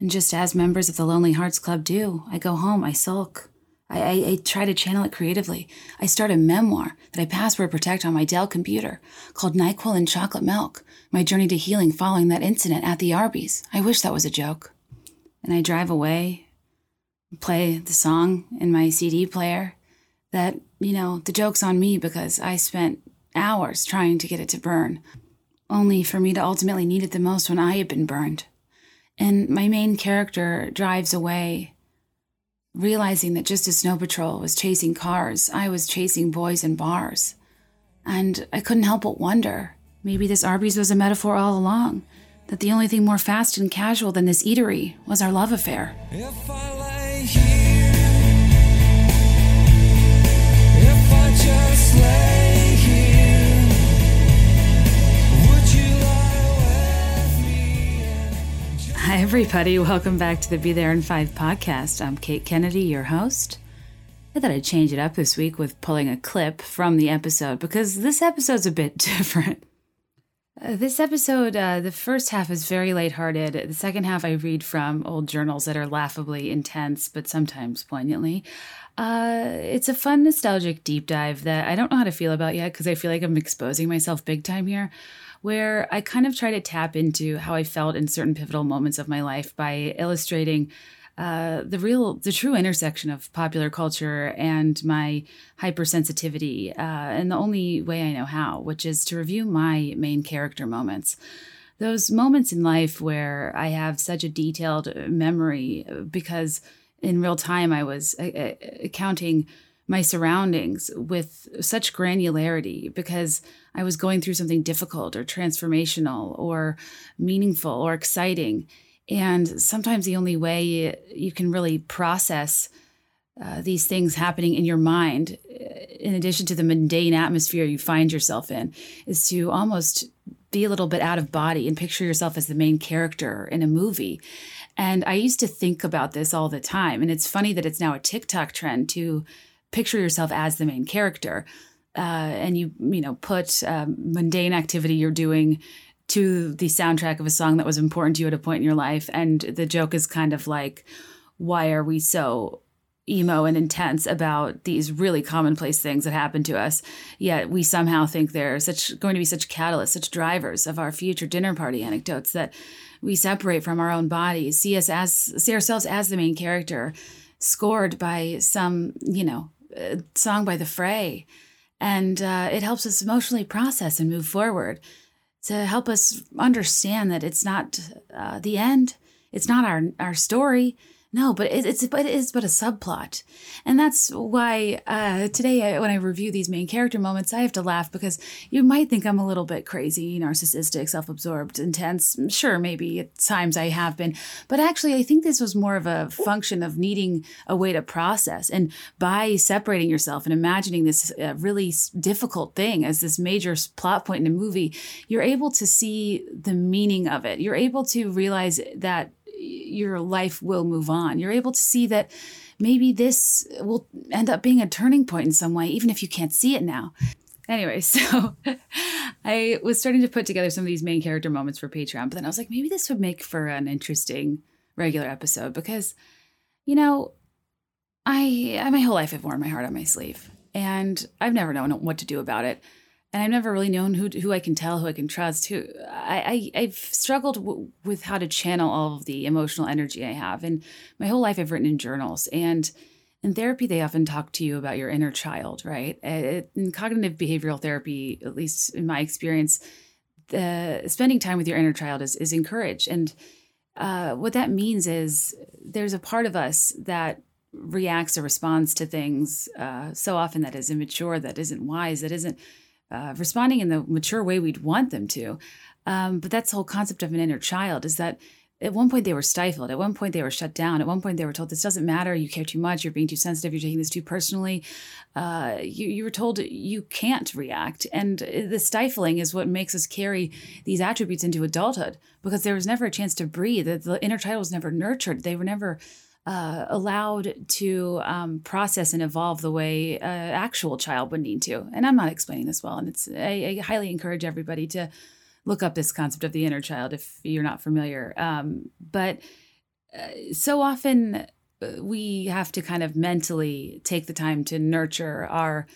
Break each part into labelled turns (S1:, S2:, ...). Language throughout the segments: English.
S1: And just as members of the Lonely Hearts Club do, I go home, I sulk. I, I, I, try to channel it creatively. I start a memoir that I password protect on my Dell computer called NyQuil and Chocolate Milk My Journey to Healing Following That Incident at the Arby's. I wish that was a joke. And I drive away, play the song in my CD player that, you know, the joke's on me because I spent hours trying to get it to burn, only for me to ultimately need it the most when I had been burned. And my main character drives away, realizing that just as Snow Patrol was chasing cars, I was chasing boys in bars. And I couldn't help but wonder maybe this Arby's was a metaphor all along, that the only thing more fast and casual than this eatery was our love affair. If I lay here, if I just lay Hi, everybody. Welcome back to the Be There in Five podcast. I'm Kate Kennedy, your host. I thought I'd change it up this week with pulling a clip from the episode because this episode's a bit different. Uh, this episode, uh, the first half is very lighthearted. The second half, I read from old journals that are laughably intense, but sometimes poignantly. Uh, it's a fun, nostalgic deep dive that I don't know how to feel about yet because I feel like I'm exposing myself big time here where I kind of try to tap into how I felt in certain pivotal moments of my life by illustrating uh, the real, the true intersection of popular culture and my hypersensitivity, uh, and the only way I know how, which is to review my main character moments. Those moments in life where I have such a detailed memory because in real time I was uh, uh accounting my surroundings with such granularity because I was going through something difficult or transformational or meaningful or exciting. And sometimes the only way you can really process uh, these things happening in your mind, uh, in addition to the mundane atmosphere you find yourself in, is to almost be a little bit out of body and picture yourself as the main character in a movie. And I used to think about this all the time. And it's funny that it's now a TikTok trend to picture yourself as the main character uh, and you you know put um, mundane activity you're doing to the soundtrack of a song that was important to you at a point in your life and the joke is kind of like why are we so emo and intense about these really commonplace things that happen to us? Yet we somehow think they're such going to be such catalysts such drivers of our future dinner party anecdotes that we separate from our own bodies see us as see ourselves as the main character scored by some you know song by the fray and uh, it helps us emotionally process and move forward to help us understand that it's not uh, the end. It's not our, our story. No, but it, it's but it is but a subplot, and that's why uh, today I, when I review these main character moments, I have to laugh because you might think I'm a little bit crazy, narcissistic, self-absorbed, intense. Sure, maybe at times I have been, but actually, I think this was more of a function of needing a way to process, and by separating yourself and imagining this uh, really difficult thing as this major plot point in a movie, you're able to see the meaning of it. You're able to realize that your life will move on. You're able to see that maybe this will end up being a turning point in some way, even if you can't see it now. Anyway, so I was starting to put together some of these main character moments for Patreon, but then I was like, maybe this would make for an interesting regular episode because, you know, I my whole life I've worn my heart on my sleeve, and I've never known what to do about it and I've never really known who who I can tell, who I can trust. Who I, I have struggled w- with how to channel all of the emotional energy I have, and my whole life I've written in journals. And in therapy, they often talk to you about your inner child, right? In cognitive behavioral therapy, at least in my experience, the spending time with your inner child is is encouraged, and uh, what that means is there's a part of us that reacts or responds to things uh, so often that is immature, that isn't wise, that isn't uh, responding in the mature way we'd want them to. Um, but that's the whole concept of an inner child is that at one point they were stifled. At one point they were shut down. At one point they were told this doesn't matter. You care too much. You're being too sensitive. You're taking this too personally. Uh, you, you were told you can't react. And the stifling is what makes us carry these attributes into adulthood because there was never a chance to breathe. The, the inner child was never nurtured. They were never uh, allowed to um, process and evolve the way an actual child would need to. And I'm not explaining this well, and it's I, I, highly encourage everybody to look up this concept of the inner child if you're not familiar. Um, but uh, so often uh, we have to kind of mentally take the time to nurture our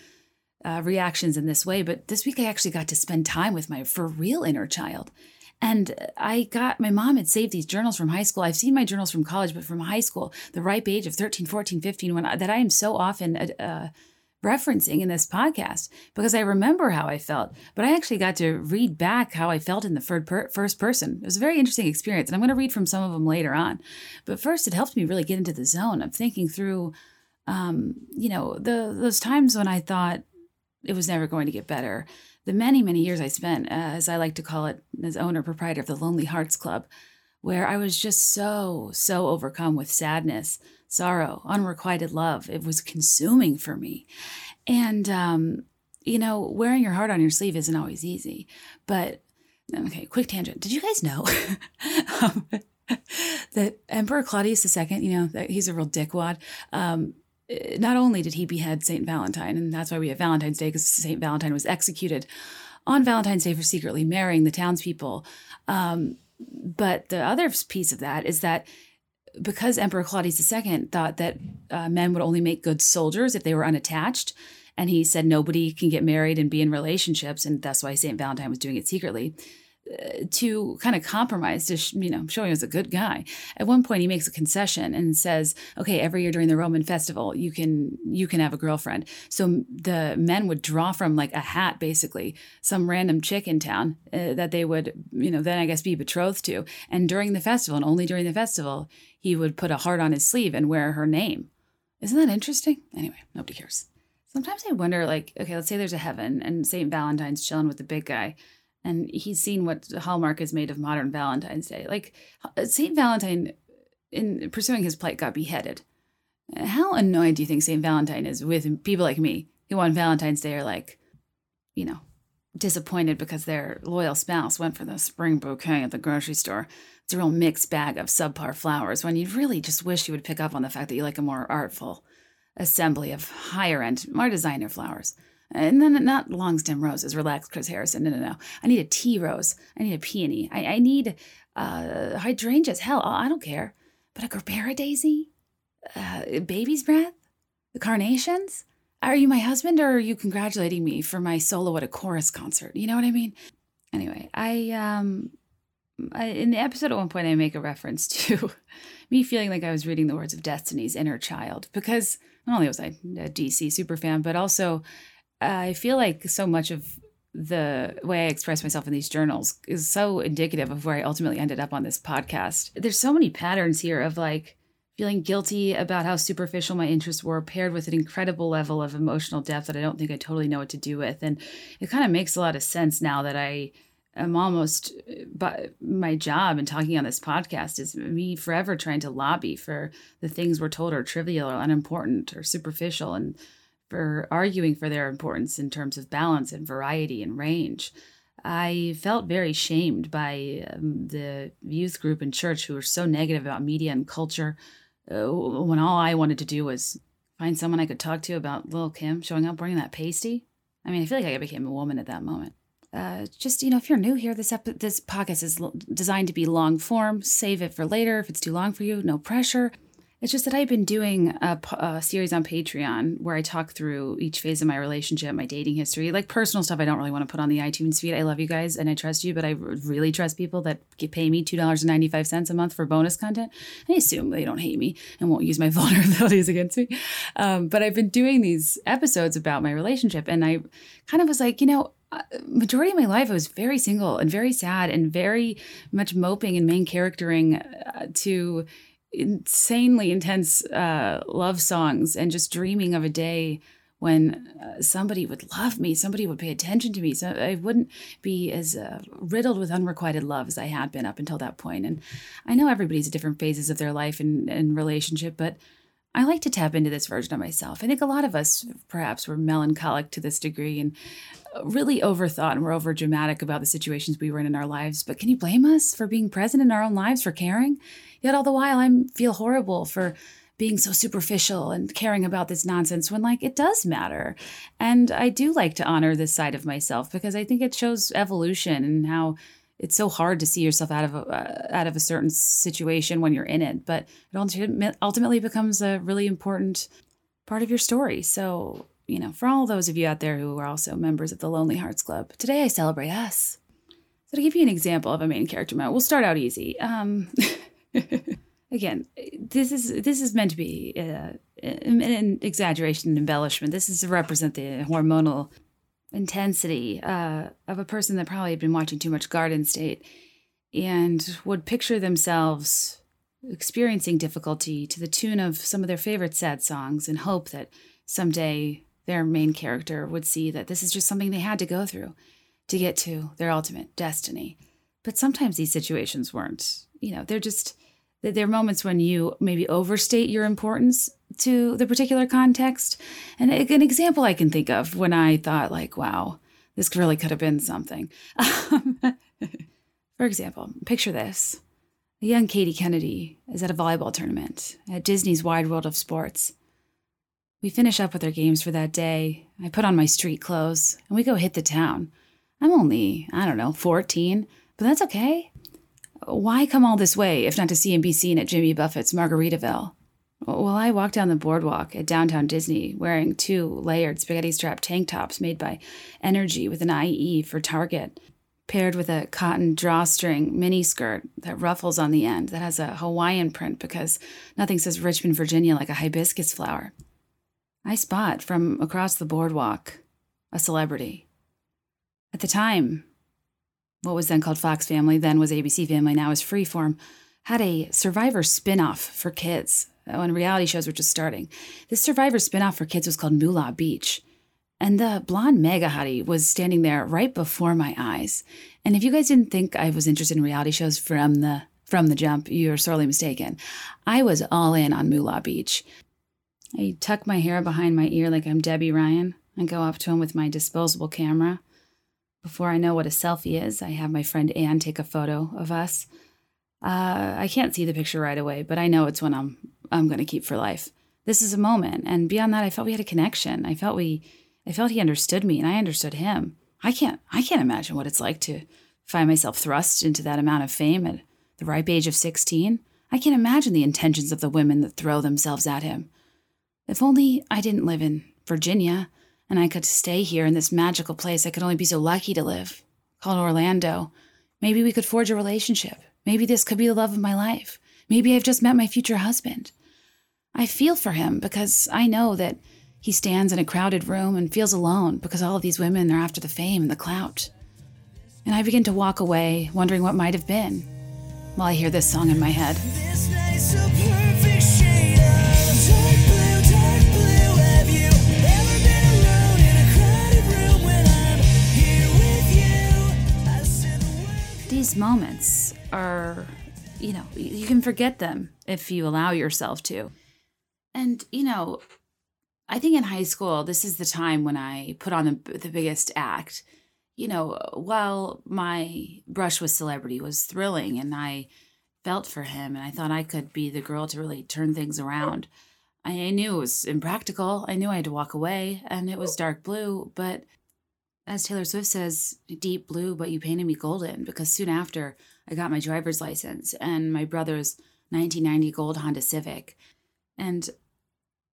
S1: uh, reactions in this way. But this week I actually got to spend time with my for real inner child. And I got my mom had saved these journals from high school. I've seen my journals from college, but from high school, the ripe age of 13, 14, 15, when I, that I am so often uh, uh referencing in this podcast because I remember how I felt, but I actually got to read back how I felt in the first person. It was a very interesting experience, and I'm going to read from some of them later on. But first, it helped me really get into the zone of thinking through, um, you know, the those times when I thought it was never going to get better. The many, many years I spent, uh, as I like to call it, as owner proprietor of the Lonely Hearts Club, where I was just so, so overcome with sadness sorrow, unrequited love. It was consuming for me. And, um, you know, wearing your heart on your sleeve isn't always easy. But, okay, quick tangent. Did you guys know um, that Emperor Claudius II, you know, he's a real dickwad, um, not only did he behead St. Valentine, and that's why we have Valentine's Day, because St. Valentine was executed on Valentine's Day for secretly marrying the townspeople. Um, but the other piece of that is that because Emperor Claudius II thought that uh, men would only make good soldiers if they were unattached, and he said nobody can get married and be in relationships, and that's why Saint Valentine was doing it secretly. To kind of compromise to sh- you know showing as a good guy at one point he makes a concession and says okay every year during the roman festival you can you can have a girlfriend so the men would draw from like a hat basically some random chick in town uh, that they would you know then i guess be betrothed to and during the festival and only during the festival he would put a heart on his sleeve and wear her name. Isn't that interesting? Anyway, nobody cares. Sometimes I wonder, like, okay, let's say there's a heaven and St. Valentine's chilling with the big guy, and he's seen what Hallmark is made of modern Valentine's Day. Like, uh, St. Valentine, in pursuing his plight, got beheaded. How annoyed do you think St. Valentine is with people like me who on Valentine's Day are like, you know, disappointed because their loyal spouse went for the spring bouquet at the grocery store? it's a real mixed bag of subpar flowers when you really just wish you would pick up on the fact that you like a more artful assembly of higher end, more designer flowers. And then not long stem roses. Relax, Chris Harrison. No, no, no. I need a tea rose. I need a peony. I, I need uh, hydrangeas. Hell, I don't care. But a Gerbera daisy? Uh, baby's breath? The carnations? Are you my husband or are you congratulating me for my solo at a chorus concert? You know what I mean? Anyway, I um I, in the episode at one point, I make a reference to me feeling like I was reading the words of Destiny's inner child because not only was I a DC super fan, but also I feel like so much of the way I express myself in these journals is so indicative of where I ultimately ended up on this podcast. There's so many patterns here of like feeling guilty about how superficial my interests were, paired with an incredible level of emotional depth that I don't think I totally know what to do with. And it kind of makes a lot of sense now that I am almost uh, but my job and talking on this podcast is me forever trying to lobby for the things we're told are trivial or unimportant or superficial and for arguing for their importance in terms of balance and variety and range. I felt very shamed by um, the youth group in church who were so negative about media and culture uh, when all I wanted to do was find someone I could talk to about Lil' Kim showing up wearing that pasty. I mean, I feel like I became a woman at that moment. Uh, just you know, if you're new here, this ep- this podcast is l- designed to be long form. Save it for later if it's too long for you. No pressure. It's just that I've been doing a, a, series on Patreon where I talk through each phase of my relationship, my dating history, like personal stuff. I don't really want to put on the iTunes feed. I love you guys and I trust you, but I really trust people that pay me two dollars and ninety five cents a month for bonus content. I assume they don't hate me and won't use my vulnerabilities against me. Um, but I've been doing these episodes about my relationship, and I kind of was like, you know, majority of my life I was very single and very sad and very much moping and main charactering uh, to insanely intense uh, love songs and just dreaming of a day when uh, somebody would love me, somebody would pay attention to me, so I wouldn't be as uh, riddled with unrequited love as I had been up until that point. And I know everybody's at different phases of their life and, and relationship, but I like to tap into this version of myself. I think a lot of us perhaps were melancholic to this degree and really overthought and we're over dramatic about the situations we were in in our lives. But can you blame us for being present in our own lives, for caring? Yet all the while, I feel horrible for being so superficial and caring about this nonsense when like it does matter. And I do like to honor this side of myself because I think it shows evolution and how it's so hard to see yourself out of a, uh, out of a certain situation when you're in it, but it ultimately becomes a really important part of your story. So, you know, for all those of you out there who are also members of the Lonely Hearts Club, today I celebrate us. So, to give you an example of a main character moment, we'll start out easy. Um, again, this is this is meant to be uh, an exaggeration and embellishment. This is to represent the hormonal intensity uh, of a person that probably had been watching too much Garden State and would picture themselves experiencing difficulty to the tune of some of their favorite sad songs and hope that someday their main character would see that this is just something they had to go through to get to their ultimate destiny. But sometimes these situations weren't. You know, they're just there are moments when you maybe overstate your importance to the particular context. And an example I can think of when I thought, like, wow, this really could have been something. For example, picture this. A young Katie Kennedy is at a volleyball tournament at Disney's Wide World of Sports. We finish up with our games for that day. I put on my street clothes and we go hit the town. I'm only, I don't know, 14, but that's okay. Why come all this way if not to see and be seen at Jimmy Buffett's Margaritaville? Well, I walk down the boardwalk at downtown Disney wearing two layered spaghetti strap tank tops made by Energie with an IE for Target, paired with a cotton drawstring mini skirt that ruffles on the end that has a Hawaiian print because nothing says Richmond, Virginia like a hibiscus flower. I spot from across the boardwalk a celebrity. At the time, what was then called Fox Family, then was ABC Family, now is Freeform, had a Survivor spin-off for kids oh, when reality shows were just starting. This Survivor spin-off for kids was called Moolah Beach. And the blonde mega hottie was standing there right before my eyes. And if you guys didn't think I was interested in reality shows from the from the jump, you're sorely mistaken. I was all in on Moolah Beach. I tuck my hair behind my ear like I'm Debby Ryan. and go up to him with my disposable camera. Before I know what a selfie is, I have my friend Anne take a photo of us. Uh, I can't see the picture right away, but I know it's one I'm I'm going to keep for life. This is a moment, and beyond that, I felt we had a connection. I felt we, I felt he understood me, and I understood him. I can't I can't imagine what it's like to find myself thrust into that amount of fame at the ripe age of sixteen. I can't imagine the intentions of the women that throw themselves at him. If only I didn't live in Virginia and I could stay here in this magical place I could only be so lucky to live, called Orlando. Maybe we could forge a relationship. Maybe this could be the love of my life. Maybe I've just met my future husband. I feel for him because I know that he stands in a crowded room and feels alone because all of these women are after the fame and the clout. And I begin to walk away, wondering what might have been, while I hear this song in my head. These moments are, you know, you can forget them if you allow yourself to. And, you know, I think in high school, this is the time when I put on the, the biggest act. You know, while my brush with celebrity was thrilling and I felt for him and I thought I could be the girl to really turn things around, I knew it was impractical. I knew I had to walk away and it was dark blue, but as Taylor Swift says, deep blue, but you painted me golden because soon after I got my driver's license and my brother's 1990 gold Honda Civic. And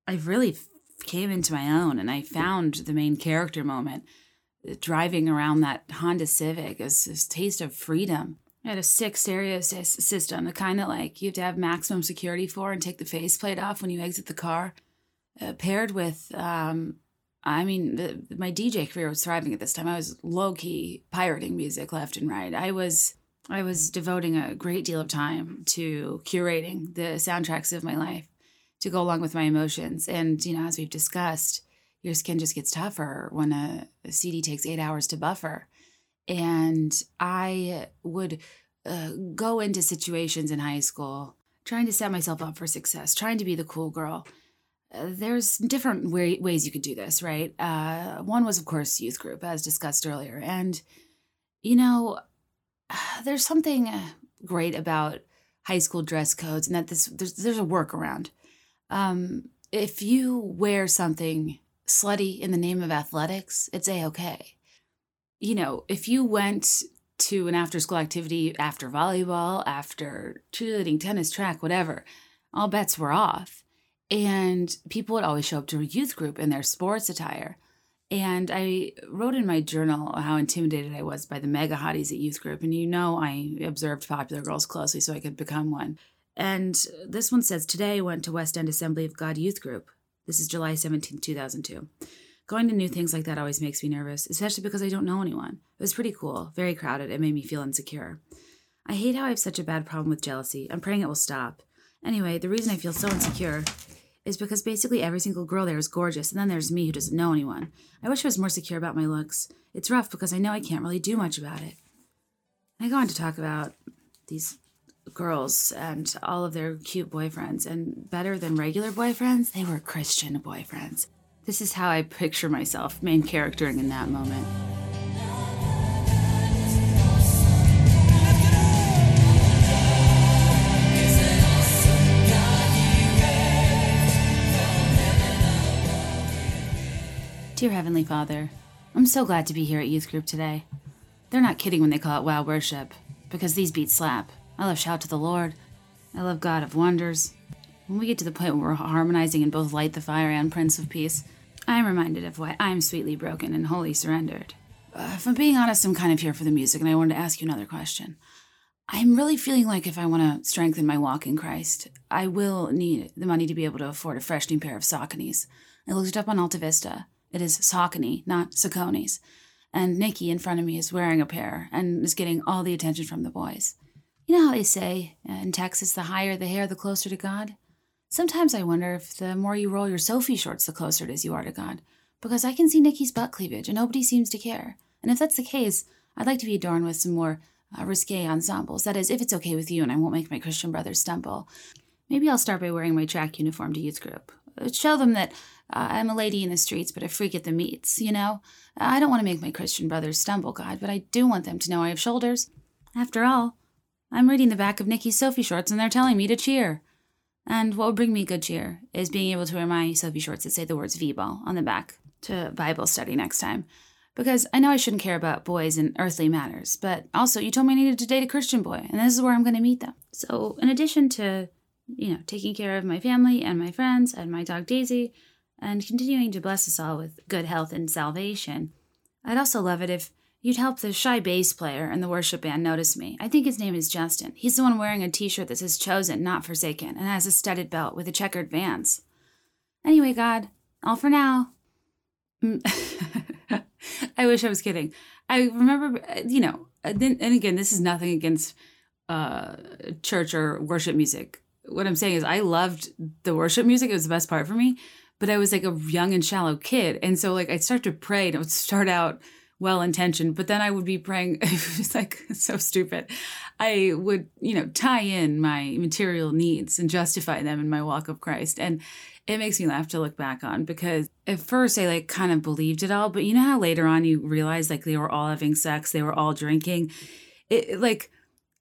S1: I really came into my own and I found the main character moment. Driving around that Honda Civic is this taste of freedom. I had a six stereo system, the kind that like you have to have maximum security for and take the faceplate off when you exit the car, uh, paired with um, I mean, the, my DJ career was thriving at this time. I was low key pirating music left and right. I was I was devoting a great deal of time to curating the soundtracks of my life to go along with my emotions. And you know, as we've discussed, your skin just gets tougher when a, a CD takes eight hours to buffer. And I would uh, go into situations in high school trying to set myself up for success, trying to be the cool girl there's different way, ways you could do this, right? Uh, one was, of course, youth group, as discussed earlier. And, you know, there's something uh, great about high school dress codes and that this there's, there's a workaround. Um, if you wear something slutty in the name of athletics, it's a okay. You know, if you went to an after school activity after volleyball, after cheerleading, tennis, track, whatever, all bets were off. And people would always show up to a youth group in their sports attire. And I wrote in my journal how intimidated I was by the mega hotties at youth group. And you know, I observed popular girls closely so I could become one. And this one says Today I went to West End Assembly of God Youth Group. This is July 17, 2002. Going to new things like that always makes me nervous, especially because I don't know anyone. It was pretty cool, very crowded. It made me feel insecure. I hate how I have such a bad problem with jealousy. I'm praying it will stop. Anyway, the reason I feel so insecure is because basically every single girl there is gorgeous, and then there's me who doesn't know anyone. I wish I was more secure about my looks. It's rough because I know I can't really do much about it. I go on to talk about these girls and all of their cute boyfriends, and better than regular boyfriends, they were Christian boyfriends. This is how I picture myself, main character in that moment. Dear Heavenly Father, I'm so glad to be here at youth group today. They're not kidding when they call it wow worship, because these beats slap. I love shout to the Lord. I love God of wonders. When we get to the point where we're harmonizing in both Light the Fire and Prince of Peace, I'm reminded of why I'm sweetly broken and wholly surrendered. Uh, if I'm being honest, I'm kind of here for the music, and I wanted to ask you another question. I'm really feeling like if I want to strengthen my walk in Christ, I will need the money to be able to afford a fresh new pair of Saucony's. I looked it up on Alta Vista. It is Saucony, not Saucony's. And Nikki in front of me is wearing a pair and is getting all the attention from the boys. You know how they say uh, in Texas, the higher the hair, the closer to God? Sometimes I wonder if the more you roll your Soffe shorts, the closer it is you are to God. Because I can see Nikki's butt cleavage and nobody seems to care. And if that's the case, I'd like to be adorned with some more uh, risque ensembles. That is, if it's okay with you and I won't make my Christian brothers stumble. Maybe I'll start by wearing my track uniform to youth group. Uh, show them that uh, I'm a lady in the streets, but a freak at the meets, you know? I don't want to make my Christian brothers stumble, God, but I do want them to know I have shoulders. After all, I'm reading the back of Nikki's Soffe shorts and they're telling me to cheer. And what would bring me good cheer is being able to wear my Soffe shorts that say the words V-ball on the back to Bible study next time. Because I know I shouldn't care about boys and earthly matters, but also you told me I needed to date a Christian boy, and this is where I'm going to meet them. So, in addition to, you know, taking care of my family and my friends and my dog Daisy, and continuing to bless us all with good health and salvation, I'd also love it if you'd help the shy bass player in the worship band notice me. I think his name is Justin. He's the one wearing a t shirt that says chosen, not forsaken, and has a studded belt with a checkered vans. Anyway, God, all for now. Mm. I wish I was kidding. I remember, uh, you know, uh, and again, this is nothing against uh, church or worship music. What I'm saying is, I loved the worship music. It was the best part for me. But I was like a young and shallow kid. And so, like, I'd start to pray and it would start out well intentioned, but then I would be praying. It's like so stupid. I would, you know, tie in my material needs and justify them in my walk of Christ. And it makes me laugh to look back on because at first I like kind of believed it all, but you know how later on you realize like they were all having sex, they were all drinking. It like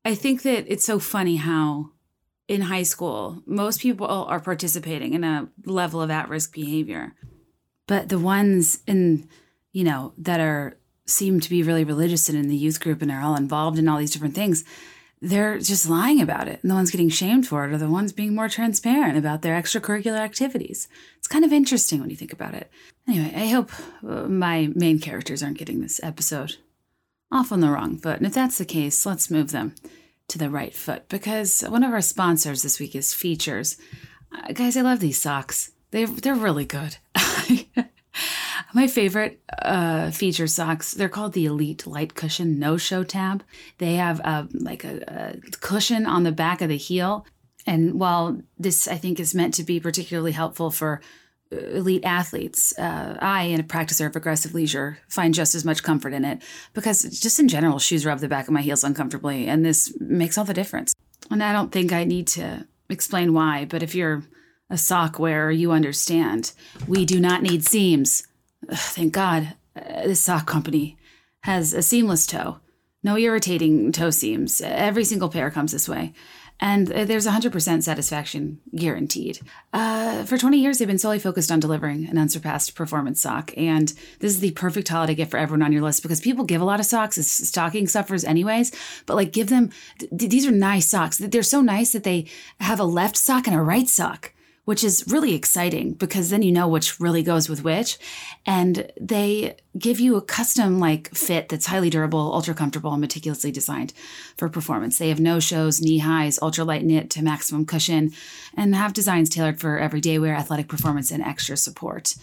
S1: I think that it's so funny how in high school most people are participating in a level of at-risk behavior. But the ones in you know that are seem to be really religious and in the youth group and are all involved in all these different things, they're just lying about it. And the ones getting shamed for it are the ones being more transparent about their extracurricular activities. It's kind of interesting when you think about it. Anyway, I hope uh, my main characters aren't getting this episode off on the wrong foot. And if that's the case, let's move them to the right foot because one of our sponsors this week is Feetures. Uh, guys, I love these socks. They they're really good. My favorite uh, feature socks, they're called the Elite Light Cushion No Show Tab. They have uh, like a, a cushion on the back of the heel. And while this, I think, is meant to be particularly helpful for elite athletes, uh, I, a practicer of aggressive leisure, find just as much comfort in it because just in general, shoes rub the back of my heels uncomfortably, and this makes all the difference. And I don't think I need to explain why, but if you're a sock wearer, you understand. We do not need seams. Ugh, thank God, uh, this sock company has a seamless toe. No irritating toe seams. Every single pair comes this way. And uh, there's 100% satisfaction guaranteed. Uh, for 20 years, they've been solely focused on delivering an unsurpassed performance sock, and this is the perfect holiday gift for everyone on your list because people give a lot of socks as stocking stuffers, anyways. But like, give them th- these are nice socks. They're so nice that they have a left sock and a right sock which is really exciting because then you know which really goes with which. And they give you a custom like fit that's highly durable, ultra comfortable, and meticulously designed for performance. They have no shows, knee highs, ultra light knit to maximum cushion, and have designs tailored for everyday wear, athletic performance, and extra support.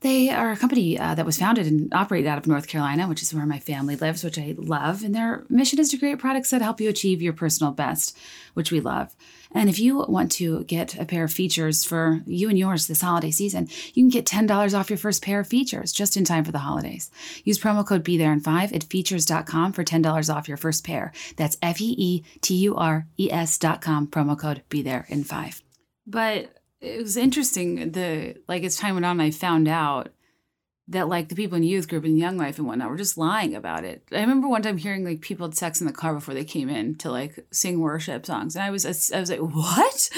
S1: They are a company uh, that was founded and operated out of North Carolina, which is where my family lives, which I love. And their mission is to create products that help you achieve your personal best, which we love. And if you want to get a pair of Feetures for you and yours this holiday season, you can get $10 off your first pair of Feetures just in time for the holidays. Use promo code Be There in 5 at feetures.com for $10 off your first pair. That's F E E T U R E S.com, promo code Be There in 5. But it was interesting the like as time went on i found out that like the people in youth group and young life and whatnot were just lying about it. I remember one time hearing like people had sex in the car before they came in to like sing worship songs and i was i was like what?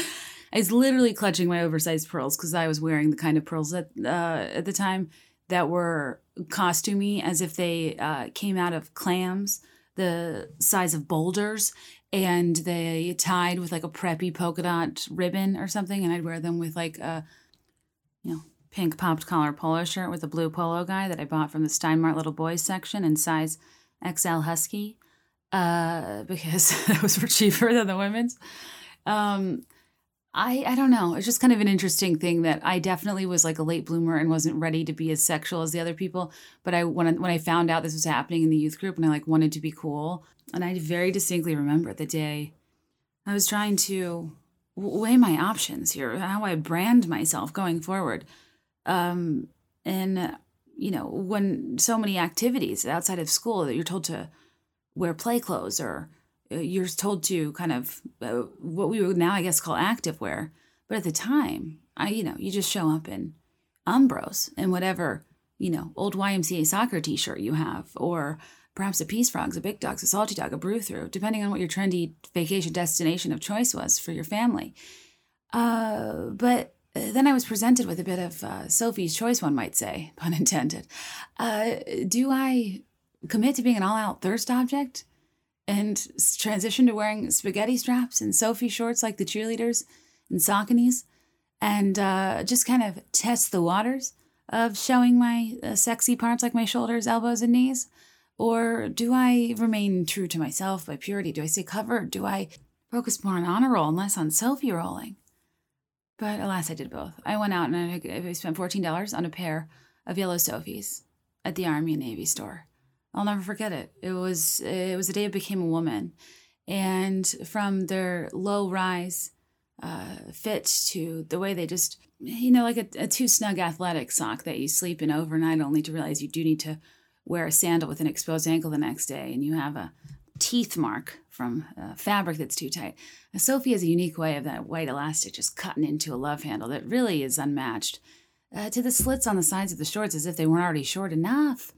S1: I was literally clutching my oversized pearls because i was wearing the kind of pearls that uh, at the time that were costumey as if they uh, came out of clams the size of boulders and they tied with like a preppy polka dot ribbon or something and i'd wear them with like a you know pink popped collar polo shirt with a blue polo guy that i bought from the steinmart little boys section in size xl husky uh, because those were cheaper than the women's um, I, I don't know. It's just kind of an interesting thing that I definitely was like a late bloomer and wasn't ready to be as sexual as the other people. But I when I, when I found out this was happening in the youth group and I like wanted to be cool, and I very distinctly remember the day I was trying to weigh my options here, how I brand myself going forward. Um, and, you know, when so many activities outside of school that you're told to wear play clothes or uh, you're told to kind of uh, what we would now, I guess, call active wear. But at the time, I, you know, you just show up in Umbros and whatever, you know, old YMCA soccer t shirt you have, or perhaps a Peace Frogs, a Big Dogs, a Salty Dog, a Brew Thru, depending on what your trendy vacation destination of choice was for your family. Uh, but then I was presented with a bit of uh, Sophie's choice, one might say, pun intended. Uh, do I commit to being an all out thirst object and transition to wearing spaghetti straps and Soffe shorts like the cheerleaders and Sauconys and uh, just kind of test the waters of showing my uh, sexy parts like my shoulders, elbows, and knees? Or do I remain true to myself by purity? Do I stay covered? Do I focus more on honor roll and less on selfie rolling? But alas, I did both. I went out and I, spent $14 on a pair of yellow Soffes at the Army and Navy store. I'll never forget it. It was it was the day I became a woman, and from their low rise uh, fit to the way they just you know like a, a too snug athletic sock that you sleep in overnight, only to realize you do need to wear a sandal with an exposed ankle the next day and you have a teeth mark from uh, fabric that's too tight. Soffe has a unique way of that white elastic just cutting into a love handle that really is unmatched. Uh, to the slits on the sides of the shorts as if they weren't already short enough.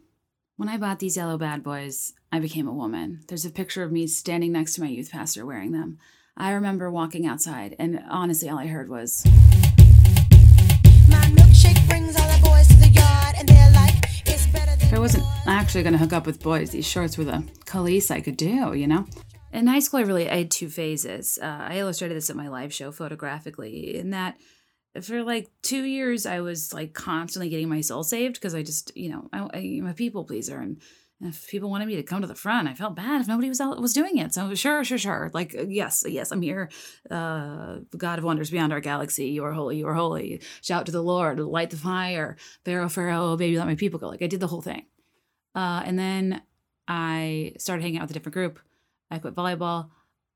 S1: When I bought these yellow bad boys, I became a woman. There's a picture of me standing next to my youth pastor wearing them. I remember walking outside, and honestly, all I heard was. My milkshake brings all the boys to the yard, and they're like, if I wasn't actually going to hook up with boys, these shorts were the least I could do, you know? In high school, I really I had two phases. Uh, I illustrated this at my live show photographically. In that, for like two years, I was like constantly getting my soul saved because I just, you know, I, am a people pleaser, and if people wanted me to come to the front, I felt bad if nobody was out, was doing it. So sure, sure, sure. Like yes, yes, I'm here. Uh, God of wonders beyond our galaxy, you are holy, you are holy. Shout to the Lord, light the fire. Pharaoh, Pharaoh, oh, baby, let my people go. Like I did the whole thing, uh, and then I started hanging out with a different group. I quit volleyball.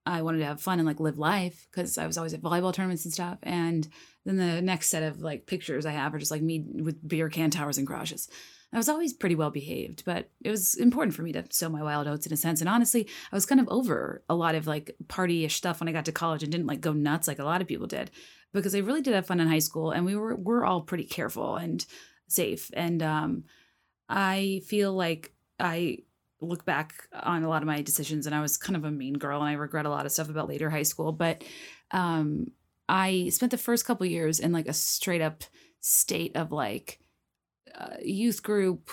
S1: I wanted to have fun and like live life because I was always at volleyball tournaments and stuff. And then the next set of like pictures I have are just like me with beer can towers and crashes. I was always pretty well behaved, but it was important for me to sow my wild oats in a sense. And honestly, I was kind of over a lot of like party-ish stuff when I got to college and didn't like go nuts like a lot of people did because I really did have fun in high school and we were we're all pretty careful and safe. And um I feel like I look back on a lot of my decisions and I was kind of a mean girl and I regret a lot of stuff about later high school. But um, I spent the first couple years in like a straight up state of like uh, youth group,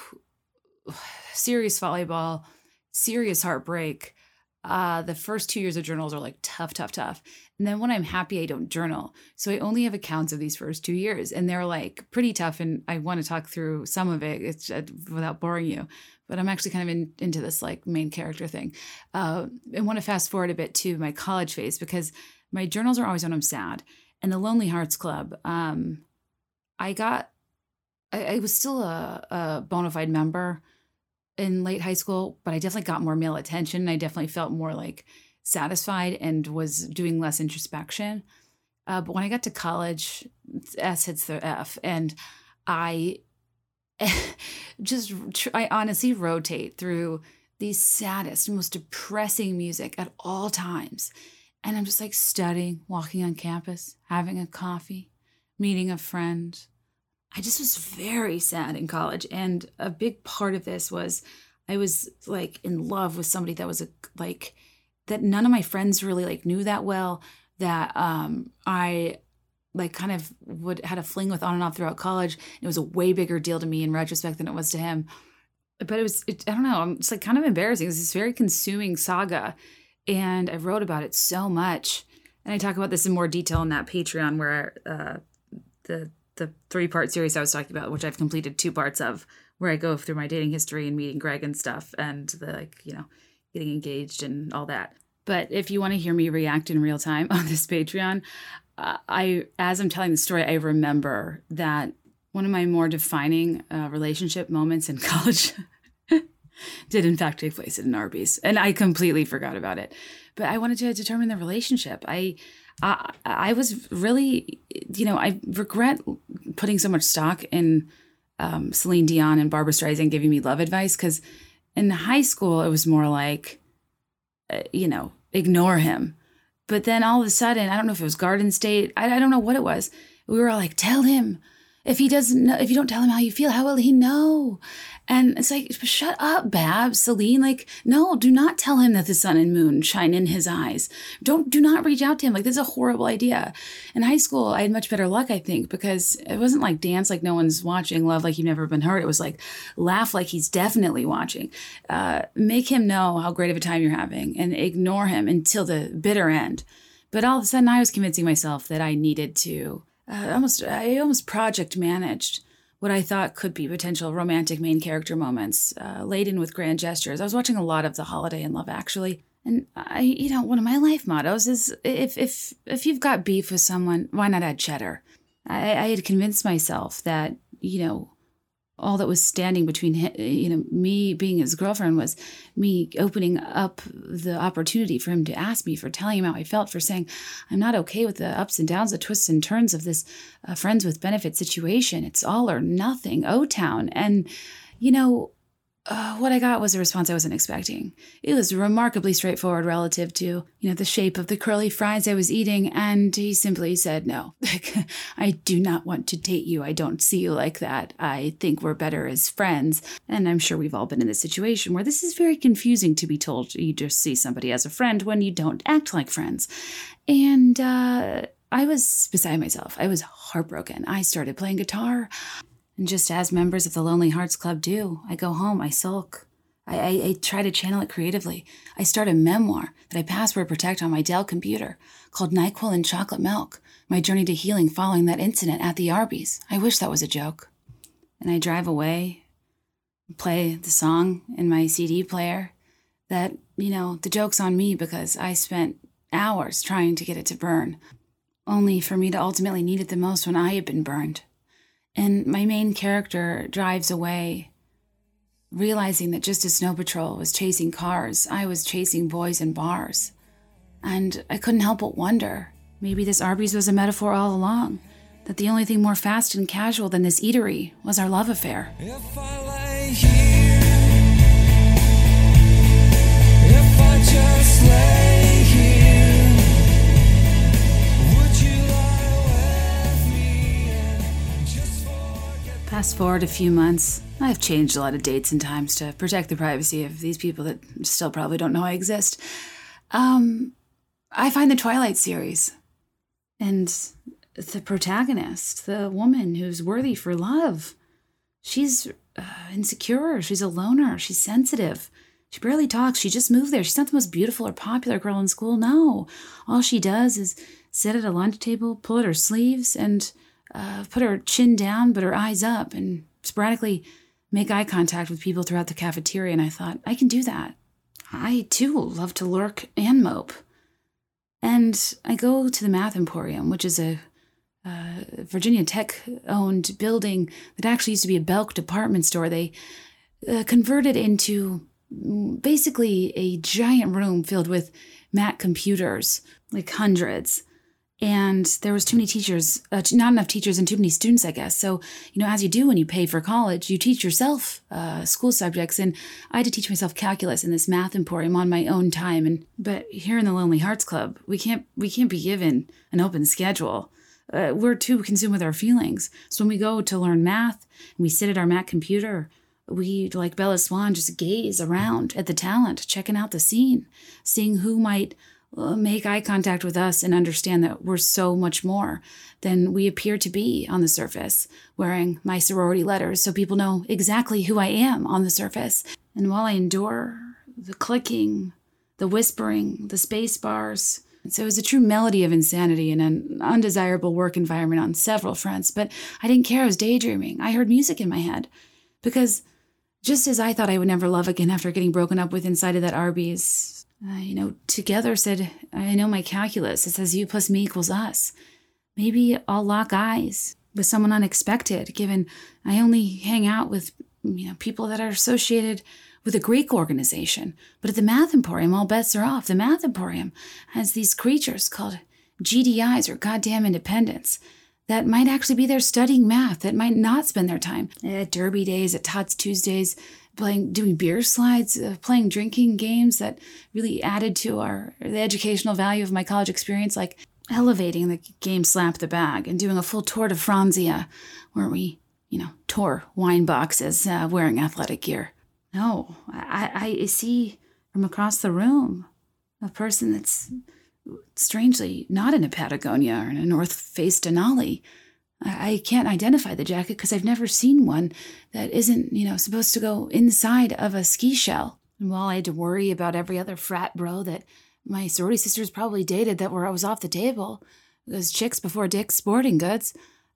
S1: serious volleyball, serious heartbreak. Uh, the first two years of journals are like tough, tough, tough. And then when I'm happy, I don't journal. So I only have accounts of these first two years, and they're like pretty tough. And I want to talk through some of it it's, uh, without boring you. But I'm actually kind of in, into this like main character thing. Uh, I want to fast forward a bit to my college phase because my journals are always when I'm sad. And the Lonely Hearts Club, um, I got, I, I was still a, a bona fide member in late high school, but I definitely got more male attention. I definitely felt more like satisfied and was doing less introspection. Uh, but when I got to college, S hits the F, and I just I honestly rotate through the saddest, most depressing music at all times. And I'm just like studying, walking on campus, having a coffee, meeting a friend, I just was very sad in college. And a big part of this was I was like in love with somebody that was a like that none of my friends really like knew that well that um I like kind of would had a fling with on and off throughout college. It was a way bigger deal to me in retrospect than it was to him. But it was it, I don't know, it's like kind of embarrassing. It was this very consuming saga and I wrote about it so much. And I talk about this in more detail in that Patreon where uh the the three part series I was talking about, which I've completed two parts of, where I go through my dating history and meeting Greg and stuff, and the like, you know, getting engaged and all that. But if you want to hear me react in real time on this Patreon, I as I'm telling the story, I remember that one of my more defining uh, relationship moments in college did in fact take place at an Arby's, and I completely forgot about it. But I wanted to determine the relationship. I I, I was really, you know, I regret putting so much stock in um, Celine Dion and Barbra Streisand giving me love advice because in high school it was more like, uh, you know, ignore him. But then all of a sudden, I don't know if it was Garden State, I, I don't know what it was. We were all like, tell him if he doesn't know, if you don't tell him how you feel, how will he know? And it's like, shut up, Bab, Celine. Like, no, do not tell him that the sun and moon shine in his eyes. Don't, do not reach out to him. Like, this is a horrible idea. In high school, I had much better luck, I think, because it wasn't like dance like no one's watching, love like you've never been hurt. It was like laugh like he's definitely watching. Uh, make him know how great of a time you're having and ignore him until the bitter end. But all of a sudden, I was convincing myself that I needed to uh, almost I almost project managed what I thought could be potential romantic main character moments, uh, laden with grand gestures. I was watching a lot of The Holiday and Love Actually, and I, you know, one of my life mottos is if if if you've got beef with someone, why not add cheddar? I, I had convinced myself that you know all that was standing between you know me being his girlfriend was me opening up the opportunity for him to ask me for telling him how I felt for saying I'm not okay with the ups and downs the twists and turns of this uh, friends with benefit situation. It's all or nothing O town. And you know uh, what I got was a response I wasn't expecting. It was remarkably straightforward relative to, you know, the shape of the curly fries I was eating, and he simply said, "No, I do not want to date you. I don't see you like that. I think we're better as friends." And I'm sure we've all been in this situation where this is very confusing to be told you just see somebody as a friend when you don't act like friends. And uh, I was beside myself. I was heartbroken. I started playing guitar. And just as members of the Lonely Hearts Club do, I go home, I sulk. I, I, I, try to channel it creatively. I start a memoir that I password protect on my Dell computer called NyQuil and Chocolate Milk My Journey to Healing Following That Incident at the Arby's. I wish that was a joke. And I drive away, play the song in my CD player that, you know, the joke's on me because I spent hours trying to get it to burn, only for me to ultimately need it the most when I had been burned. And my main character drives away, realizing that just as Snow Patrol was chasing cars, I was chasing boys in bars. And I couldn't help but wonder maybe this Arby's was a metaphor all along, that the only thing more fast and casual than this eatery was our love affair. If I lay here, if I just lay Fast forward a few months. I've changed a lot of dates and times to protect the privacy of these people that still probably don't know I exist. Um, I find the Twilight series and the protagonist, the woman who's worthy for love. She's uh, insecure. She's a loner. She's sensitive. She barely talks. She just moved there. She's not the most beautiful or popular girl in school. No. All she does is sit at a lunch table, pull at her sleeves, and uh, put her chin down, but her eyes up, and sporadically make eye contact with people throughout the cafeteria. And I thought, I can do that. I too love to lurk and mope. And I go to the Math Emporium, which is a uh, Virginia Tech owned building that actually used to be a Belk department store. They uh, converted into basically a giant room filled with Mac computers, like hundreds and there was too many teachers uh, not enough teachers and too many students i guess. So you know as you do when you pay for college you teach yourself uh, school subjects. And i had to teach myself calculus in this math emporium on my own time. And but here in the lonely hearts club we can't we can't be given an open schedule. Uh, we're too consumed with our feelings. So when we go to learn math and we sit at our mac computer we like bella swan just gaze around at the talent checking out the scene seeing who might Uh, make eye contact with us and understand that we're so much more than we appear to be on the surface, wearing my sorority letters so people know exactly who I am on the surface. And while I endure the clicking, the whispering, the space bars, so it was a true melody of insanity in an undesirable work environment on several fronts, but I didn't care. I was daydreaming. I heard music in my head because just as I thought I would never love again after getting broken up with inside of that Arby's, uh, you know, together said, I know my calculus. It says you plus me equals us. Maybe I'll lock eyes with someone unexpected, given I only hang out with, you know, people that are associated with a Greek organization. But at the Math Emporium, all bets are off. The Math Emporium has these creatures called GDIs or goddamn independents that might actually be there studying math, that might not spend their time at Derby days, at Tots Tuesdays, playing doing beer slides uh, playing drinking games that really added to our the educational value of my college experience like elevating the game slap the bag and doing a full tour de franzia where we you know tore wine boxes uh, wearing athletic gear. No I, I see from across the room a person that's strangely not in a patagonia or in a north face denali I can't identify the jacket because I've never seen one that isn't, you know, supposed to go inside of a ski shell. And while I had to worry about every other frat bro that my sorority sisters probably dated that were I was off the table, those chicks before Dick's Sporting Goods,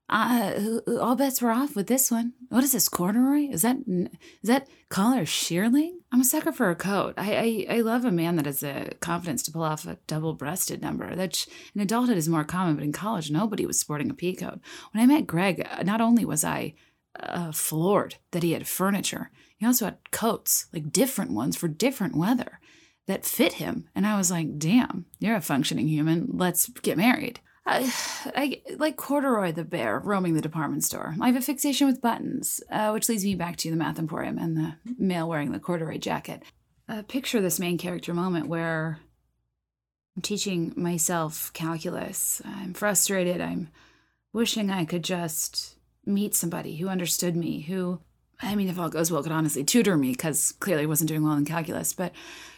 S1: uh, all bets were off with this one. What is this corduroy? Is that is that collar shearling? I'm a sucker for a coat. I, I I love a man that has the confidence to pull off a double-breasted number. That in adulthood is more common, but in college nobody was sporting a peacoat. When I met Greg, uh, not only was I uh, floored that he had furniture, he also had coats, like different ones for different weather that fit him. And I was like, damn, you're a functioning human. Let's get married. I, I like Corduroy the bear roaming the department store. I have a fixation with buttons, uh, which leads me back to the Math Emporium and the male wearing the corduroy jacket. Uh, picture this main character moment where I'm teaching myself calculus. I'm frustrated. I'm wishing I could just meet somebody who understood me, who, I mean, if all goes well, could honestly tutor me because clearly I wasn't doing well in calculus. But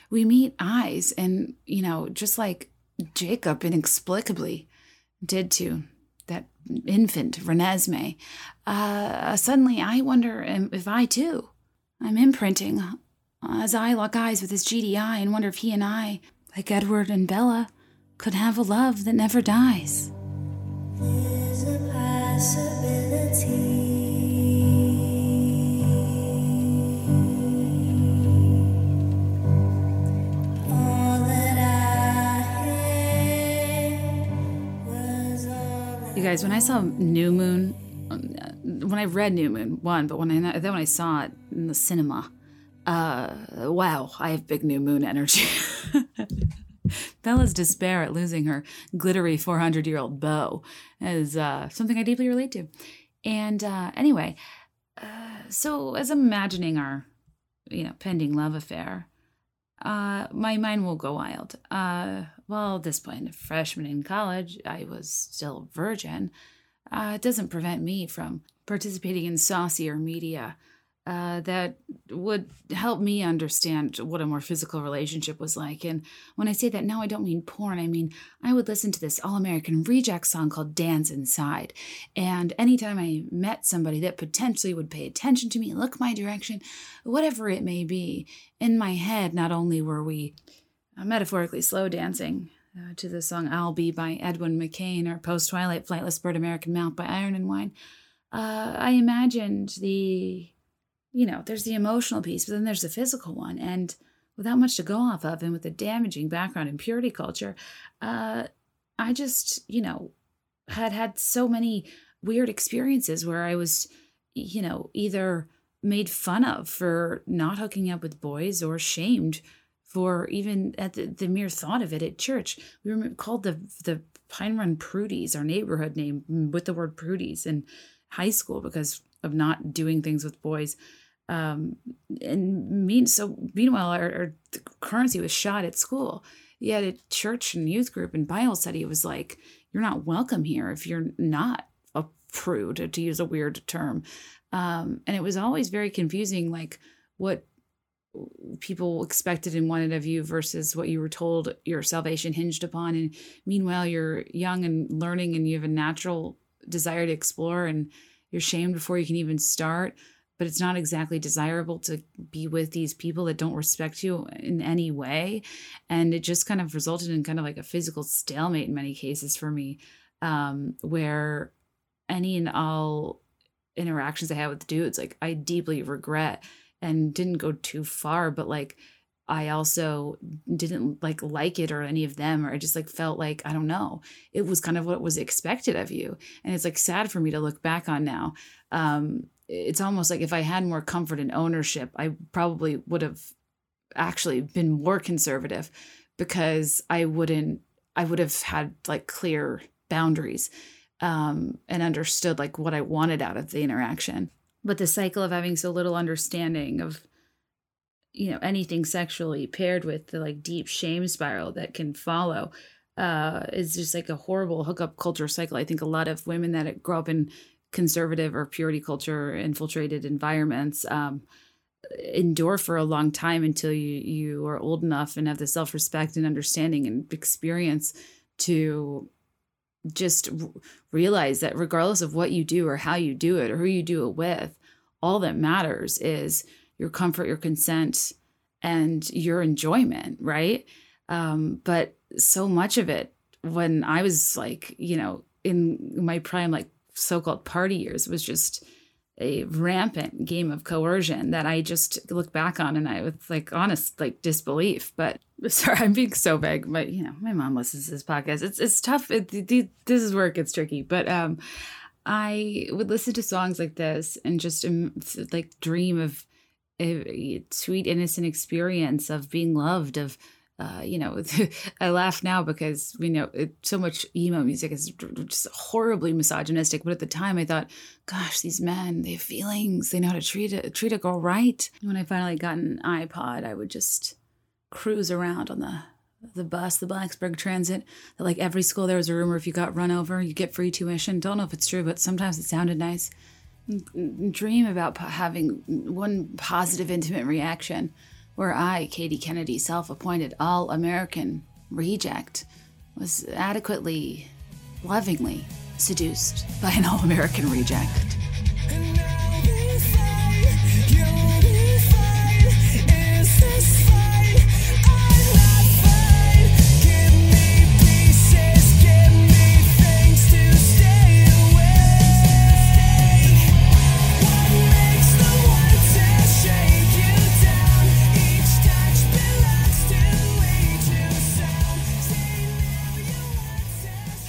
S1: we meet eyes, and, you know, just like Jacob inexplicably did to that infant Renesmee, uh, suddenly I wonder if I too, I'm imprinting as I lock eyes with his GDI and wonder if he and I, like Edward and Bella, could have a love that never dies. Possibility. You guys, when I saw New Moon, when I read New Moon one, but when I then when I saw it in the cinema, uh, wow, I have big New Moon energy. Bella's despair at losing her glittery 400 year old beau is uh, something I deeply relate to. And uh, anyway, uh, so as imagining our, you know, pending love affair, uh, my mind will go wild. Uh, well, at this point, freshman in college, I was still virgin. uh, it doesn't prevent me from participating in saucier media uh, that would help me understand what a more physical relationship was like. And when I say that now, I don't mean porn. I mean, I would listen to this All American Reject song called Dance Inside. And anytime I met somebody that potentially would pay attention to me, look my direction, whatever it may be, in my head, not only were we uh, metaphorically slow dancing, uh, to the song I'll Be by Edwin McCain or Post Twilight Flightless Bird American Mouth by Iron and Wine, uh, I imagined the you know, there's the emotional piece, but then there's the physical one. And without much to go off of, and with a damaging background in purity culture, uh, I just, you know, had had so many weird experiences where I was, you know, either made fun of for not hooking up with boys or shamed for even at the, the mere thought of it at church. We were called the the Pine Run Prudies, our neighborhood name with the word prudies in high school because of not doing things with boys. Um, and mean so meanwhile our, our currency was shot at school. Yet at church and youth group and Bible study, it was like you're not welcome here if you're not a prude, to use a weird term. Um, and it was always very confusing, like what people expected and wanted of you versus what you were told your salvation hinged upon. And meanwhile, you're young and learning, and you have a natural desire to explore, and you're shamed before you can even start but it's not exactly desirable to be with these people that don't respect you in any way. And it just kind of resulted in kind of like a physical stalemate in many cases for me, um, where any and all interactions I had with dudes, like I deeply regret and didn't go too far, but like I also didn't like like it or any of them, or I just like felt like, I don't know, it was kind of what was expected of you. And it's like sad for me to look back on now. Um, it's almost like if I had more comfort and ownership, I probably would have actually been more conservative because I wouldn't I would have had like clear boundaries um, and understood like what I wanted out of the interaction. But the cycle of having so little understanding of you know anything sexually paired with the like deep shame spiral that can follow uh, is just like a horrible hookup culture cycle. I think a lot of women that grow up in conservative or purity culture infiltrated environments um, endure for a long time until you you are old enough and have the self-respect and understanding and experience to just realize that regardless of what you do or how you do it or who you do it with all that matters is your comfort your consent and your enjoyment right? Um, but so much of it when i was like you know in my prime like so-called party years was just a rampant game of coercion that I just look back on and I with like honest like disbelief. But sorry, I'm being so vague. But you know, my mom listens to this podcast. It's it's tough. It, it, this is where it gets tricky. But um, I would listen to songs like this and just um, like dream of a sweet innocent experience of being loved of uh, you know, I laugh now because we know it, so much emo music is just horribly misogynistic. But at the time, I thought, gosh, these men, they have feelings. They know how to treat a, treat a girl right. When I finally got an iPod, I would just cruise around on the the bus, the Blacksburg Transit. Like every school, there was a rumor if you got run over, you get free tuition. Don't know if it's true, but sometimes it sounded nice. Dream about having one positive, intimate reaction where I, Katie Kennedy, self appointed All American reject, was adequately, lovingly seduced by an All American reject.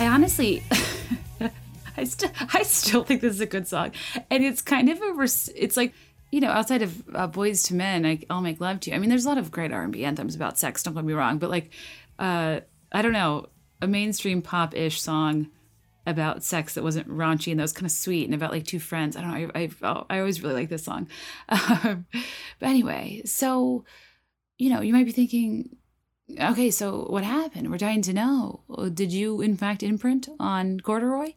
S1: Honestly, I still I still think this is a good song, and it's kind of a it's like you know outside of uh, Boyz II Men, I, will make love to you. I mean, there's a lot of great R and B anthems about sex. Don't get me wrong, but like uh, I don't know a mainstream pop ish song about sex that wasn't raunchy and that was kind of sweet and about like two friends. I don't know. I I, I always really like this song. Um, but anyway, so you know you might be thinking okay, so what happened? We're dying to know. Did you, in fact, imprint on corduroy?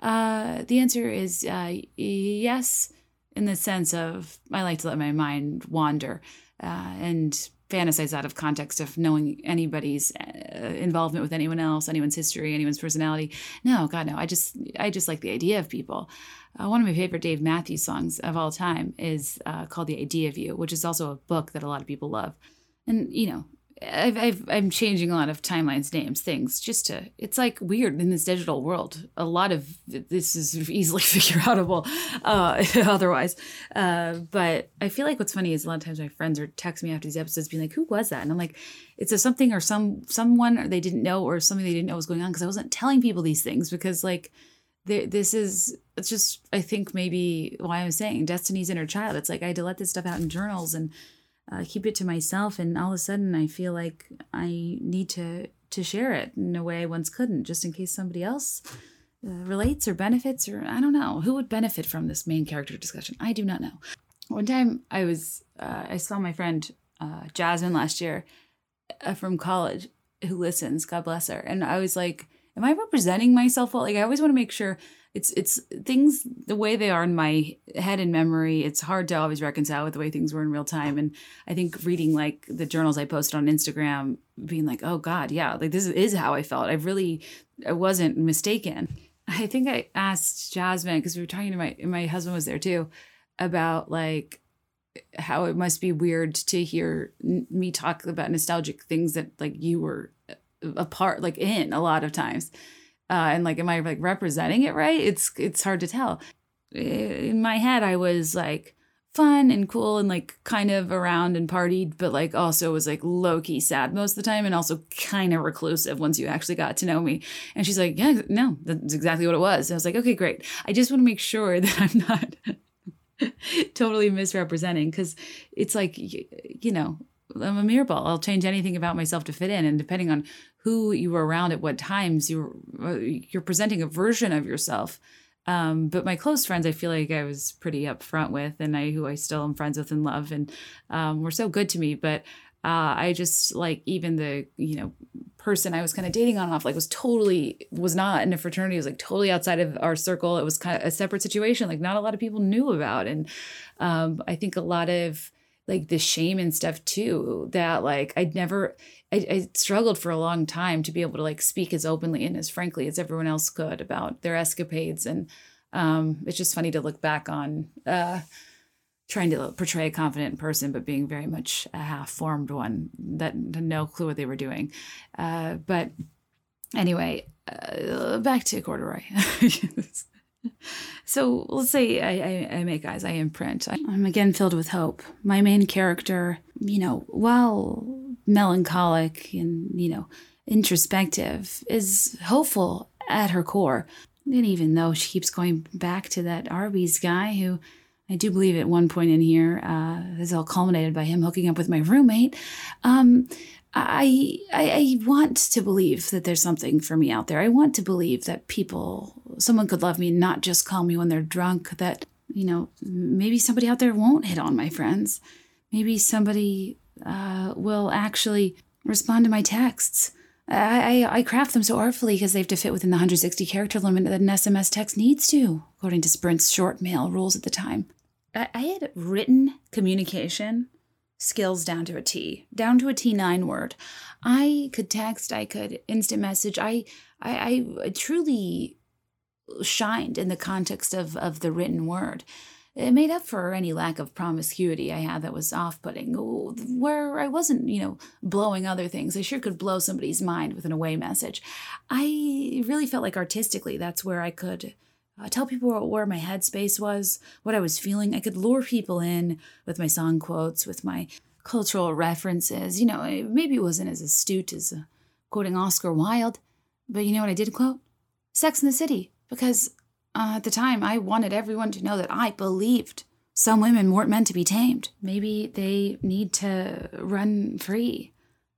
S1: Uh, the answer is uh, yes, in the sense of I like to let my mind wander uh, and fantasize out of context of knowing anybody's uh, involvement with anyone else, anyone's history, anyone's personality. No, God, no. I just, I just like the idea of people. Uh, one of my favorite Dave Matthews songs of all time is uh, called "The Idea of You," which is also a book that a lot of people love. And you know, I've, I've, I'm changing a lot of timelines, names, things, just to. It's like weird in this digital world. A lot of this is easily figure outable, uh, otherwise. Uh, but I feel like what's funny is a lot of times my friends are text me after these episodes, being like, "Who was that?" And I'm like, "It's a something or some someone or they didn't know or something they didn't know was going on because I wasn't telling people these things because like." This is it's just I think maybe why I'm saying Destiny's inner child. It's like I had to let this stuff out in journals and uh, keep it to myself and all of a sudden i feel like i need to to share it in a way i once couldn't just in case somebody else uh, relates or benefits or i don't know. Who would benefit from this main character discussion? I do not know. One time i was uh, i saw my friend uh, jasmine last year uh, from college who listens god bless her. And i was like am i representing myself well? Like i always want to make sure it's it's things the way they are in my head and memory it's hard to always reconcile with the way things were in real time. And i think reading like the journals i posted on instagram being like oh god yeah like this is how i felt. I really i wasn't mistaken. I think i asked jasmine because we were talking to my my husband was there too about like how it must be weird to hear me talk about nostalgic things that like you were a part like in a lot of times uh, and like am i like representing it right? It's it's hard to tell. In my head i was like fun and cool and like kind of around and partied but like also was like low-key sad most of the time and also kind of reclusive once you actually got to know me. And she's like yeah no that's exactly what it was. And i was like okay great. I just want to make sure that i'm not totally misrepresenting because it's like you know I'm a mirror ball. I'll change anything about myself to fit in. And depending on who you were around at what times, you're uh, you're presenting a version of yourself. Um, but my close friends, I feel like I was pretty upfront with, and I who I still am friends with and love, and um, were so good to me. But uh, I just like even the you know person I was kind of dating on and off like was totally was not in a fraternity. It was like totally outside of our circle. It was kind of a separate situation. Like not a lot of people knew about, and um, I think a lot of like the shame and stuff too that like i'd never I, I, struggled for a long time to be able to like speak as openly and as frankly as everyone else could about their escapades. And um, it's just funny to look back on uh, trying to portray a confident person but being very much a half-formed one that had no clue what they were doing. Uh, but anyway uh, back to corduroy so let's say I, I, I, make eyes, I imprint. I'm again filled with hope. My main character, you know, while melancholic and, you know, introspective, is hopeful at her core. And even though she keeps going back to that Arby's guy who I do believe at one point in here uh, is all culminated by him hooking up with my roommate. Um, I, I, I want to believe that there's something for me out there. I want to believe that people, someone could love me, not just call me when they're drunk. That you know, maybe somebody out there won't hit on my friends. Maybe somebody uh, will actually respond to my texts. I, I, I craft them so artfully because they have to fit within the 160 character limit that an SMS text needs to, according to Sprint's short mail rules at the time. I, I had written communication skills down to a T, down to a T9 word. I could text, I could instant message. I I, I truly shined in the context of, of the written word. It made up for any lack of promiscuity I had that was off putting, where I wasn't, you know, blowing other things. I sure could blow somebody's mind with an away message. I really felt like artistically that's where I could uh, tell people where my headspace was, what I was feeling. I could lure people in with my song quotes, with my cultural references. You know, maybe it wasn't as astute as uh, quoting Oscar Wilde, but you know what I did quote? Sex in the City, because uh, at the time I wanted everyone to know that I believed some women weren't meant to be tamed. Maybe they need to run free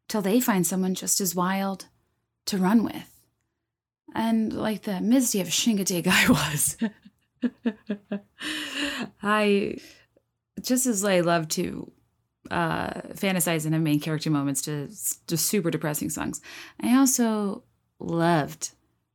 S1: till they find someone just as wild to run with. And like the Misty of Chincoteague I was. I just as I love to uh, fantasize and have main character moments to just super depressing songs. I also loved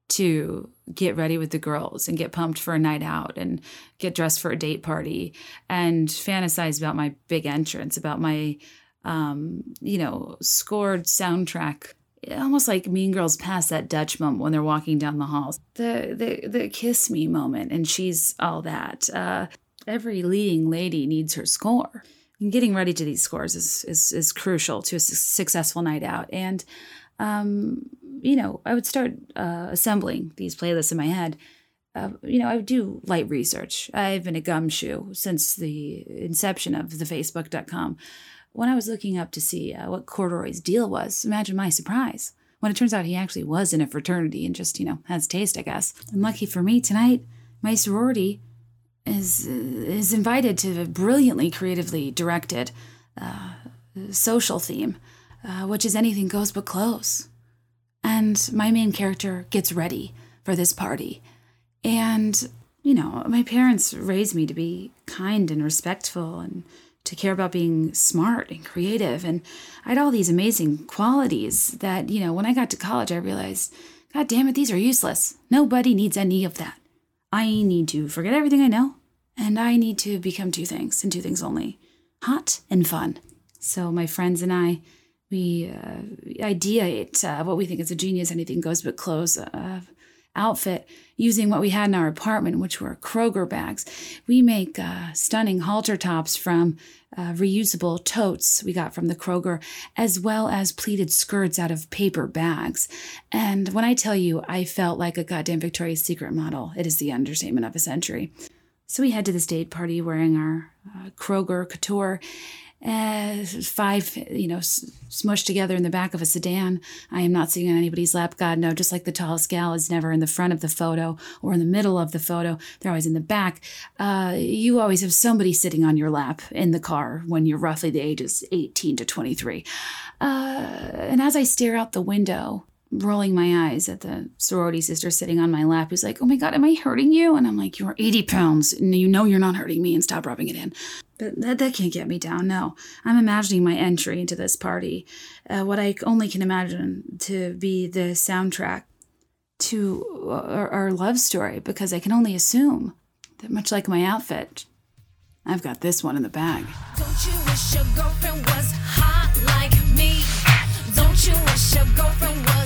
S1: to get ready with the girls and get pumped for a night out and get dressed for a date party and fantasize about my big entrance, about my, um, you know, scored soundtrack. Almost like Mean Girls past that Dutch moment when they're walking down the halls. The the the kiss me moment, and she's all that. Uh, every leading lady needs her score. And getting ready to these scores is is, is crucial to a su- successful night out. And um, you know, I would start uh, assembling these playlists in my head. Uh, you know, I would do light research. I've been a gumshoe since the inception of the Facebook.com. When I was looking up to see uh, what Corduroy's deal was, imagine my surprise when it turns out he actually was in a fraternity and just, you know, has taste, I guess. And lucky for me, tonight, my sorority is is invited to a brilliantly creatively directed uh, social theme, uh, which is anything goes but clothes. And my main character gets ready for this party. And, you know, my parents raised me to be kind and respectful and to care about being smart and creative. And I had all these amazing qualities that, you know, when I got to college, I realized, God damn it, these are useless. Nobody needs any of that. I need to forget everything I know, and I need to become two things and two things only hot and fun. So my friends and I, we uh, ideate uh, what we think is a genius anything goes but clothes uh, outfit using what we had in our apartment, which were Kroger bags. We make uh, stunning halter tops from uh, reusable totes we got from the Kroger, as well as pleated skirts out of paper bags. And when I tell you I felt like a goddamn Victoria's Secret model, it is the understatement of a century. So we head to the date party wearing our uh, Kroger couture uh, five, you know, s- smushed together in the back of a sedan. I am not sitting on anybody's lap. God, no, just like the tallest gal is never in the front of the photo or in the middle of the photo. They're always in the back. Uh, you always have somebody sitting on your lap in the car when you're roughly the ages 18 to 23. Uh, and as I stare out the window, rolling my eyes at the sorority sister sitting on my lap who's like, Oh my God, am I hurting you? And I'm like, You're 80 pounds and you know you're not hurting me and stop rubbing it in. But that, that can't get me down. No, I'm imagining my entry into this party, uh, what I only can imagine to be the soundtrack to our, our love story, because I can only assume that much like my outfit, I've got this one in the bag.
S2: Don't you wish your girlfriend was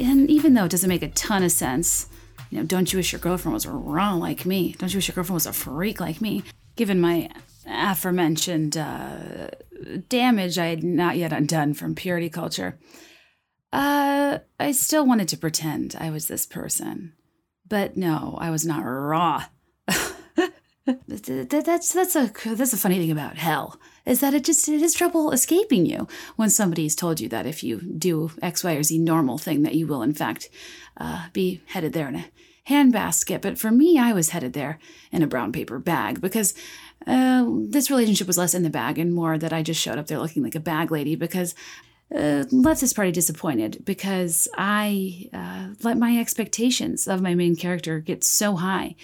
S1: and even though it doesn't make a ton of sense, you know, don't you wish your girlfriend was raw like me? Don't you wish your girlfriend was a freak like me? Given my aforementioned uh, damage I had not yet undone from purity culture, uh, I still wanted to pretend I was this person. But no, I was not raw. Th- th- that's that's a that's a funny thing about hell is that it just it is trouble escaping you when somebody's told you that if you do X Y or Z normal thing that you will in fact uh, be headed there in a handbasket. But for me, I was headed there in a brown paper bag because uh, this relationship was less in the bag and more that I just showed up there looking like a bag lady because uh, left this party disappointed because I uh, let my expectations of my main character get so high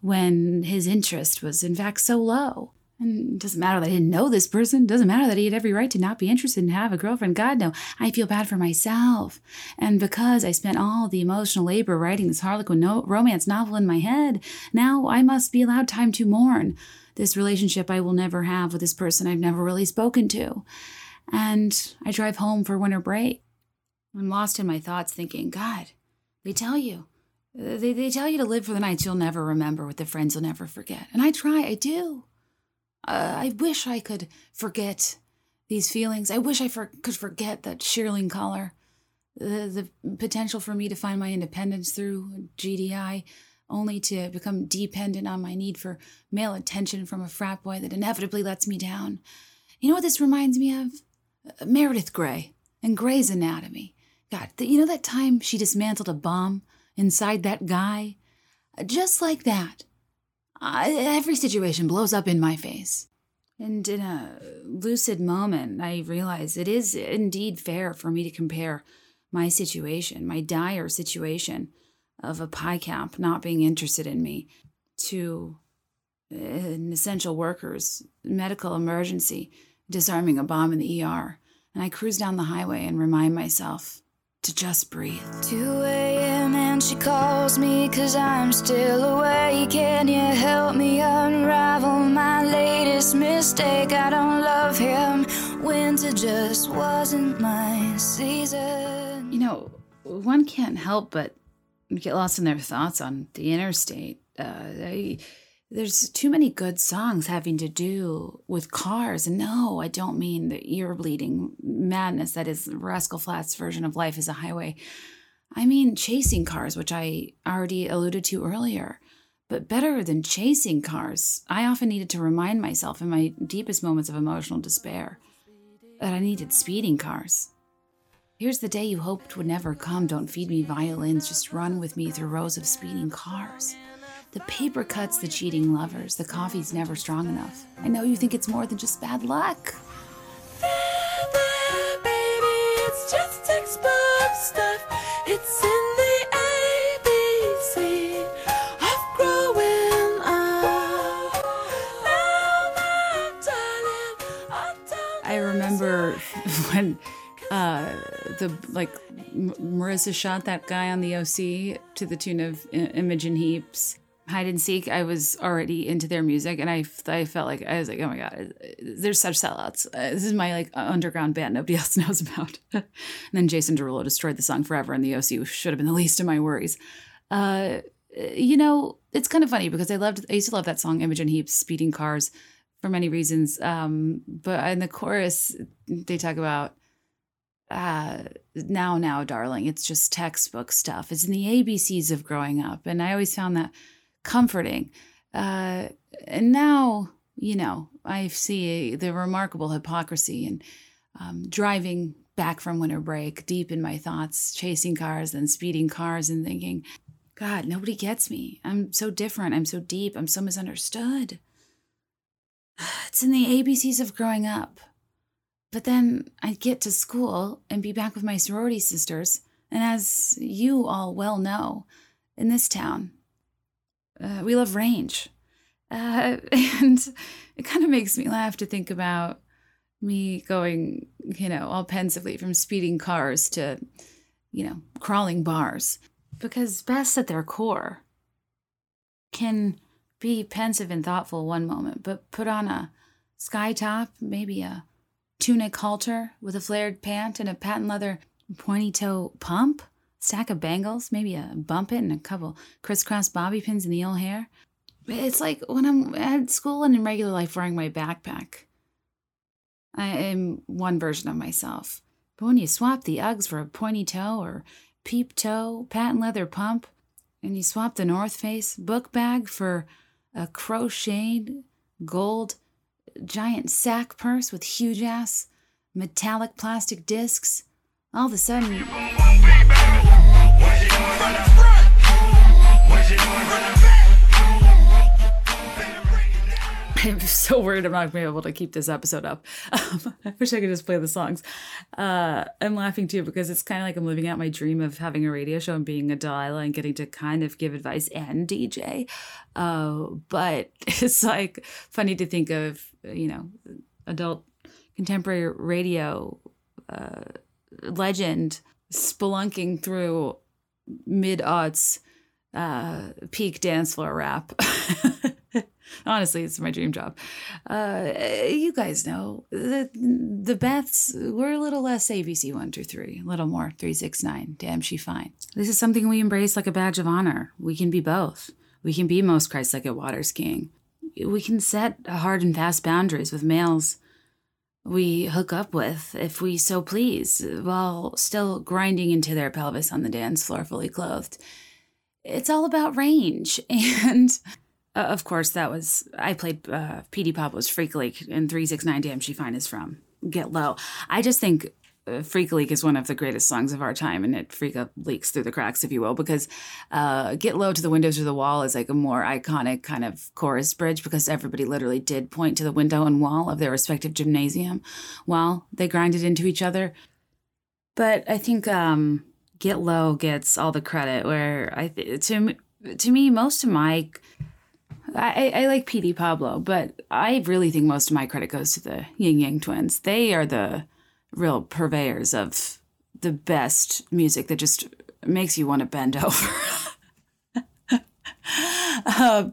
S1: when his interest was in fact so low. And it doesn't matter that I didn't know this person. It doesn't matter that he had every right to not be interested and have a girlfriend. God, no. I feel bad for myself. And because I spent all the emotional labor writing this Harlequin no- romance novel in my head, now I must be allowed time to mourn this relationship I will never have with this person I've never really spoken to. And I drive home for winter break. I'm lost in my thoughts thinking, God, they tell you. They, they tell you to live for the nights you'll never remember with the friends you'll never forget. And I try, I do. Uh, I wish I could forget these feelings. I wish I for- could forget that shearling collar, the, the potential for me to find my independence through GDI, only to become dependent on my need for male attention from a frat boy that inevitably lets me down. You know what this reminds me of? Uh, Meredith Grey and Grey's Anatomy. God, th- you know that time she dismantled a bomb inside that guy? Just like that. I, every situation blows up in my face. And in a lucid moment, I realize it is indeed fair for me to compare my situation, my dire situation of a Pi Kapp not being interested in me, to an essential workers, medical emergency, disarming a bomb in the ER. And I cruise down the highway and remind myself to just breathe.
S3: 2 a.m. and she calls me cause I'm still awake. Can you help me unravel my latest mistake? I don't love him. Winter just wasn't my season.
S1: You know, one can't help but get lost in their thoughts on the interstate. Uh, they, there's too many good songs having to do with cars. And no, I don't mean the ear bleeding madness that is Rascal Flatts' version of life is a highway. I mean chasing cars, which I already alluded to earlier. But better than chasing cars, I often needed to remind myself in my deepest moments of emotional despair that I needed speeding cars. Here's the day you hoped would never come. Don't feed me violins, just run with me through rows of speeding cars. The paper cuts the cheating lovers. The coffee's never strong enough. I know you think it's more than just bad luck. When uh, the like Marissa shot that guy on the OC to the tune of I- Imogen Heap's hide and seek. I was already into their music, and I I felt like I was like, oh my god, they're such sellouts. Uh, this is my like underground band nobody else knows about. and then Jason Derulo destroyed the song forever, and the OC should have been the least of my worries. Uh, you know, it's kind of funny because I loved I used to love that song Imogen Heap's Speeding Cars for many reasons. Um, but in the chorus, they talk about uh, now, now, darling. It's just textbook stuff. It's in the ABCs of growing up, and I always found that comforting. Uh, and now, you know, I see the remarkable hypocrisy and um, driving back from winter break, deep in my thoughts, chasing cars and speeding cars, and thinking, God, nobody gets me. I'm so different. I'm so deep. I'm so misunderstood. It's in the ABCs of growing up. But then I'd get to school and be back with my sorority sisters. And as you all well know, in this town, uh, we love range. Uh, and it kind of makes me laugh to think about me going, you know, all pensively from speeding cars to, you know, crawling bars. Because best at their core can be pensive and thoughtful one moment, but put on a sky top, maybe a tunic halter with a flared pant and a patent leather pointy toe pump, stack of bangles, maybe a bump it and a couple crisscross bobby pins in the old hair. It's like when I'm at school and in regular life wearing my backpack. I am one version of myself. But when you swap the Uggs for a pointy toe or peep toe, patent leather pump, and you swap the North Face book bag for a crocheted gold giant sack purse with huge ass metallic plastic discs, all of a sudden. I'm so worried I'm not going to be able to keep this episode up. Um, I wish I could just play the songs. Uh, I'm laughing too because it's kind of like I'm living out my dream of having a radio show and being a Delilah and getting to kind of give advice and DJ. Uh, but it's like funny to think of, you know, adult contemporary radio uh, legend spelunking through mid aughts uh, peak dance floor rap. Honestly, it's my dream job. Uh, you guys know the the Beths were a little less ABC one two three, a little more three six nine. Damn, she fine. This is something we embrace like a badge of honor. We can be both. We can be most Christ-like at water skiing. We can set hard and fast boundaries with males we hook up with if we so please, while still grinding into their pelvis on the dance floor fully clothed. It's all about range. And uh, of course, that was, I played uh, Petey Pablo's Freak League and 369 Damn She Fine is from Get Low. I just think uh, Freak Leak is one of the greatest songs of our time, and it freak up leaks through the cracks, if you will, because uh, Get Low to the Windows to the Wall is like a more iconic kind of chorus bridge because everybody literally did point to the window and wall of their respective gymnasium while they grinded into each other. But I think um, Get Low gets all the credit, where I th- to, to me, most of my I, I like Petey Pablo, but I really think most of my credit goes to the Ying Yang twins. They are the real purveyors of the best music that just makes you want to bend over. um,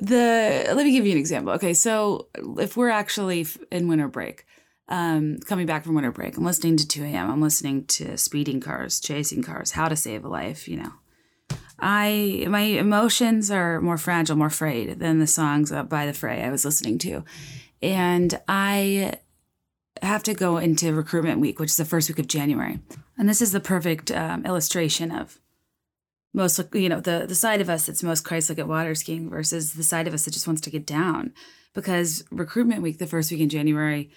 S1: the let me give you an example. Okay, so if we're actually in winter break, um, coming back from winter break, I'm listening to 2 a.m. I'm listening to speeding cars, chasing cars, how to save a life. You know, I my emotions are more fragile, more frayed than the songs by the Fray I was listening to, and I have to go into recruitment week, which is the first week of January, and this is the perfect um, illustration of most you know the the side of us that's most Christ-like at water skiing versus the side of us that just wants to get down, because recruitment week, the first week in January.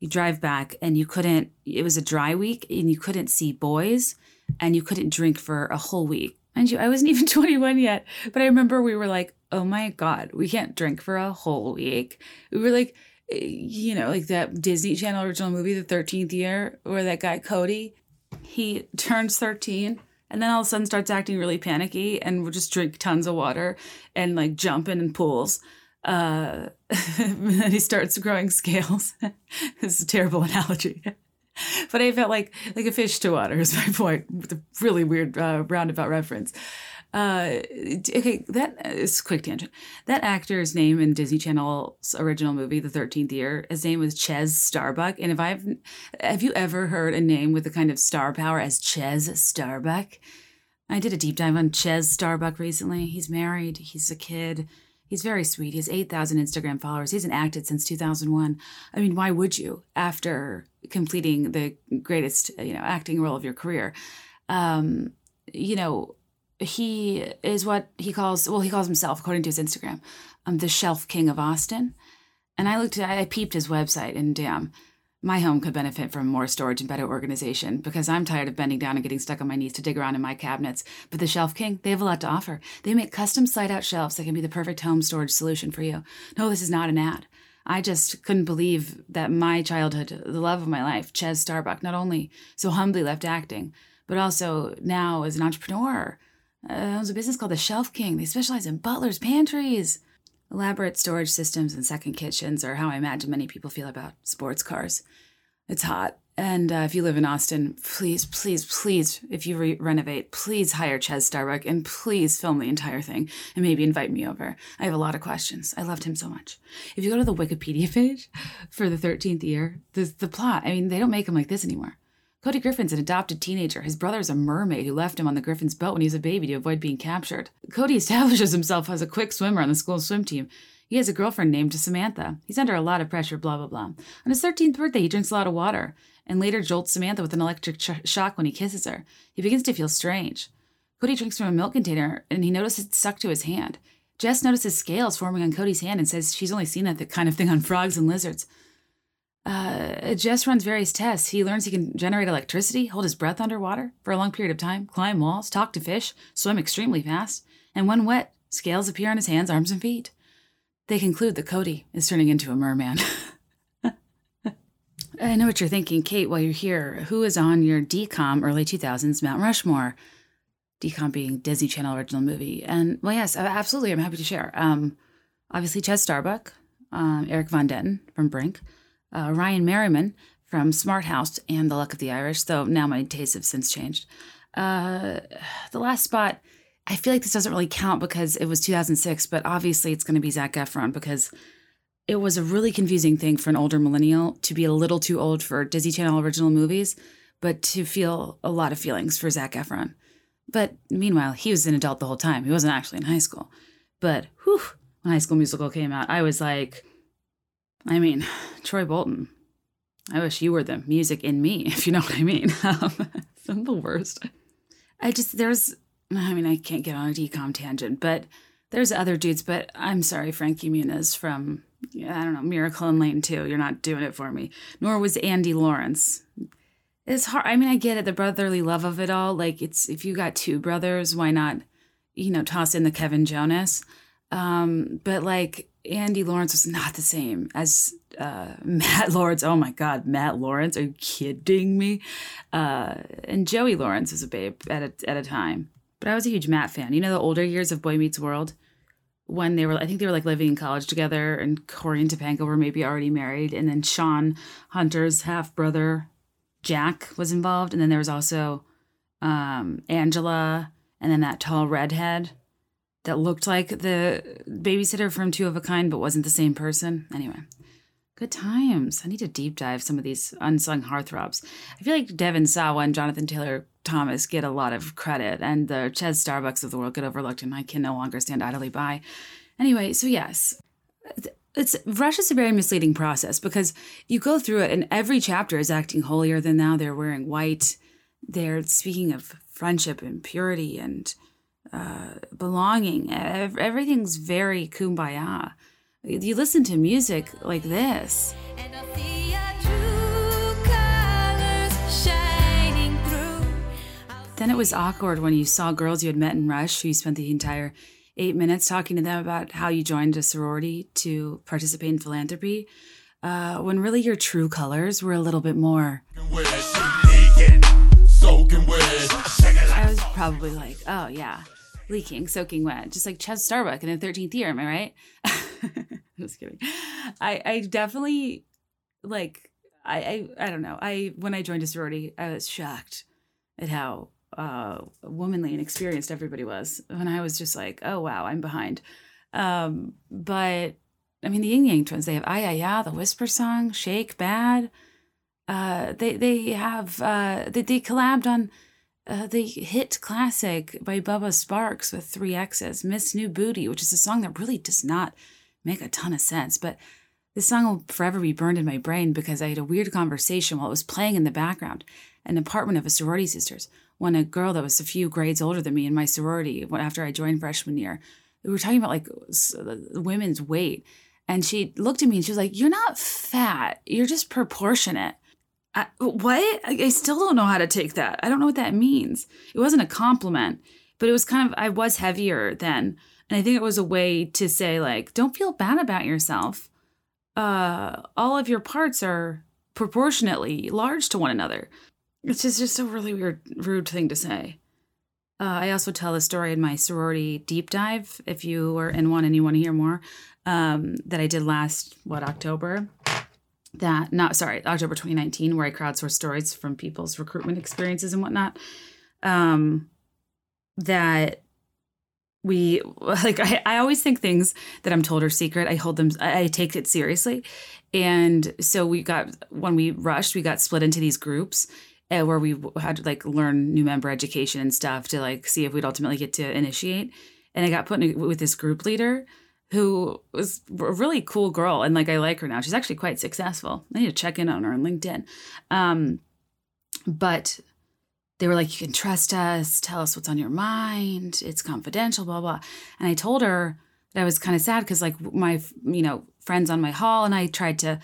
S1: You drive back and you couldn't, it was a dry week and you couldn't see boys and you couldn't drink for a whole week. And you, I wasn't even 21 yet, but I remember we were like, oh my God, we can't drink for a whole week. We were like, eh, you know, like that Disney Channel original movie, The 13th Year, where that guy Cody, he turns 13 and then all of a sudden starts acting really panicky and will just drink tons of water and like jump in, in pools. Uh, and then he starts growing scales. this is a terrible analogy but I felt like like a fish to water is my point. With a really weird uh, roundabout reference. Uh, okay, that is quick tangent. That actor's name in Disney Channel's original movie, The Thirteenth Year, his name was Chez Starbuck. And if I've have you ever heard a name with the kind of star power as Chez Starbuck? I did a deep dive on Chez Starbuck recently. He's married. He's a kid. He's very sweet. He has 8,000 Instagram followers. He hasn't acted since 2001. I mean, why would you after completing the greatest, you know, acting role of your career? Um, you know, he is what he calls, well, he calls himself, according to his Instagram, um, the shelf king of Austin. And I looked I peeped his website and damn, my home could benefit from more storage and better organization because I'm tired of bending down and getting stuck on my knees to dig around in my cabinets. But the Shelf King, they have a lot to offer. They make custom slide out shelves that can be the perfect home storage solution for you. No, this is not an ad. I just couldn't believe that my childhood, the love of my life, Chez Starbuck, not only so humbly left acting, but also now as an entrepreneur. Uh, owns a business called the Shelf King. They specialize in butlers' pantries. Elaborate storage systems and second kitchens are how I imagine many people feel about sports cars. It's hot. And uh, if you live in Austin, please, please, please, if you re- renovate, please hire Chez Starbuck and please film the entire thing and maybe invite me over. I have a lot of questions. I loved him so much. If you go to the Wikipedia page for the 13th year, the, the plot, I mean, they don't make him like this anymore. Cody Griffin's an adopted teenager. His brother's a mermaid who left him on the Griffin's boat when he was a baby to avoid being captured. Cody establishes himself as a quick swimmer on the school swim team. He has a girlfriend named Samantha. He's under a lot of pressure, blah, blah, blah. On his 13th birthday, he drinks a lot of water and later jolts Samantha with an electric shock when he kisses her. He begins to feel strange. Cody drinks from a milk container and he notices it's stuck to his hand. Jess notices scales forming on Cody's hand and says she's only seen that kind of thing on frogs and lizards. Uh, Jess runs various tests. He learns he can generate electricity, hold his breath underwater for a long period of time, climb walls, talk to fish, swim extremely fast, and when wet, scales appear on his hands, arms, and feet. They conclude that Cody is turning into a merman. I know what you're thinking, Kate, while you're here. Who is on your DCOM early 2000s Mount Rushmore? DCOM being Disney Channel original movie. And, well, yes, absolutely, I'm happy to share. Um, obviously, Chez Starbuck, um, Erik von Detten from Brink, uh, Ryan Merriman from Smart House and The Luck of the Irish, though now my tastes have since changed. Uh, the last spot, I feel like this doesn't really count because it was 2006, but obviously it's going to be Zac Efron because it was a really confusing thing for an older millennial to be a little too old for Disney Channel original movies, but to feel a lot of feelings for Zac Efron. But meanwhile, he was an adult the whole time. He wasn't actually in high school. But whew, when High School Musical came out, I was like, I mean, Troy Bolton. I wish you were the music in me, if you know what I mean. I'm the worst. I just, there's, I mean, I can't get on a DCOM tangent, but there's other dudes, but I'm sorry, Frankie Muniz from, I don't know, Miracle in Lane 2. You're not doing it for me. Nor was Andy Lawrence. It's hard. I mean, I get it, the brotherly love of it all. Like, it's, if you got two brothers, why not, you know, toss in the Kevin Jonas? Um, but like, Andy Lawrence was not the same as uh, Matt Lawrence. Oh my God, Matt Lawrence? Are you kidding me? Uh, and Joey Lawrence was a babe at a, at a time. But I was a huge Matt fan. You know the older years of Boy Meets World when they were, I think they were like living in college together, and Cory and Topanga were maybe already married, and then Shawn Hunter's half brother Jack was involved, and then there was also um, Angela, and then that tall redhead that looked like the babysitter from Two of a Kind, but wasn't the same person. Anyway, good times. I need to deep dive some of these unsung heartthrobs. I feel like Devon Sawa and Jonathan Taylor Thomas get a lot of credit, and the Chez Starbucks of the world get overlooked, and I can no longer stand idly by. Anyway, so yes, it's Rush is a very misleading process because you go through it, and every chapter is acting holier than thou. They're wearing white. They're speaking of friendship and purity and uh, belonging. Everything's very kumbaya. You listen to music like this.
S2: And I see your true colors shining through.
S1: Then it was awkward when you saw girls you had met in Rush who you spent the entire eight minutes talking to them about how you joined a sorority to participate in philanthropy, uh, when really your true colors were a little bit more.
S4: wet, she leaking, soaking wet.
S1: I was probably like, oh yeah, leaking, soaking wet, just like Chez Starbuck in the 13th year, am I right? I'm just kidding. I, I definitely like, I, I, I don't know. I, when I joined a sorority, I was shocked at how uh, womanly and experienced everybody was. When I was just like, oh wow, I'm behind. Um, but I mean, the Yin Yang Twins, they have Ay Ay Ya, the Whisper Song, Shake, Bad. Uh, they they have uh, they they collabed on uh, the hit classic by Bubba Sparxxx with three X's, Miss New Booty, which is a song that really does not make a ton of sense, but this song will forever be burned in my brain because I had a weird conversation while it was playing in the background, an apartment of a sorority sisters, when a girl that was a few grades older than me in my sorority, after I joined freshman year, we were talking about like women's weight. And she looked at me and she was like, You're not fat, you're just proportionate. I, what? I, still don't know how to take that. I don't know what that means. It wasn't a compliment, but it was kind of, I was heavier then. And I think it was a way to say, like, don't feel bad about yourself. Uh, all of your parts are proportionately large to one another. It's just, just a really weird, rude thing to say. Uh, I also tell the story in my sorority deep dive, if you were in one and you want to hear more, um, that I did last, what, October? That not sorry october 2019 where i crowdsourced stories from people's recruitment experiences and whatnot um that we like I, I always think things that i'm told are secret i hold them I, I take it seriously. And so we got when we rushed we got split into these groups uh, where we had to like learn new member education and stuff to like see if we'd ultimately get to initiate. And i got put in a, with this group leader who was a really cool girl and like I like her now. She's actually quite successful. I need to check in on her on LinkedIn. Um, but they were like, you can trust us, tell us what's on your mind. It's confidential, blah blah. And I told her that I was kind of sad because like my you know friends on my hall and I tried to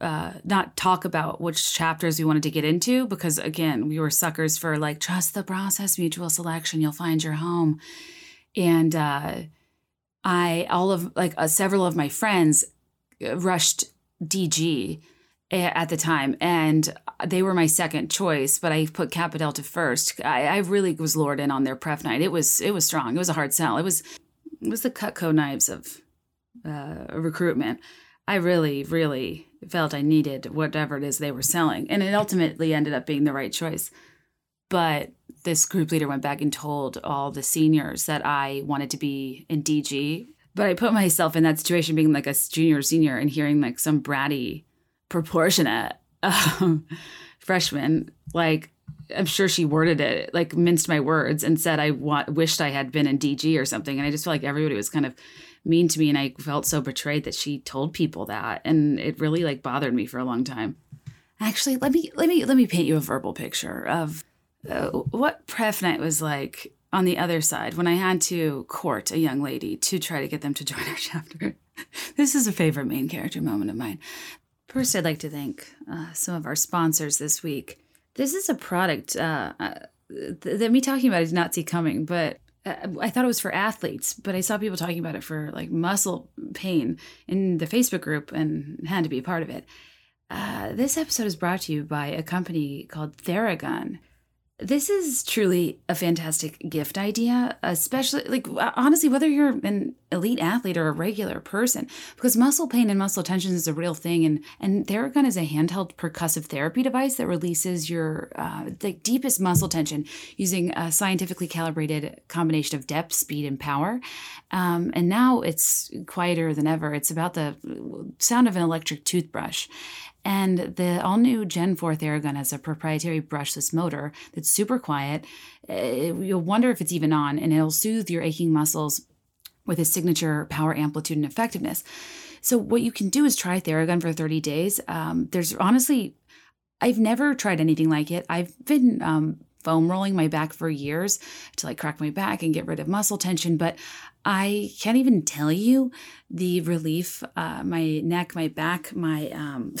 S1: uh, not talk about which chapters we wanted to get into because again we were suckers for like trust the process, mutual selection, you'll find your home, and. uh I all of like uh, several of my friends uh, rushed DG at the time, and they were my second choice. But I put Kappa Delta first. I, I really was lured in on their pref night. It was it was strong. It was a hard sell. It was it was the Cutco knives of uh, recruitment. I really really felt I needed whatever it is they were selling, and it ultimately ended up being the right choice. But this group leader went back and told all the seniors that I wanted to be in DG. But I put myself in that situation being like a junior or senior and hearing like some bratty, proportionate um, freshman. Like, I'm sure she worded it, like minced my words and said I want, wished I had been in DG or something. And I just felt like everybody was kind of mean to me. And I felt so betrayed that she told people that. And it really like bothered me for a long time. Actually, let me let me let me paint you a verbal picture of what pref night was like on the other side when I had to court a young lady to try to get them to join our chapter. this is a favorite main character moment of mine. First, I'd like to thank uh, some of our sponsors this week. This is a product uh, uh, th- that me talking about I did not see coming, but uh, I thought it was for athletes, but I saw people talking about it for like muscle pain in the Facebook group and had to be a part of it. Uh, this episode is brought to you by a company called Theragun. This is truly a fantastic gift idea, especially like honestly, whether you're an elite athlete or a regular person, because muscle pain and muscle tension is a real thing. And and Theragun is a handheld percussive therapy device that releases your uh, the deepest muscle tension using a scientifically calibrated combination of depth, speed, and power. Um, and now it's quieter than ever. It's about the sound of an electric toothbrush. And the all new Gen 4 Theragun has a proprietary brushless motor that's super quiet. Uh, You'll wonder if it's even on, and it'll soothe your aching muscles with its signature power, amplitude, and effectiveness. So, what you can do is try Theragun for 30 days. Um, there's honestly, I've never tried anything like it. I've been um, foam rolling my back for years to like crack my back and get rid of muscle tension, but I can't even tell you the relief, uh, my neck, my back, my, um,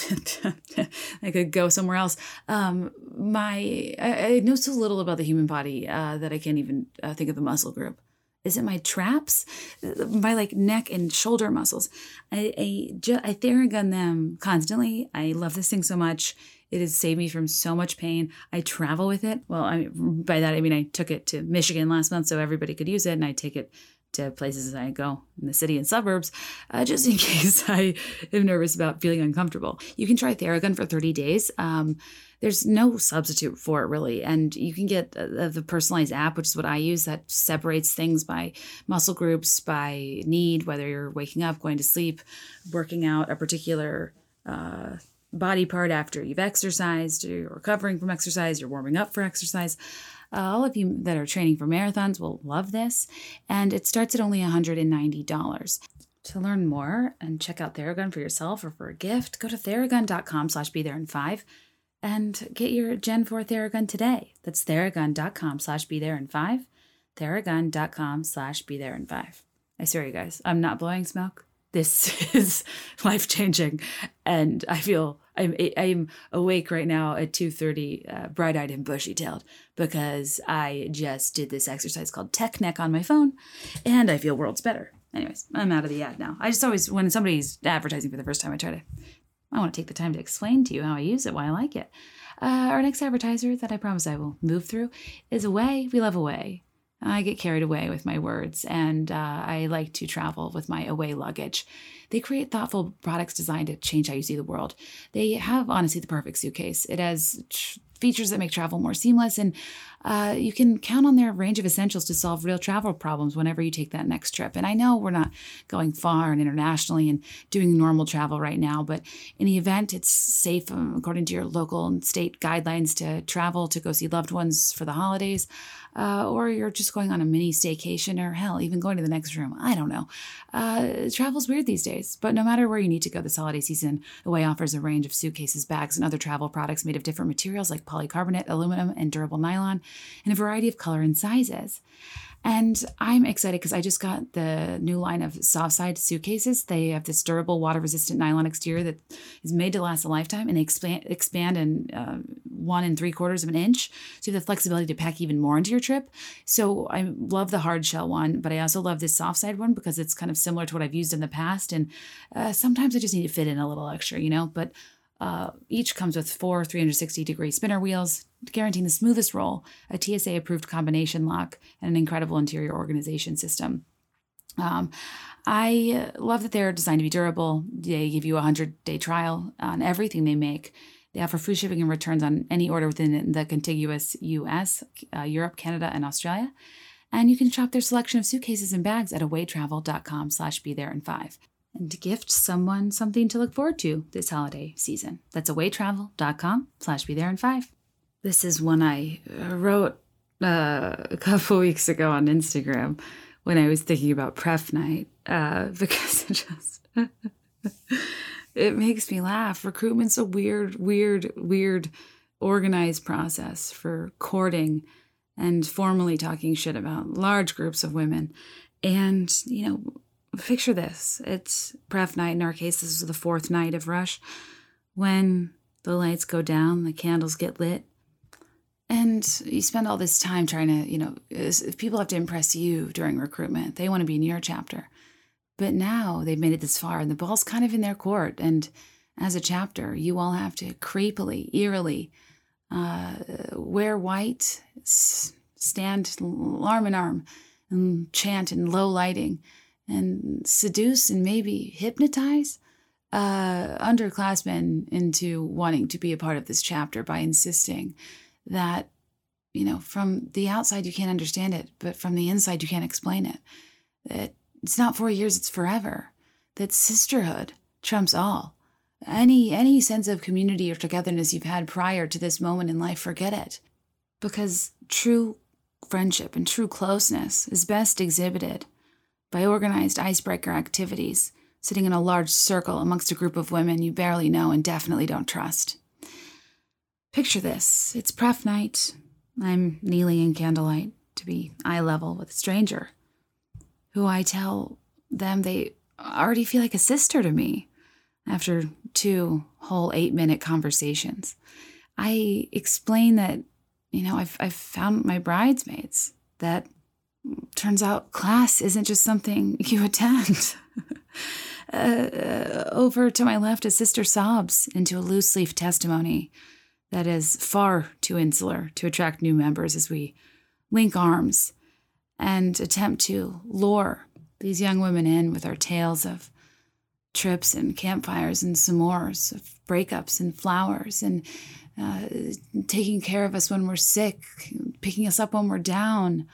S1: I could go somewhere else. Um, my, I, I know so little about the human body, uh, that I can't even uh, think of the muscle group. Is it my traps? My like neck and shoulder muscles. I, I, ju- I Theragun them constantly. I love this thing so much. It has saved me from so much pain. I travel with it. Well, I by that I mean I took it to Michigan last month so everybody could use it, and I take it to places as I go in the city and suburbs, uh, just in case I am nervous about feeling uncomfortable. You can try Theragun for 30 days. Um, there's no substitute for it really, and you can get uh, the personalized app, which is what I use, that separates things by muscle groups, by need, whether you're waking up, going to sleep, working out a particular uh, body part after you've exercised, you're recovering from exercise, you're warming up for exercise. Uh, all of you that are training for marathons will love this, and it starts at only $190. To learn more and check out Theragun for yourself or for a gift, go to theragun.com slash be there in five and get your Gen 4 Theragun today. That's theragun.com slash be there in five, theragun.com slash be there in five. I swear you guys, I'm not blowing smoke. This is life changing, and I feel I'm I'm awake right now at two thirty, uh, bright eyed and bushy tailed, because I just did this exercise called Tech Neck on my phone, and I feel worlds better. Anyways, I'm out of the ad now. I just always when somebody's advertising for the first time, I try to I want to take the time to explain to you how I use it, why I like it. Uh, our next advertiser that I promise I will move through is Away. We love Away. I get carried away with my words, and uh, I like to travel with my away luggage. They create thoughtful products designed to change how you see the world. They have, honestly, the perfect suitcase. It has tr- features that make travel more seamless, and uh, you can count on their range of essentials to solve real travel problems whenever you take that next trip. And I know we're not going far and internationally and doing normal travel right now, but in the event it's safe um, according to your local and state guidelines to travel to go see loved ones for the holidays, uh, or you're just going on a mini staycation, or hell, even going to the next room. I don't know. Uh, travel's weird these days, but no matter where you need to go this holiday season, Away offers a range of suitcases, bags, and other travel products made of different materials like polycarbonate, aluminum, and durable nylon in a variety of color and sizes. And I'm excited because I just got the new line of soft side suitcases. They have this durable, water resistant nylon exterior that is made to last a lifetime and they expand, expand in uh, one and three quarters of an inch. So you have the flexibility to pack even more into your trip. So I love the hard shell one, but I also love this soft side one because it's kind of similar to what I've used in the past. And uh, sometimes I just need to fit in a little extra, you know? But uh, each comes with four 360 degree spinner wheels, guaranteeing the smoothest roll, a TSA approved combination lock, and an incredible interior organization system. Um, I love that they're designed to be durable. They give you a 100 day trial on everything they make. They offer free shipping and returns on any order within the contiguous US, uh, Europe, Canada, and Australia. And you can shop their selection of suitcases and bags at awaytravel.com slash be there in five and gift someone something to look forward to this holiday season. That's awaytravel.com slash be there in five. This is one I uh, wrote uh, a couple weeks ago on Instagram when I was thinking about pref night uh, because it just it makes me laugh. Recruitment's a weird, weird, weird organized process for courting and formally talking shit about large groups of women. And, you know, picture this. It's pref night. In our case this is the fourth night of rush. When the lights go down the candles get lit. And you spend all this time trying to you know if people have to impress you during recruitment they want to be in your chapter. But now they've made it this far and the ball's kind of in their court. And as a chapter you all have to creepily eerily uh, wear white, s- stand arm in arm, and chant in low lighting, and seduce and maybe hypnotize uh, underclassmen into wanting to be a part of this chapter by insisting that, you know, from the outside you can't understand it, but from the inside you can't explain it. That it's not four years, it's forever. That sisterhood trumps all. Any any sense of community or togetherness you've had prior to this moment in life, forget it. Because true friendship and true closeness is best exhibited by organized icebreaker activities, sitting in a large circle amongst a group of women you barely know and definitely don't trust. Picture this it's pref night. I'm kneeling in candlelight to be eye level with a stranger who I tell them they already feel like a sister to me after two whole eight minute conversations. I explain that, you know, I've, I've found my bridesmaids, that turns out class isn't just something you attend. uh, over to my left, a sister sobs into a loose leaf testimony that is far too insular to attract new members as we link arms and attempt to lure these young women in with our tales of trips and campfires and s'mores, of breakups and flowers and uh, taking care of us when we're sick, picking us up when we're down.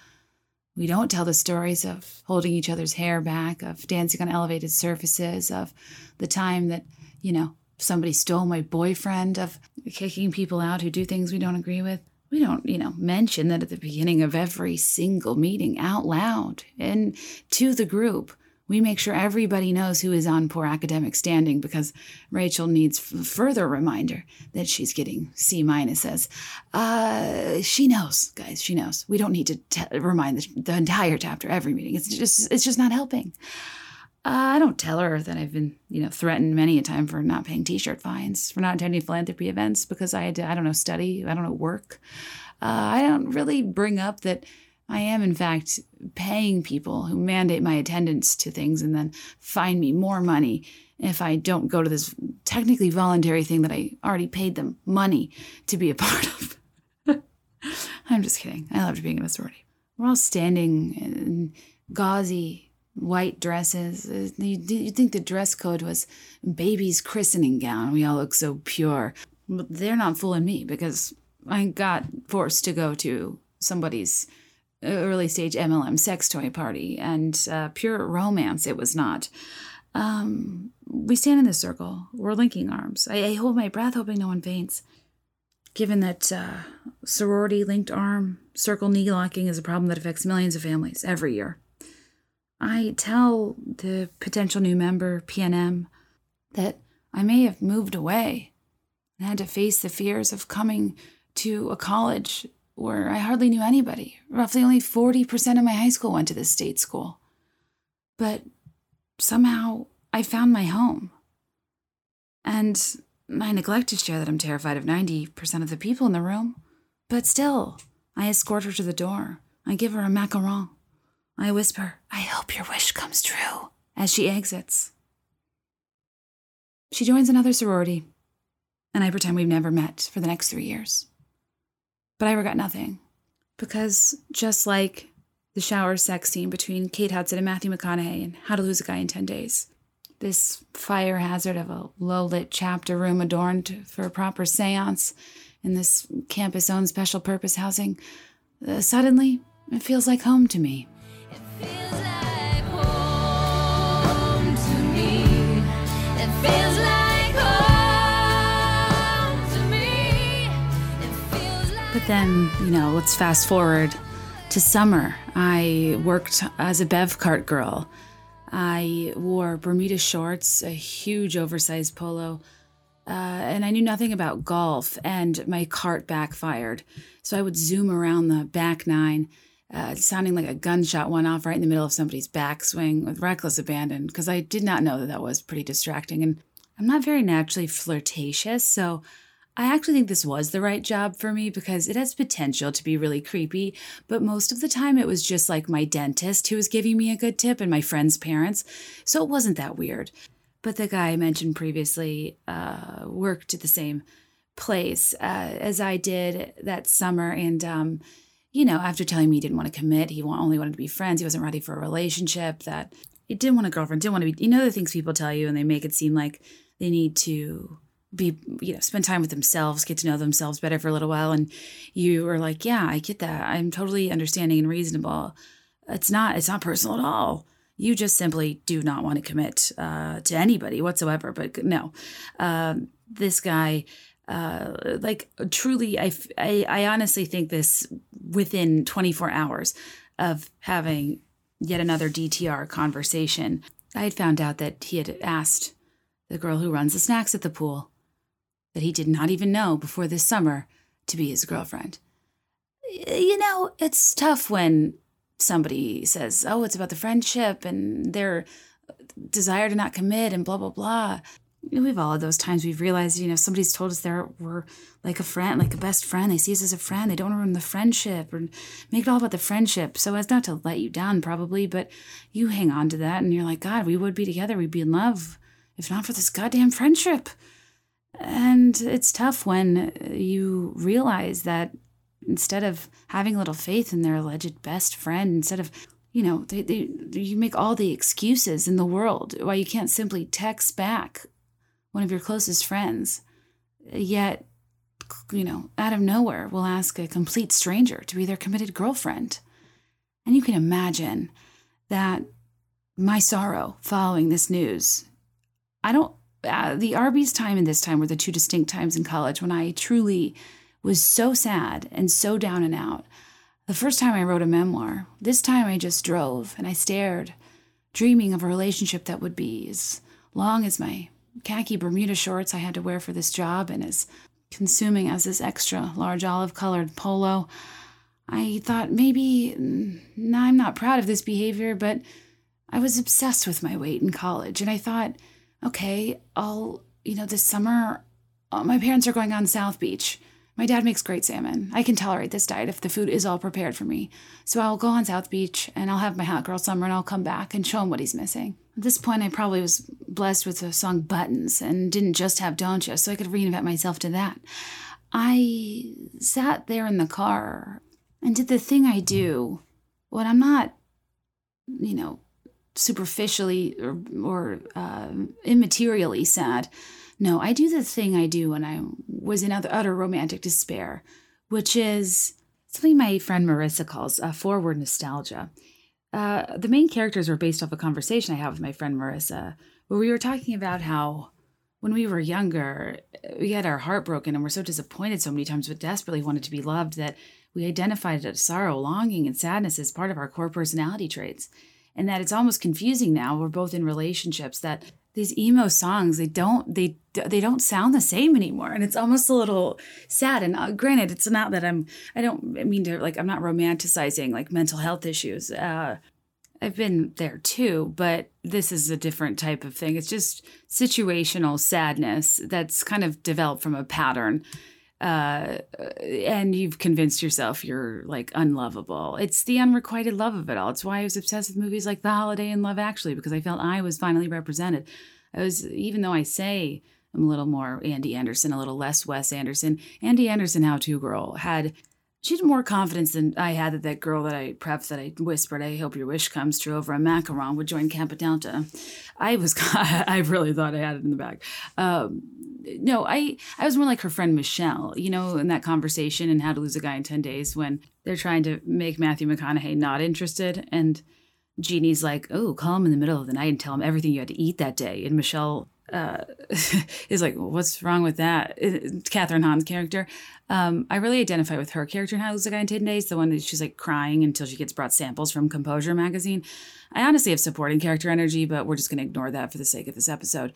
S1: We don't tell the stories of holding each other's hair back, of dancing on elevated surfaces, of the time that, you know, somebody stole my boyfriend, of kicking people out who do things we don't agree with. We don't, you know, mention that at the beginning of every single meeting out loud and to the group. We make sure everybody knows who is on poor academic standing because Rachel needs f- further reminder that she's getting C minuses. Uh, she knows, guys. She knows. We don't need to te- remind the, the entire chapter every meeting. It's just, it's just not helping. Uh, I don't tell her that I've been, you know, threatened many a time for not paying T-shirt fines, for not attending philanthropy events because I had to, I don't know, study, I don't know, work. Uh, I don't really bring up that I am, in fact, paying people who mandate my attendance to things and then fine me more money if I don't go to this technically voluntary thing that I already paid them money to be a part of. I'm just kidding. I loved being in a sorority. We're all standing in gauzy white dresses. Uh, You, you think the dress code was baby's christening gown. We all look so pure. But they're not fooling me because I got forced to go to somebody's early stage MLM sex toy party and uh, pure romance it was not. Um, we stand in the circle. We're linking arms. I, I hold my breath, hoping no one faints. Given that uh, sorority linked arm circle knee locking is a problem that affects millions of families every year, I tell the potential new member, PNM, that I may have moved away and had to face the fears of coming to a college where I hardly knew anybody. Roughly only 40% of my high school went to this state school. But somehow I found my home. And I neglect to share that I'm terrified of 90% of the people in the room. But still, I escort her to the door. I give her a macaron. I whisper, I hope your wish comes true, as she exits. She joins another sorority, and I pretend we've never met for the next three years. But I regret nothing, because just like the shower sex scene between Kate Hudson and Matthew McConaughey in How to Lose a Guy in 10 Days, this fire hazard of a low lit chapter room adorned for a proper seance in this campus owned special purpose housing, uh, suddenly it feels like home to me. Then, you know, let's fast forward to summer. I worked as a Bev cart girl. I wore Bermuda shorts, a huge oversized polo, uh, and I knew nothing about golf, and my cart backfired. So I would zoom around the back nine, uh, sounding like a gunshot went off right in the middle of somebody's backswing with reckless abandon, because I did not know that that was pretty distracting. And I'm not very naturally flirtatious, so I actually think this was the right job for me because it has potential to be really creepy, but most of the time it was just like my dentist who was giving me a good tip and my friend's parents, so it wasn't that weird. But the guy I mentioned previously uh, worked at the same place uh, as I did that summer. And, um, you know, after telling me he didn't want to commit, he only wanted to be friends, he wasn't ready for a relationship, that he didn't want a girlfriend, didn't want to be, you know, the things people tell you and they make it seem like they need to be, you know, spend time with themselves, get to know themselves better for a little while. And you are like, yeah, I get that. I'm totally understanding and reasonable. It's not, it's not personal at all. You just simply do not want to commit uh, to anybody whatsoever. But no, um, this guy, uh, like truly, I I honestly think this within 24 hours of having yet another DTR conversation, I had found out that he had asked the girl who runs the snacks at the pool that he did not even know before this summer to be his girlfriend. You know, it's tough when somebody says, oh, it's about the friendship and their desire to not commit and blah, blah, blah. We've all had those times we've realized, you know, somebody's told us they're we're like a friend, like a best friend. They see us as a friend. They don't ruin the friendship or make it all about the friendship. So as not to let you down, probably, but you hang on to that and you're like, God, we would be together. We'd be in love if not for this goddamn friendship. And it's tough when uh, you realize that instead of having little faith in their alleged best friend, instead of, you know, they, they, you make all the excuses in the world why you can't simply text back one of your closest friends, yet, you know, out of nowhere will ask a complete stranger to be their committed girlfriend. And you can imagine that my sorrow following this news. I don't, uh, the Arby's time and this time were the two distinct times in college when I truly was so sad and so down and out. The first time I wrote a memoir, this time I just drove and I stared, dreaming of a relationship that would be as long as my khaki Bermuda shorts I had to wear for this job and as consuming as this extra large olive colored polo. I thought maybe mm, I'm not proud of this behavior, but I was obsessed with my weight in college. And I thought, okay, I'll, you know, this summer, uh, my parents are going on South Beach. My dad makes great salmon. I can tolerate this diet if the food is all prepared for me. So I'll go on South Beach and I'll have my hot girl summer and I'll come back and show him what he's missing. At this point, I probably was blessed with the song Buttons and didn't just have Don't Cha, so I could reinvent myself to that. I sat there in the car and did the thing I do when I'm not, you know, superficially or, or uh, immaterially sad. No, I do the thing I do when I was in utter, utter romantic despair, which is something my friend Marissa calls uh, forward nostalgia. Uh, the main characters were based off a conversation I had with my friend Marissa, where we were talking about how when we were younger, we had our heart broken and were so disappointed so many times, but desperately wanted to be loved that we identified sorrow, longing, and sadness as part of our core personality traits. And that it's almost confusing now. We're both in relationships that these emo songs they don't they they don't sound the same anymore and it's almost a little sad and uh, granted it's not that i'm i don't mean to like i'm not romanticizing like mental health issues uh I've been there too, but this is a different type of thing. It's just situational sadness that's kind of developed from a pattern. Uh, and you've convinced yourself you're like unlovable. It's the unrequited love of it all. It's why I was obsessed with movies like The Holiday and Love Actually, because I felt I was finally represented. I was, even though I say I'm a little more Andy Anderson, a little less Wes Anderson, Andy Anderson, How To Girl, had she had more confidence than I had that that girl that I prepped that I whispered, I hope your wish comes true over a macaron would join Kappa Delta. I was, I really thought I had it in the bag. Um, no, I, I was more like her friend Michelle, you know, in that conversation and How to Lose a Guy in 10 Days when they're trying to make Matthew McConaughey not interested. And Jeannie's like, oh, call him in the middle of the night and tell him everything you had to eat that day. And Michelle uh, is like, what's wrong with that? Kathryn Hahn's character. Um, I really identify with her character in How to Lose a Guy in 10 Days, the one that she's like crying until she gets brought samples from Composure magazine. I honestly have supporting character energy, but we're just going to ignore that for the sake of this episode.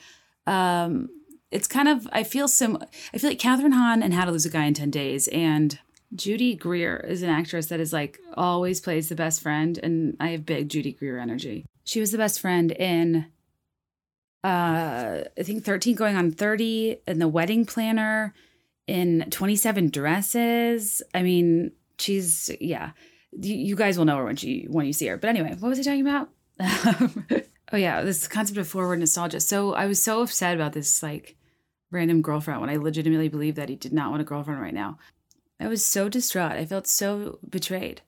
S1: Um, it's kind of, I feel sim, I feel like Kathryn Hahn and How to Lose a Guy in 10 Days and Judy Greer is an actress that is like always plays the best friend, and I have big Judy Greer energy. She was the best friend in uh I think 13 going on 30 in the wedding planner in 27 dresses. I mean, she's yeah. You, you guys will know her when she when you see her. But anyway, what was I talking about? oh yeah, this concept of forward nostalgia. So I was so upset about this like random girlfriend when I legitimately believe that he did not want a girlfriend right now. I was so distraught. I felt so betrayed.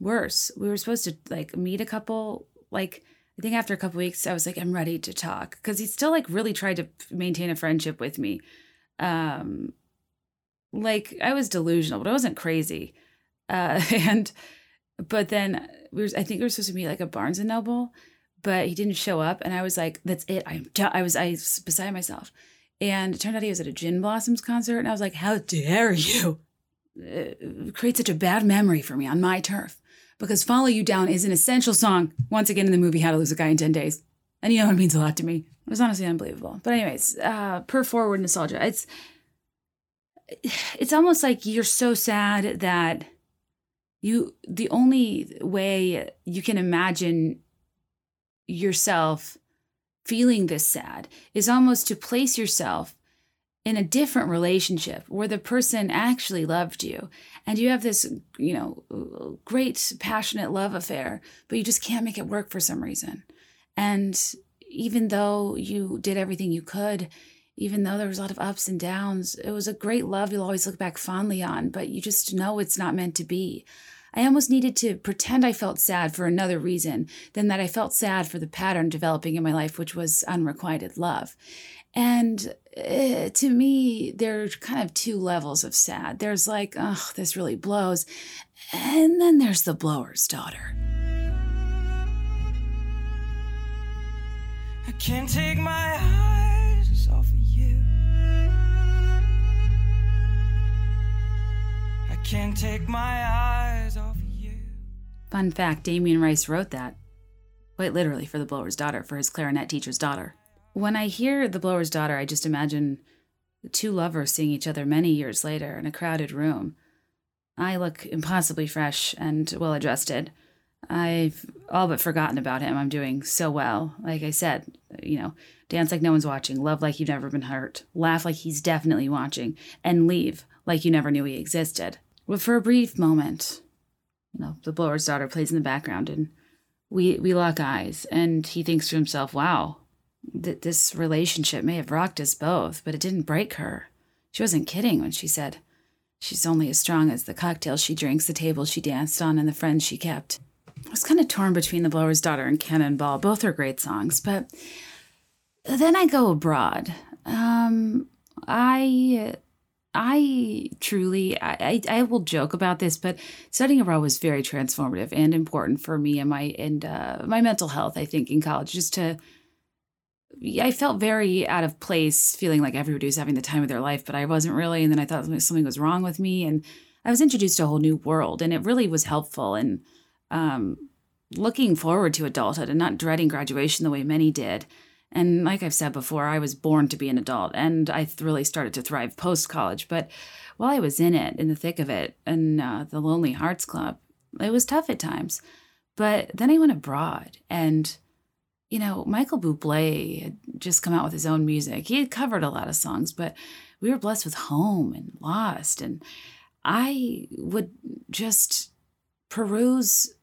S1: Worse, we were supposed to like meet a couple like I think after a couple weeks I was like I'm ready to talk cuz he still like really tried to maintain a friendship with me. Um like I was delusional, but I wasn't crazy. Uh and but then we were I think we were supposed to meet like a Barnes and Noble, but he didn't show up and I was like that's it. I'm. I was I was beside myself. And it turned out he was at a Gin Blossoms concert and I was like how dare you uh, create such a bad memory for me on my turf because Follow You Down is an essential song, once again in the movie How to Lose a Guy in 10 Days. And you know it means a lot to me. It was honestly unbelievable. But anyways, uh, per forward nostalgia, it's it's almost like you're so sad that you the only way you can imagine yourself feeling this sad is almost to place yourself in a different relationship where the person actually loved you. And you have this you know great passionate love affair but you just can't make it work for some reason. And even though you did everything you could even though there was a lot of ups and downs it was a great love you'll always look back fondly on but you just know it's not meant to be I almost needed to pretend I felt sad for another reason than that I felt sad for the pattern developing in my life, which was unrequited love. And uh, to me, there's kind of two levels of sad. There's like, oh, this really blows. And then there's the blower's daughter.
S5: I can't take my eyes can't take my eyes off of you.
S1: Fun fact Damien Rice wrote that, quite literally, for the blower's daughter, for his clarinet teacher's daughter. When I hear the blower's daughter, I just imagine two lovers seeing each other many years later in a crowded room. I look impossibly fresh and well adjusted. I've all but forgotten about him. I'm doing so well. Like I said, you know, dance like no one's watching, love like you've never been hurt, laugh like he's definitely watching, and leave like you never knew he existed. But for a brief moment, you know, the blower's daughter plays in the background and we we lock eyes and he thinks to himself, wow, th- this relationship may have rocked us both, but it didn't break her. She wasn't kidding when she said, she's only as strong as the cocktails she drinks, the table she danced on, and the friends she kept. I was kind of torn between The Blower's Daughter and Cannonball. Both are great songs, but then I go abroad. Um, I I truly, I, I, will joke about this, but studying abroad was very transformative and important for me and my and uh, my mental health. I think in college, just to, I felt very out of place, feeling like everybody was having the time of their life, but I wasn't really. And then I thought something was wrong with me, and I was introduced to a whole new world, and it really was helpful and um, looking forward to adulthood and not dreading graduation the way many did. And like I've said before, I was born to be an adult and I really started to thrive post college. But while I was in it, in the thick of it, in uh, the Lonely Hearts Club, it was tough at times. But then I went abroad and, you know, Michael Bublé had just come out with his own music. He had covered a lot of songs, but we were blessed with Home and Lost. And I would just peruse,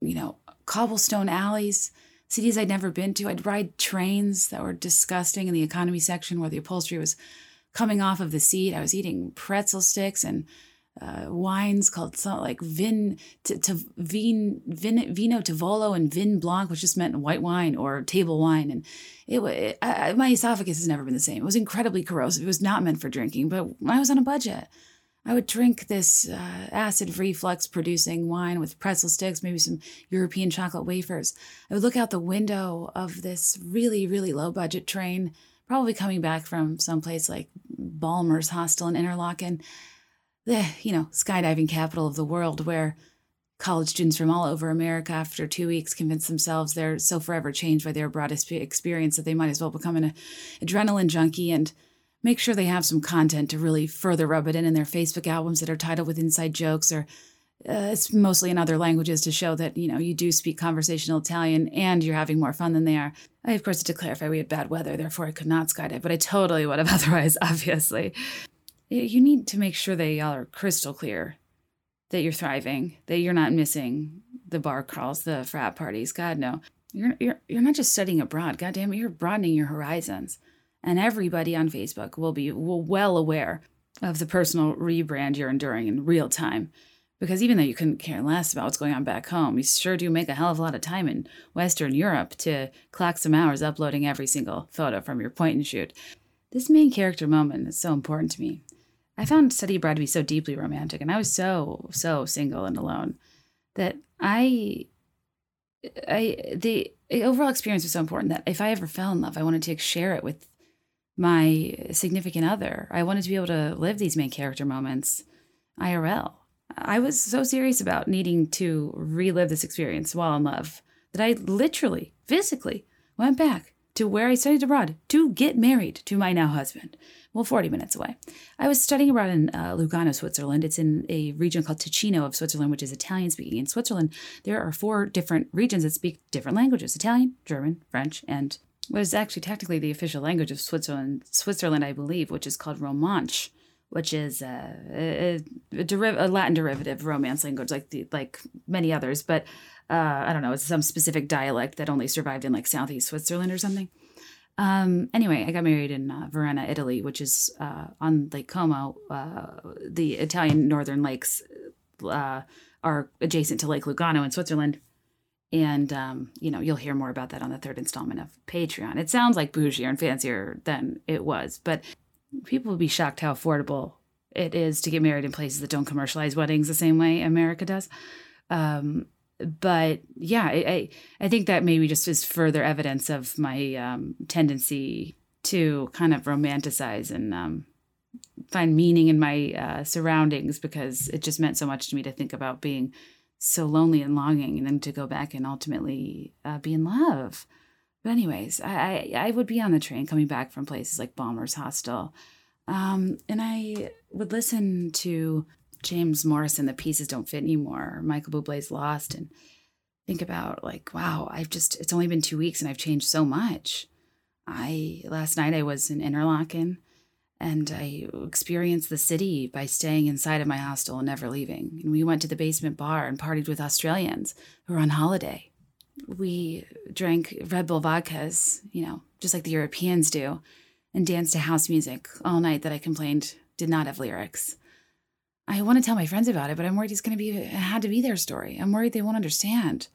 S1: you know, cobblestone alleys cities I'd never been to. I'd ride trains that were disgusting in the economy section where the upholstery was coming off of the seat. I was eating pretzel sticks and uh, wines called like vin to, to vin, vin vino tavolo and vin blanc, which just meant white wine or table wine. And it, I, my esophagus has never been the same. It was incredibly corrosive. It was not meant for drinking, but I was on a budget. I would drink this uh, acid reflux producing wine with pretzel sticks, maybe some European chocolate wafers. I would look out the window of this really, really low budget train, probably coming back from someplace like Balmer's Hostel in Interlaken, the, you know, skydiving capital of the world, where college students from all over America, after two weeks, convince themselves they're so forever changed by their broad experience that they might as well become an adrenaline junkie and make sure they have some content to really further rub it in in their Facebook albums that are titled with inside jokes or uh, it's mostly in other languages to show that you know you do speak conversational Italian and you're having more fun than they are. I of course had to clarify we had bad weather, therefore I could not skydive, but I totally would have otherwise. Obviously, you need to make sure they all are crystal clear that you're thriving, that you're not missing the bar crawls, the frat parties. God no, you're you're you're not just studying abroad. God damn it, you're broadening your horizons And everybody on Facebook will be well aware of the personal rebrand you're enduring in real time. Because even though you couldn't care less about what's going on back home, you sure do make a hell of a lot of time in Western Europe to clock some hours uploading every single photo from your point and shoot. This main character moment is so important to me. I found Study Abroad to be so deeply romantic, and I was so, so single and alone that I, I, the overall experience was so important that if I ever fell in love, I wanted to share it with my significant other. I wanted to be able to live these main character moments IRL. I was so serious about needing to relive this experience while in love that I literally, physically went back to where I studied abroad to get married to my now husband. Well, 40 minutes away. I was studying abroad in uh, Lugano, Switzerland. It's in a region called Ticino of Switzerland, which is Italian speaking. In Switzerland, there are four different regions that speak different languages Italian, German, French, and what is actually technically the official language of Switzerland, Switzerland, I believe, which is called Romansh which is uh, a, a, deriv- a Latin derivative Romance language, like the, like many others. But uh, I don't know, it's some specific dialect that only survived in like southeast Switzerland or something. Um, anyway, I got married in uh, Varenna, Italy, which is uh, on Lake Como. Uh, the Italian northern lakes uh, are adjacent to Lake Lugano in Switzerland. And, um, you know, you'll hear more about that on the third installment of Patreon. It sounds like bougier and fancier than it was, but people will be shocked how affordable it is to get married in places that don't commercialize weddings the same way America does. Um, but yeah, I, I, I think that maybe just is further evidence of my um, tendency to kind of romanticize and um, find meaning in my uh, surroundings because it just meant so much to me to think about being so lonely and longing and then to go back and ultimately uh, be in love. But anyways, I, I, I would be on the train coming back from places like Balmer's Hostel, um, and I would listen to James Morrison, "The Pieces Don't Fit Anymore," Michael Bublé's "Lost," and think about like, wow, I've just it's only been two weeks and I've changed so much. I last night I was in Interlaken, and I experienced the city by staying inside of my hostel and never leaving. And we went to the basement bar and partied with Australians who were on holiday we drank Red Bull vodkas, you know, just like the Europeans do, and danced to house music all night that I complained did not have lyrics. I want to tell my friends about it, but I'm worried it's going to be it had to be their story. I'm worried they won't understand.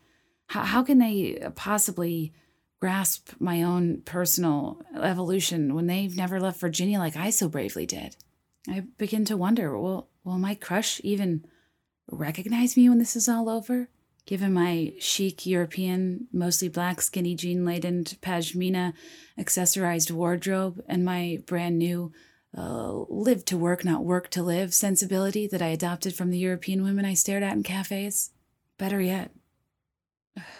S1: How how can they possibly grasp my own personal evolution when they've never left Virginia like I so bravely did? I begin to wonder, will will my crush even recognize me when this is all over? Given my chic European, mostly black, skinny jean laden pashmina accessorized wardrobe and my brand new uh, live to work, not work to live sensibility that I adopted from the European women I stared at in cafes? Better yet,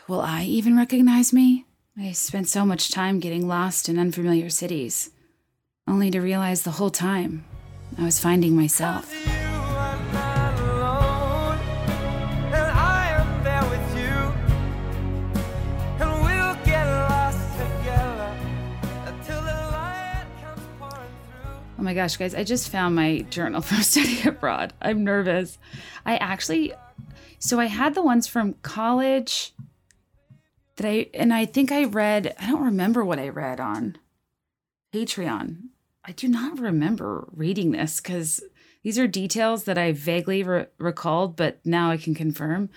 S1: will I even recognize me? I spent so much time getting lost in unfamiliar cities, only to realize the whole time I was finding myself.
S5: You are not alone, and I am there with you, and we'll get lost together until the light comes pouring through.
S1: Oh my gosh, guys, I just found my journal from study abroad. I'm nervous. I actually, so I had the ones from college that I, and I think I read, I don't remember what I read on Patreon. I do not remember reading this because these are details that I vaguely re- recalled, but now I can confirm.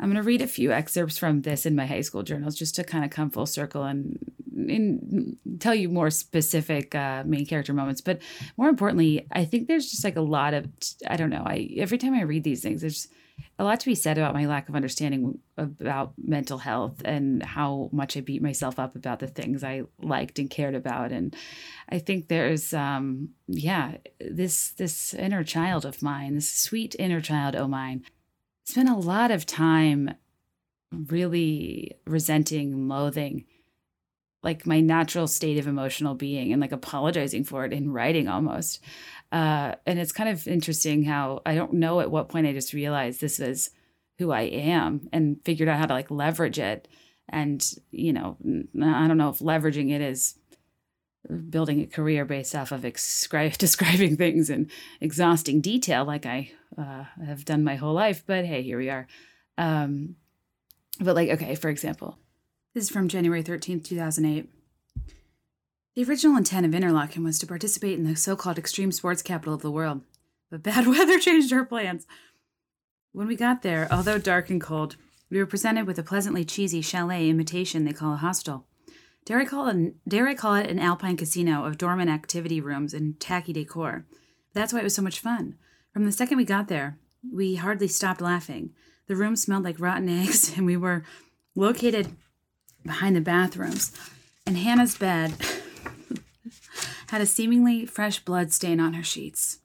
S1: I'm going to read a few excerpts from this in my high school journals just to kind of come full circle and, and tell you more specific uh, main character moments. But more importantly, I think there's just like a lot of I don't know. I every time I read these things, there's a lot to be said about my lack of understanding about mental health and how much I beat myself up about the things I liked and cared about. And I think there's um yeah, this this inner child of mine, this sweet inner child o' mine, spent a lot of time really resenting, loathing like my natural state of emotional being and like apologizing for it in writing almost. Uh, and it's kind of interesting how I don't know at what point I just realized this was who I am and figured out how to like leverage it. And, you know, I don't know if leveraging it is building a career based off of excri- describing things in exhausting detail like I uh, have done my whole life. But hey, here we are. Um, but like, okay, for example, this is from January 13th, 2008. The original intent of Interlaken was to participate in the so called extreme sports capital of the world, but bad weather changed our plans. When we got there, although dark and cold, we were presented with a pleasantly cheesy chalet imitation they call a hostel. Dare I call it an, dare I call it an alpine casino of dormant activity rooms and tacky decor? That's why it was so much fun. From the second we got there, we hardly stopped laughing. The room smelled like rotten eggs, and we were located behind the bathrooms. And Hannah's bed had a seemingly fresh blood stain on her sheets.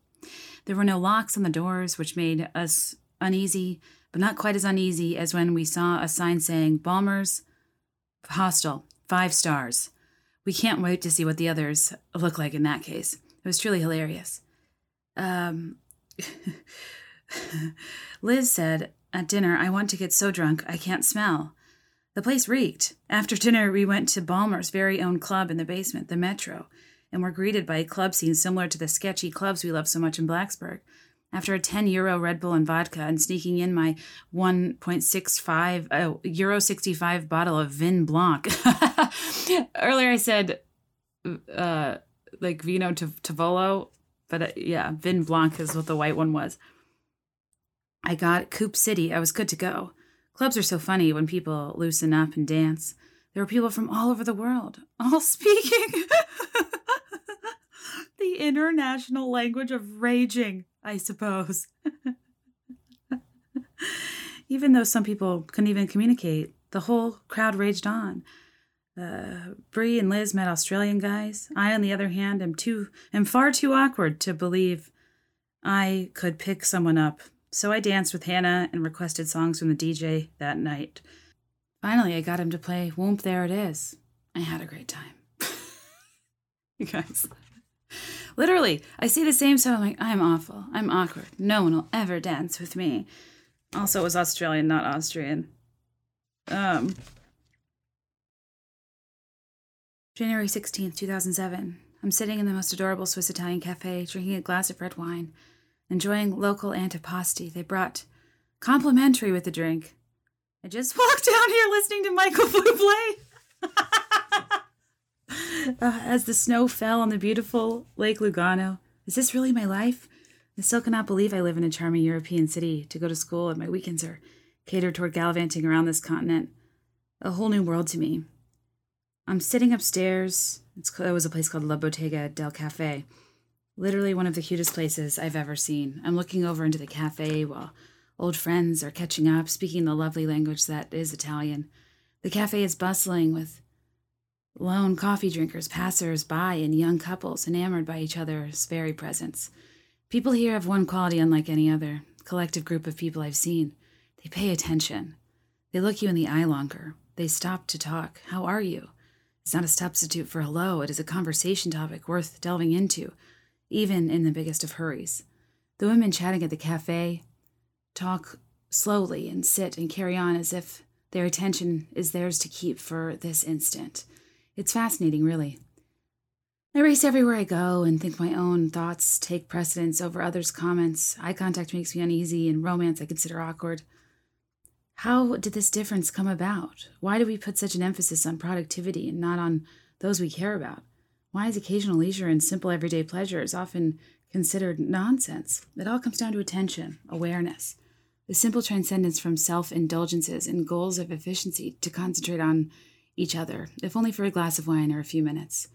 S1: There were no locks on the doors, which made us uneasy, but not quite as uneasy as when we saw a sign saying Balmer's Hostel, five stars. We can't wait to see what the others look like in that case. It was truly hilarious. Um, Liz said at dinner, I want to get so drunk I can't smell. The place reeked. After dinner, we went to Balmer's very own club in the basement, the Metro, and we were greeted by a club scene similar to the sketchy clubs we love so much in Blacksburg. After a 10 euro Red Bull and vodka and sneaking in my 1.65 uh, euro 65 bottle of Vin Blanc. Earlier I said uh, like Vino Tav- Tavolo, but uh, yeah, Vin Blanc is what the white one was. I got Coop City. I was good to go. Clubs are so funny when people loosen up and dance. There were people from all over the world, all speaking the international language of raging, I suppose. even though some people couldn't even communicate, the whole crowd raged on. Uh, Bree and Liz met Australian guys. I, on the other hand, am too am far too awkward to believe I could pick someone up. So I danced with Hannah and requested songs from the DJ that night. Finally, I got him to play Whoomp There It Is. I had a great time. you guys. Literally, I see the same song. I'm like, I'm awful. I'm awkward. No one will ever dance with me. Also, it was Australian, not Austrian. Um, January 16th, 2007. I'm sitting in the most adorable Swiss Italian cafe, drinking a glass of red wine, enjoying local antipasti they brought complimentary with the drink. I just walked down here listening to Michael Bublé. uh, as the snow fell on the beautiful Lake Lugano. Is this really my life? I still cannot believe I live in a charming European city to go to school and my weekends are catered toward gallivanting around this continent. A whole new world to me. I'm sitting upstairs. It's, it was a place called La Bottega del Cafe. Literally one of the cutest places I've ever seen. I'm looking over into the cafe while old friends are catching up, speaking the lovely language that is Italian. The cafe is bustling with lone coffee drinkers, passers by, and young couples enamored by each other's very presence. People here have one quality unlike any other collective group of people I've seen. They pay attention. They look you in the eye longer. They stop to talk. How are you? It's not a substitute for hello, it is a conversation topic worth delving into, even in the biggest of hurries. The women chatting at the cafe talk slowly and sit and carry on as if their attention is theirs to keep for this instant. It's fascinating, really. I race everywhere I go and think my own thoughts take precedence over others' comments. Eye contact makes me uneasy, and romance I consider awkward. How did this difference come about? Why do we put such an emphasis on productivity and not on those we care about? Why is occasional leisure and simple everyday pleasures often considered nonsense? It all comes down to attention, awareness, the simple transcendence from self indulgences and goals of efficiency to concentrate on each other, if only for a glass of wine or a few minutes.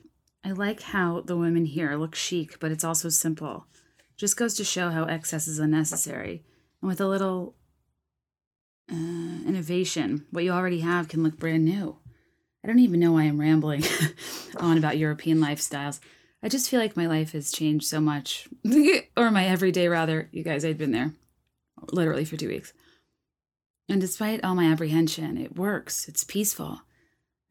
S1: I like how the women here look chic, but it's also simple. Just goes to show how excess is unnecessary. And with a little uh, innovation, what you already have can look brand new. I don't even know why I'm rambling on about European lifestyles. I just feel like my life has changed so much, or my everyday rather. You guys, I'd been there literally for two weeks. And despite all my apprehension, it works. It's peaceful.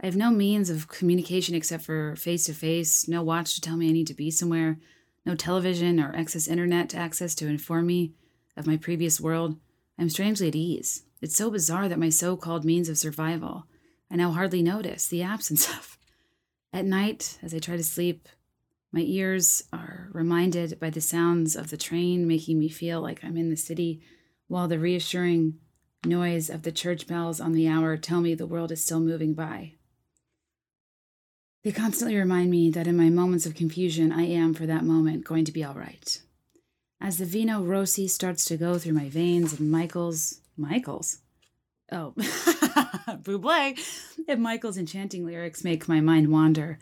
S1: I have no means of communication except for face to face, no watch to tell me I need to be somewhere, no television or excess internet access to inform me of my previous world. I'm strangely at ease. It's so bizarre that my so called means of survival I now hardly notice the absence of. At night, as I try to sleep, my ears are reminded by the sounds of the train making me feel like I'm in the city, while the reassuring noise of the church bells on the hour tell me the world is still moving by. They constantly remind me that in my moments of confusion, I am, for that moment, going to be all right. As the Vino Rossi starts to go through my veins and Michael's. Michael's? Oh, Bublé. If Michael's enchanting lyrics make my mind wander,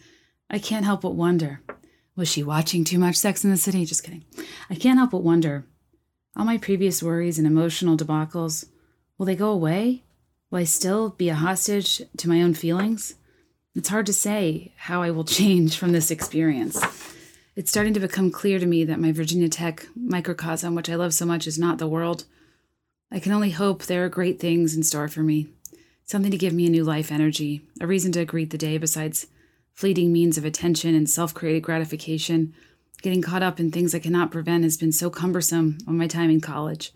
S1: I can't help but wonder. Was she watching too much Sex in the City? Just kidding. I can't help but wonder. All my previous worries and emotional debacles, will they go away? Will I still be a hostage to my own feelings? It's hard to say how I will change from this experience. It's starting to become clear to me that my Virginia Tech microcosm, which I love so much, is not the world. I can only hope there are great things in store for me. Something to give me a new life energy, a reason to greet the day besides fleeting means of attention and self created gratification. Getting caught up in things I cannot prevent has been so cumbersome on my time in college,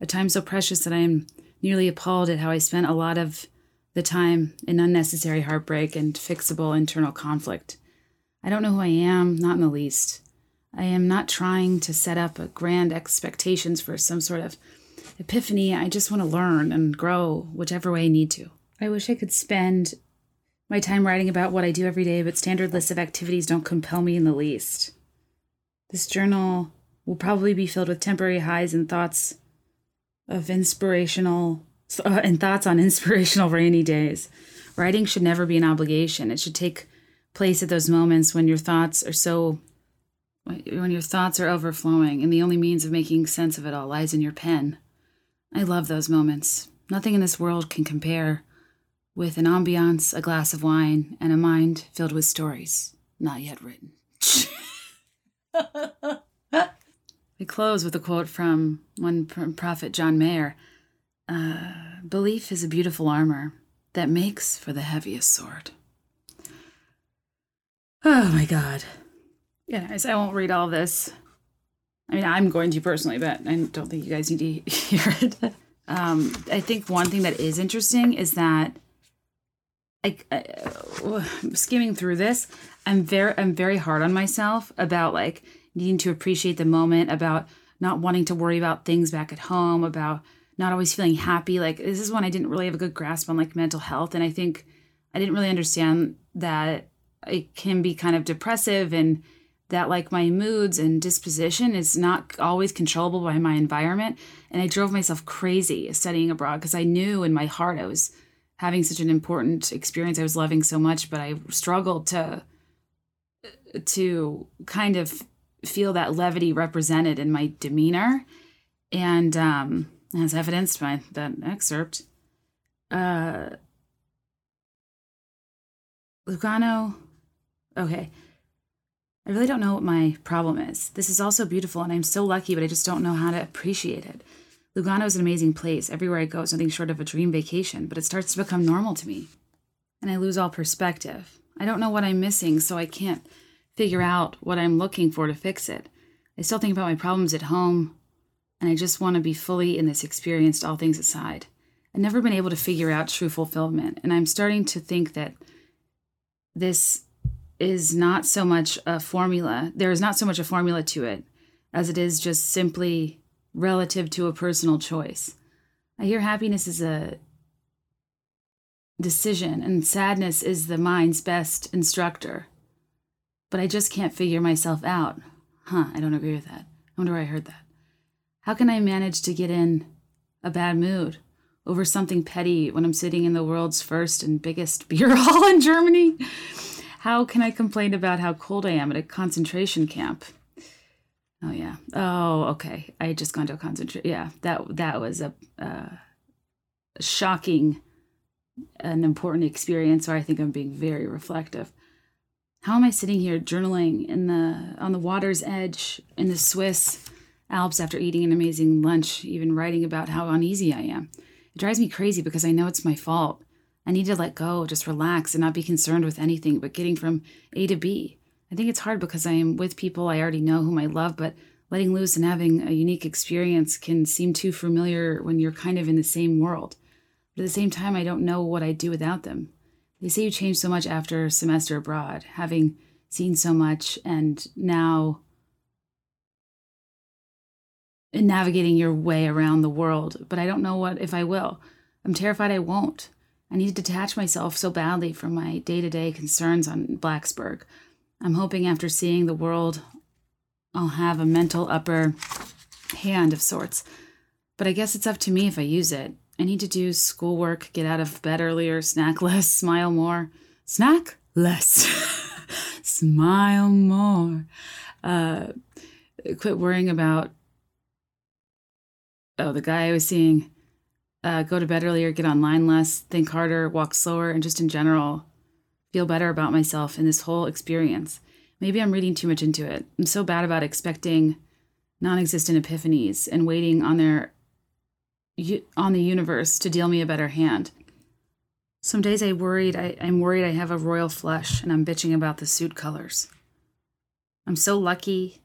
S1: a time so precious that I am nearly appalled at how I spent a lot of the time in unnecessary heartbreak and fixable internal conflict. I don't know who I am, not in the least. I am not trying to set up grand expectations for some sort of epiphany. I just want to learn and grow whichever way I need to. I wish I could spend my time writing about what I do every day, but standard lists of activities don't compel me in the least. This journal will probably be filled with temporary highs and thoughts of inspirational uh, and thoughts on inspirational rainy days. Writing should never be an obligation. It should take place at those moments when your thoughts are so when your thoughts are overflowing and the only means of making sense of it all lies in your pen. I love those moments. Nothing in this world can compare with an ambiance, a glass of wine, and a mind filled with stories not yet written. we close with a quote from one prophet, John Mayer uh, Belief is a beautiful armor that makes for the heaviest sword. Oh my God. Yeah, guys, I won't read all this. I mean, I'm going to personally, but I don't think you guys need to hear it. Um, I think one thing that is interesting is that I, I uh, skimming through this, I'm very I'm very hard on myself about like needing to appreciate the moment, about not wanting to worry about things back at home, about not always feeling happy. Like this is when I didn't really have a good grasp on like mental health, and I think I didn't really understand that it can be kind of depressive and that like my moods and disposition is not always controllable by my environment and i drove myself crazy studying abroad because i knew in my heart i was having such an important experience i was loving so much but i struggled to to kind of feel that levity represented in my demeanor and um as evidenced by that excerpt uh lugano okay I really don't know what my problem is. This is also beautiful, and I'm so lucky, but I just don't know how to appreciate it. Lugano is an amazing place. Everywhere I go it's nothing short of a dream vacation, but it starts to become normal to me. And I lose all perspective. I don't know what I'm missing, so I can't figure out what I'm looking for to fix it. I still think about my problems at home, and I just want to be fully in this experience, all things aside. I've never been able to figure out true fulfillment, and I'm starting to think that this is not so much a formula. There is not so much a formula to it as it is just simply relative to a personal choice. I hear happiness is a decision and sadness is the mind's best instructor. But I just can't figure myself out. Huh, I don't agree with that. I wonder where I heard that. How can I manage to get in a bad mood over something petty when I'm sitting in the world's first and biggest beer hall in Germany? How can I complain about how cold I am at a concentration camp? Oh yeah. Oh okay. I had just gone to a concentration. Yeah, that that was a uh, shocking, an important experience. Where I think I'm being very reflective. How am I sitting here journaling in the on the water's edge in the Swiss Alps after eating an amazing lunch, even writing about how uneasy I am? It drives me crazy because I know it's my fault. I need to let go, just relax and not be concerned with anything but getting from A to B. I think it's hard because I am with people I already know whom I love, but letting loose and having a unique experience can seem too familiar when you're kind of in the same world. But at the same time, I don't know what I'd do without them. They say you change so much after a semester abroad, having seen so much and now navigating your way around the world, but I don't know what if I will. I'm terrified I won't. I need to detach myself so badly from my day to day concerns on Blacksburg. I'm hoping after seeing the world, I'll have a mental upper hand of sorts. But I guess it's up to me if I use it. I need to do schoolwork, get out of bed earlier, snack less, smile more. Snack less. smile more. Uh, quit worrying about, oh, the guy I was seeing. Uh, go to bed earlier, get online less, think harder, walk slower, and just in general, feel better about myself in this whole experience. Maybe I'm reading too much into it. I'm so bad about expecting non-existent epiphanies and waiting on their on the universe to deal me a better hand. Some days I worried I, I'm worried I have a royal flush and I'm bitching about the suit colors. I'm so lucky,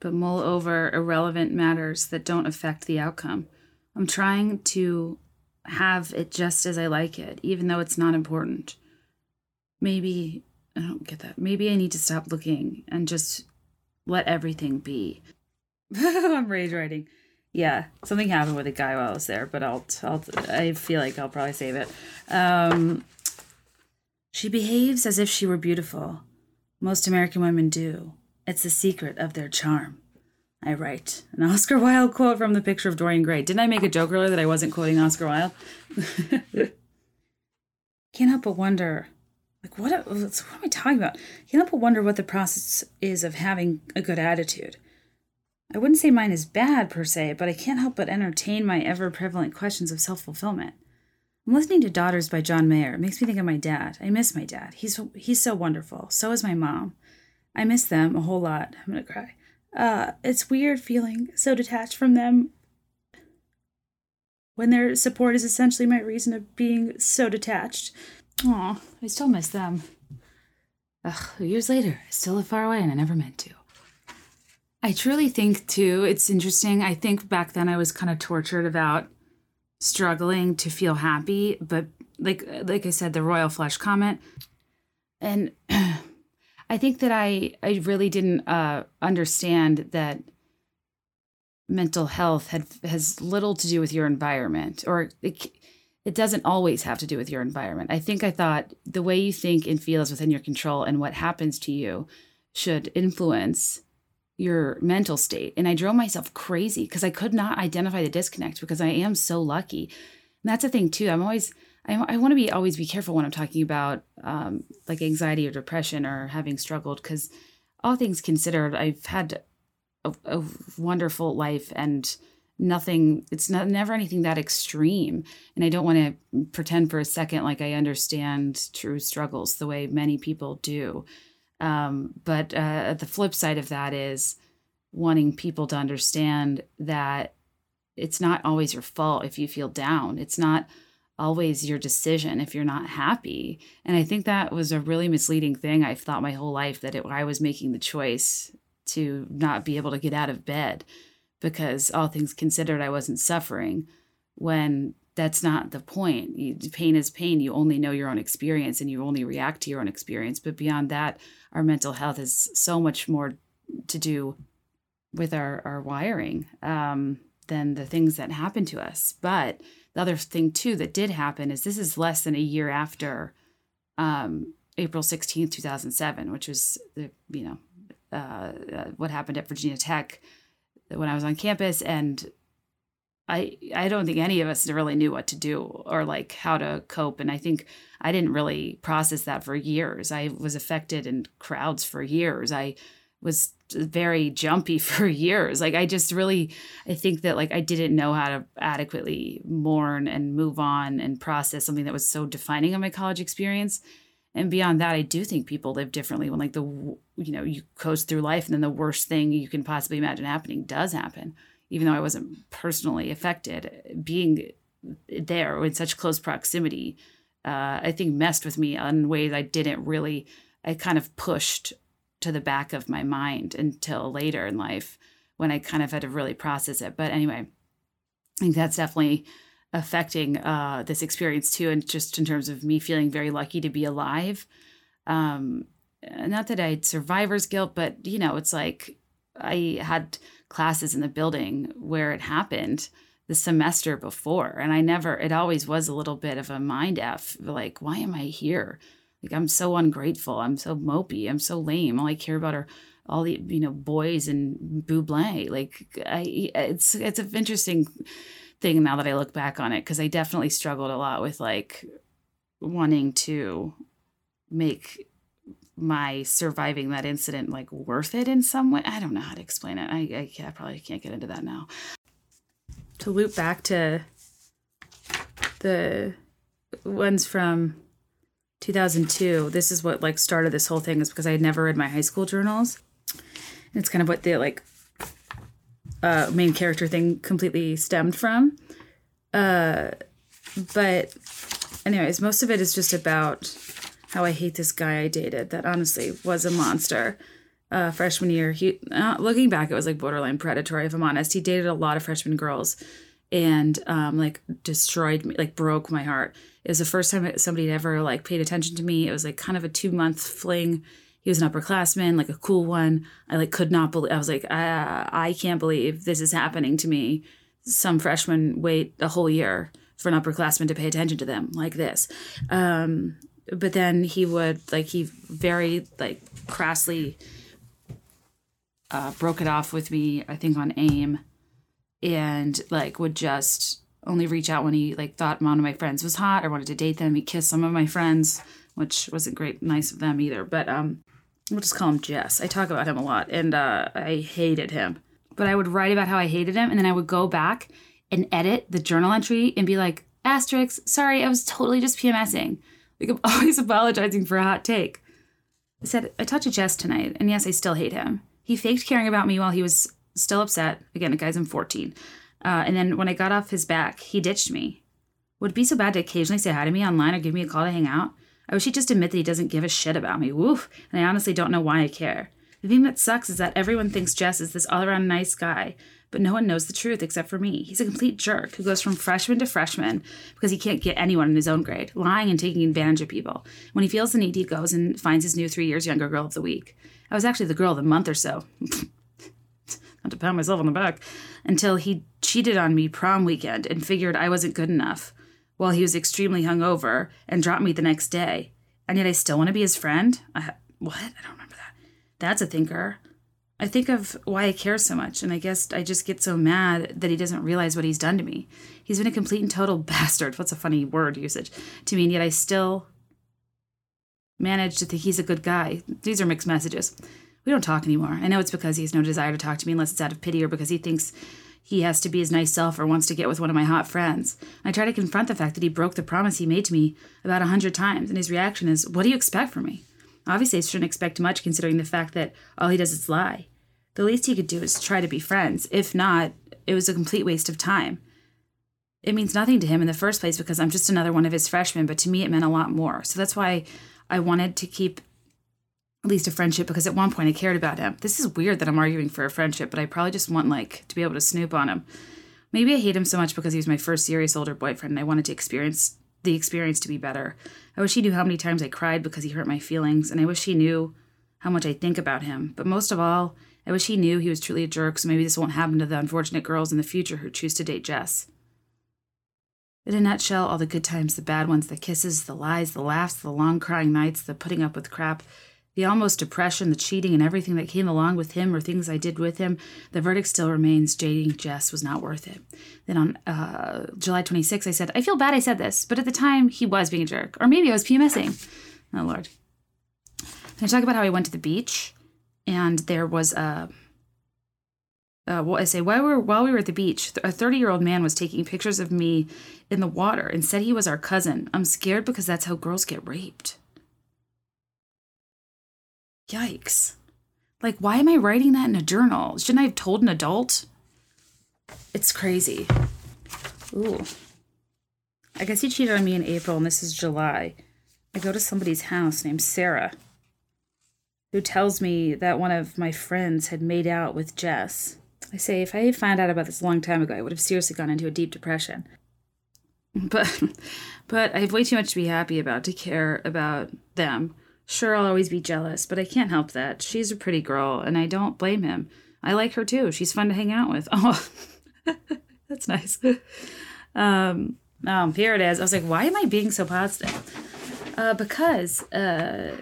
S1: but mull over irrelevant matters that don't affect the outcome. I'm trying to have it just as I like it, even though it's not important. Maybe I don't get that. Maybe I need to stop looking and just let everything be. I'm rage writing. Yeah, something happened with a guy while I was there, but I'll, I'll I feel like I'll probably save it. Um, she behaves as if she were beautiful. Most American women do. It's the secret of their charm. I write an Oscar Wilde quote from the picture of Dorian Gray. Didn't I make a joke earlier that I wasn't quoting Oscar Wilde? Can't help but wonder, like, what, what am I talking about? Can't help but wonder what the process is of having a good attitude. I wouldn't say mine is bad per se, but I can't help but entertain my ever prevalent questions of self fulfillment. I'm listening to Daughters by John Mayer. It makes me think of my dad. I miss my dad. He's he's so wonderful. So is my mom. I miss them a whole lot. I'm gonna cry. Uh, it's weird feeling so detached from them when their support is essentially my reason of being so detached. Aw, I still miss them. Ugh, years later, still live far away and I never meant to. I truly think, too, it's interesting. I think back then I was kind of tortured about struggling to feel happy, but like like I said, the royal flush comment, and I think that I I really didn't uh, understand that mental health had has little to do with your environment, or it, it doesn't always have to do with your environment. I think I thought the way you think and feel is within your control, and what happens to you should influence your mental state. And I drove myself crazy because I could not identify the disconnect because I am so lucky. And that's a thing too. I'm always I, I want to be always be careful when I'm talking about um, like anxiety or depression or having struggled because all things considered, I've had a, a wonderful life and nothing it's not never anything that extreme and i don't want to pretend for a second like i understand true struggles the way many people do um, but uh, the flip side of that is wanting people to understand that it's not always your fault if you feel down. It's not always your decision if you're not happy. And I think that was a really misleading thing. I've thought my whole life that it, I was making the choice to not be able to get out of bed because all things considered, I wasn't suffering when that's not the point. You, pain is pain. You only know your own experience and you only react to your own experience. But beyond that, our mental health is so much more to do with our, our wiring um, than the things that happen to us. But the other thing, too, that did happen is this is less than a year after um, April 16th, 2007, which was, the, you know, uh, uh, what happened at Virginia Tech when I was on campus. And I I don't think any of us really knew what to do or like how to cope and I think I didn't really process that for years. I was affected in crowds for years. I was very jumpy for years. Like I just really I think that like I didn't know how to adequately mourn and move on and process something that was so defining of my college experience. And beyond that, I do think people live differently when like the you know, you coast through life and then the worst thing you can possibly imagine happening does happen even though I wasn't personally affected, being there in such close proximity, uh, I think messed with me in ways I didn't really. I kind of pushed to the back of my mind until later in life when I kind of had to really process it. But anyway, I think that's definitely affecting uh, this experience too, and just in terms of me feeling very lucky to be alive. Um, not that I had survivor's guilt, but you know, it's like I had classes in the building where it happened the semester before. And I never, it always was a little bit of a mind F. Like, why am I here? Like, I'm so ungrateful. I'm so mopey. I'm so lame. All I care about are all the, you know, boys and Bublé. Like, I, it's, it's an interesting thing now that I look back on it because I definitely struggled a lot with like wanting to make my surviving that incident like worth it in some way. I don't know how to explain it. I, I, I probably can't get into that now. To loop back to the ones from 2002, this is what like started this whole thing is because I had never read my high school journals. It's kind of what the like uh, main character thing completely stemmed from. Uh, but anyways, most of it is just about how I hate this guy I dated that honestly was a monster. Uh, freshman year, he uh, looking back, it was like borderline predatory. If I'm honest, he dated a lot of freshman girls, and um, like destroyed me, like broke my heart. It was the first time somebody had ever like paid attention to me. It was like kind of a two month fling. He was an upperclassman, like a cool one. I like could not believe. I was like, I, I can't believe this is happening to me. Some freshmen wait a whole year for an upperclassman to pay attention to them like this. Um, but then he would like he very like crassly uh, broke it off with me. I think on AIM, and like would just only reach out when he like thought one of my friends was hot or wanted to date them. He kissed some of my friends, which wasn't great nice of them either. But um, we'll just call him Jess. I talk about him a lot, and uh, I hated him. But I would write about how I hated him, and then I would go back and edit the journal entry and be like, asterisk, sorry, I was totally just PMSing. Like I'm always apologizing for a hot take. I said, I talked to Jess tonight, and yes, I still hate him. He faked caring about me while he was still upset. Again, guy's I'm 14. Uh, and then when I got off his back, he ditched me. Would it be so bad to occasionally say hi to me online or give me a call to hang out? I wish he'd just admit that he doesn't give a shit about me. Woof. And I honestly don't know why I care. The thing that sucks is that everyone thinks Jess is this all around nice guy, but no one knows the truth except for me. He's a complete jerk who goes from freshman to freshman because he can't get anyone in his own grade, lying and taking advantage of people. When he feels the need, he goes and finds his new three years younger girl of the week. I was actually the girl of the month or so. Not to pat myself on the back. Until he cheated on me prom weekend and figured I wasn't good enough while he was extremely hungover and dropped me the next day. And yet I still want to be his friend? I, what? I don't remember that. That's a thinker. I think of why I care so much, and I guess I just get so mad that he doesn't realize what he's done to me. He's been a complete and total bastard. What's a funny word usage to me, and yet I still manage to think he's a good guy. These are mixed messages. We don't talk anymore. I know it's because he has no desire to talk to me unless it's out of pity or because he thinks he has to be his nice self or wants to get with one of my hot friends. I try to confront the fact that he broke the promise he made to me about a hundred times, and his reaction is, What do you expect from me? Obviously, I shouldn't expect much considering the fact that all he does is lie. The least he could do is try to be friends. If not, it was a complete waste of time. It means nothing to him in the first place because I'm just another one of his freshmen, but to me it meant a lot more. So that's why I wanted to keep at least a friendship because at one point I cared about him. This is weird that I'm arguing for a friendship, but I probably just want like to be able to snoop on him. Maybe I hate him so much because he was my first serious older boyfriend and I wanted to experience the experience to be better. I wish he knew how many times I cried because he hurt my feelings, and I wish he knew how much I think about him. But most of all, I wish he knew he was truly a jerk, so maybe this won't happen to the unfortunate girls in the future who choose to date Jess. In a nutshell, all the good times, the bad ones, the kisses, the lies, the laughs, the long crying nights, the putting up with crap, the almost depression, the cheating, and everything that came along with him or things I did with him, the verdict still remains dating Jess was not worth it. Then on uh, July 26th, I said, I feel bad I said this, but at the time, he was being a jerk. Or maybe I was PMSing. Oh, Lord. Can I talk about how I went to the beach and there was a. Uh, well, I say while we were while we were at the beach, a thirty year old man was taking pictures of me in the water and said he was our cousin. I'm scared because that's how girls get raped. Yikes! Like, why am I writing that in a journal? Shouldn't I have told an adult? It's crazy. Ooh. I guess he cheated on me in April, and this is July. I go to somebody's house named Sarah, who tells me that one of my friends had made out with Jess. I say, if I had found out about this a long time ago, I would have seriously gone into a deep depression. But, but I have way too much to be happy about to care about them. Sure, I'll always be jealous, but I can't help that. She's a pretty girl, and I don't blame him. I like her too. She's fun to hang out with. Oh, That's nice. Um, um, here it is. I was like, why am I being so positive? Uh, because uh,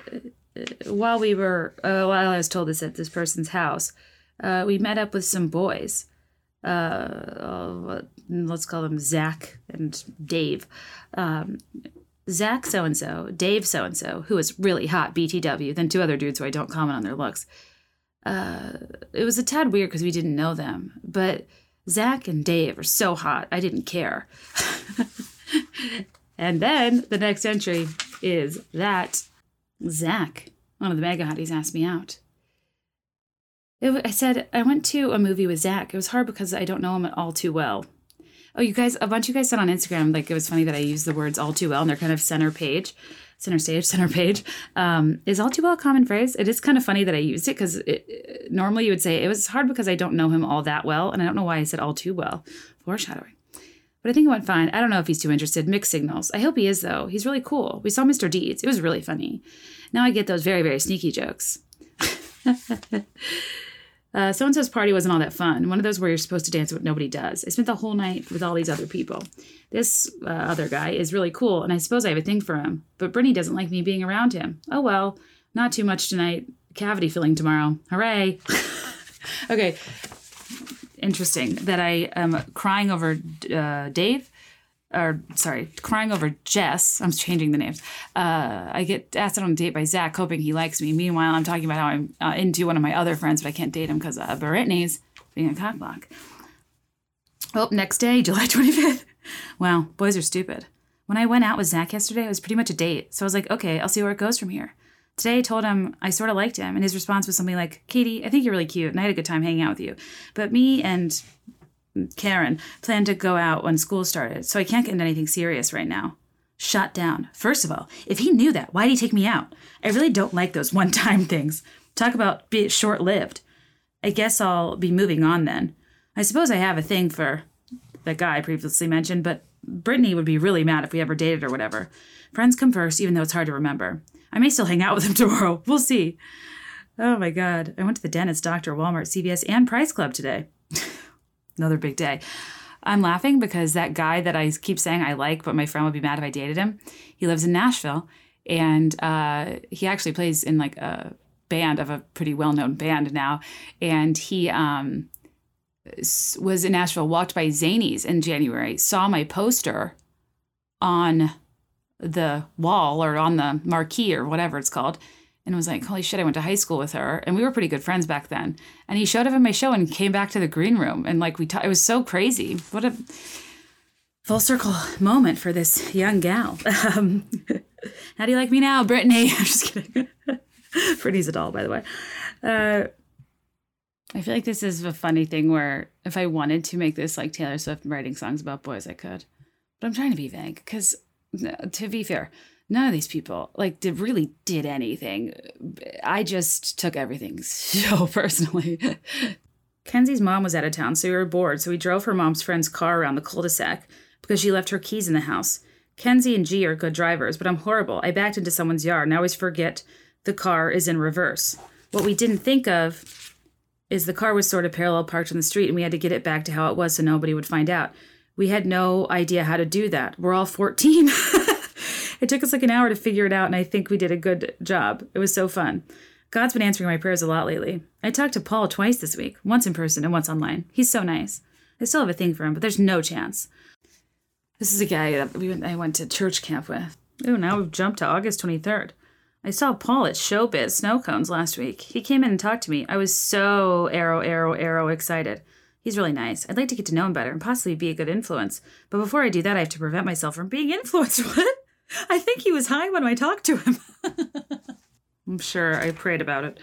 S1: while we were, uh, while I was told this at this person's house, uh, we met up with some boys. Uh, let's call them Zach and Dave. Um, Zach so and so, Dave so and so, who was really hot, BTW, then two other dudes who I don't comment on their looks. Uh, it was a tad weird because we didn't know them, but Zach and Dave are so hot, I didn't care. and then the next entry is that Zach, one of the mega hotties, asked me out. It, I said I went to a movie with Zach. It was hard because I don't know him at all too well. Oh, you guys, a bunch of you guys said on Instagram like it was funny that I used the words all too well and they're kind of center page, center stage, center page. Um, is all too well a common phrase? It is kind of funny that I used it because normally you would say it was hard because I don't know him all that well, and I don't know why I said all too well. Foreshadowing. But I think it went fine. I don't know if he's too interested. Mixed signals. I hope he is though. He's really cool. We saw Mr. Deeds. It was really funny. Now I get those very very sneaky jokes. Uh, so and so's party wasn't all that fun. One of those where you're supposed to dance but nobody does. I spent the whole night with all these other people. This uh, other guy is really cool, and I suppose I have a thing for him. But Brittany doesn't like me being around him. Oh well, not too much tonight. Cavity filling tomorrow. Hooray! okay, interesting that I am crying over uh, Dave. Or sorry, crying over Jess. I'm changing the names. Uh, I get asked on a date by Zach, hoping he likes me. Meanwhile, I'm talking about how I'm uh, into one of my other friends, but I can't date him because uh, Brittany's being a cockblock. Oh, next day, July 25th. Wow, boys are stupid. When I went out with Zach yesterday, it was pretty much a date. So I was like, okay, I'll see where it goes from here. Today, I told him I sort of liked him, and his response was something like, Katie, I think you're really cute, and I had a good time hanging out with you. But me and Karen planned to go out when school started, so I can't get into anything serious right now. Shut down. First of all, if he knew that, why'd he take me out? I really don't like those one time things. Talk about be short lived. I guess I'll be moving on then. I suppose I have a thing for that guy previously mentioned, but Brittany would be really mad if we ever dated or whatever. Friends come first, even though it's hard to remember. I may still hang out with him tomorrow. We'll see. Oh my god. I went to the dentist, doctor, Walmart, CVS, and Price Club today. Another big day. I'm laughing because that guy that I keep saying I like, but my friend would be mad if I dated him, he lives in Nashville and uh, he actually plays in like a band of a pretty well known band now. And he um, was in Nashville, walked by Zanies in January, saw my poster on the wall or on the marquee or whatever it's called and was like, holy shit, I went to high school with her. And we were pretty good friends back then. And he showed up at my show and came back to the green room. And like, we, ta- it was so crazy. What a full circle moment for this young gal. Um, how do you like me now, Brittany? I'm just kidding. Brittany's a doll, by the way. Uh, I feel like this is a funny thing where if I wanted to make this like Taylor Swift writing songs about boys, I could. But I'm trying to be vague because, to be fair, none of these people like did really did anything. I just took everything so personally. Kenzie's mom was out of town, so we were bored, so we drove her mom's friend's car around the cul-de-sac because she left her keys in the house. Kenzie and G are good drivers, but I'm horrible. I backed into someone's yard and I always forget the car is in reverse. What we didn't think of is the car was sort of parallel parked on the street and we had to get it back to how it was so nobody would find out. We had no idea how to do that. We're all 14. it took us like an hour to figure it out, and I think we did a good job. It was so fun. God's been answering my prayers a lot lately. I talked to Paul twice this week, once in person and once online. He's so nice. I still have a thing for him, but there's no chance. This is a guy that we went, I went to church camp with. Oh, now we've jumped to August 23rd. I saw Paul at Showbiz Snow Cones last week. He came in and talked to me. I was so arrow, arrow, arrow excited. He's really nice. I'd like to get to know him better and possibly be a good influence. But before I do that, I have to prevent myself from being influenced. What? I think he was high when I talked to him. I'm sure I prayed about it.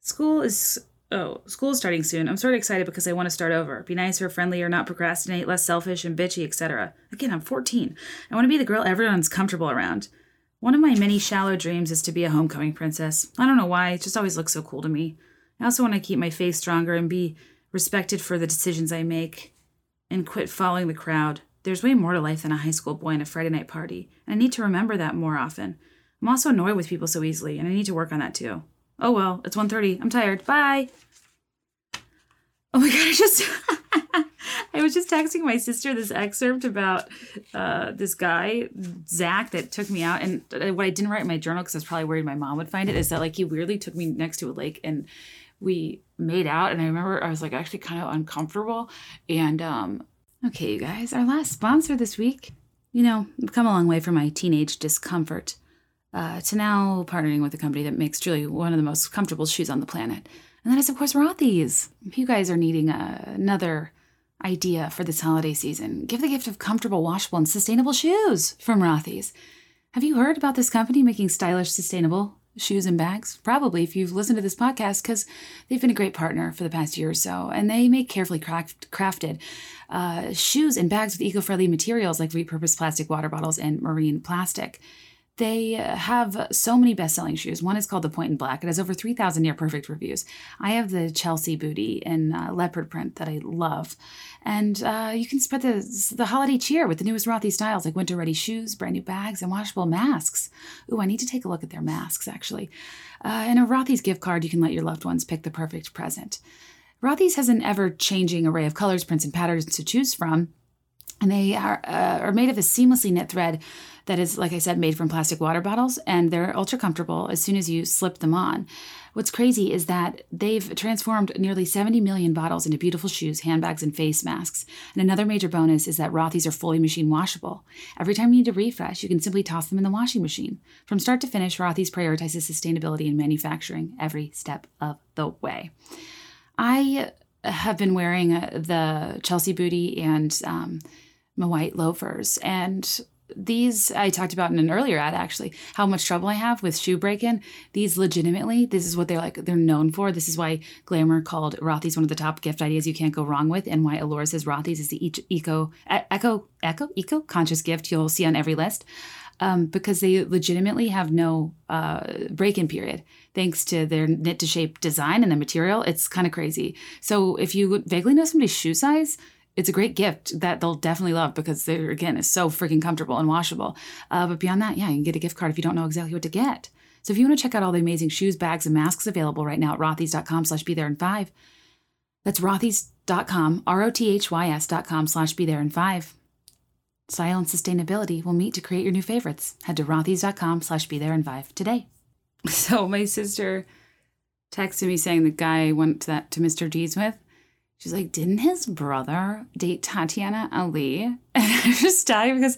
S1: School is oh, school is starting soon. I'm sort of excited because I want to start over. Be nicer, friendlier, not procrastinate, less selfish and bitchy, etc. Again, I'm 14. I want to be the girl everyone's comfortable around. One of my many shallow dreams is to be a homecoming princess. I don't know why, it just always looks so cool to me. I also want to keep my faith stronger and be respected for the decisions I make and quit following the crowd. There's way more to life than a high school boy and a Friday night party, and I need to remember that more often. I'm also annoyed with people so easily, and I need to work on that too. Oh well, it's 1.30. I'm tired. Bye. Oh my god, I just I was just texting my sister this excerpt about uh, this guy, Zach, that took me out. And uh, what I didn't write in my journal because I was probably worried my mom would find it is that like he weirdly took me next to a lake and we made out. And I remember I was like actually kind of uncomfortable. And um, okay, you guys, our last sponsor this week. You know, I've come a long way from my teenage discomfort uh, to now partnering with a company that makes truly one of the most comfortable shoes on the planet. And that is, of course, Rothy's. If you guys are needing uh, another idea for this holiday season, give the gift of comfortable, washable, and sustainable shoes from Rothy's. Have you heard about this company making stylish, sustainable shoes and bags? Probably if you've listened to this podcast, because they've been a great partner for the past year or so. And they make carefully craft- crafted uh, shoes and bags with eco friendly materials like repurposed plastic water bottles and marine plastic. They have so many best selling shoes. One is called the Point in Black. It has over 3,000 near perfect reviews. I have the Chelsea booty in uh, leopard print that I love. And uh, you can spread the, the holiday cheer with the newest Rothy styles like winter ready shoes, brand new bags, and washable masks. Ooh, I need to take a look at their masks actually. Uh, and a Rothy's gift card, you can let your loved ones pick the perfect present. Rothy's has an ever changing array of colors, prints, and patterns to choose from and they are, uh, are made of a seamlessly knit thread that is like i said made from plastic water bottles and they're ultra comfortable as soon as you slip them on. What's crazy is that they've transformed nearly 70 million bottles into beautiful shoes handbags and face masks. And another major bonus is that rothy's are fully machine washable. Every time you need to refresh you can simply toss them in the washing machine. From start to finish rothy's prioritizes sustainability in manufacturing every step of the way. I have been wearing uh, the chelsea booty and um, my white loafers. And these I talked about in an earlier ad actually, how much trouble I have with shoe break-in. These legitimately, this is what they're like, they're known for. This is why Glamour called Rothy's one of the top gift ideas you can't go wrong with, and why Allure says Rothy's is the eco eco eco eco conscious gift you'll see on every list. Um, because they legitimately have no uh, break-in period thanks to their knit to shape design and the material. It's kind of crazy. So if you vaguely know somebody's shoe size, it's a great gift that they'll definitely love because they're again is so freaking comfortable and washable. Uh, but beyond that, yeah, you can get a gift card if you don't know exactly what to get. So if you want to check out all the amazing shoes, bags, and masks available right now at rothys.com slash be there in five, that's rothys.com, R-O-T-H-Y-S dot com slash be there in five. Style and sustainability will meet to create your new favorites. Head to rothys.com slash be there in five today. So my sister texted me saying the guy I went to that to Mr. Deeds with She's like, didn't his brother date Tatiana Ali? And I just died because,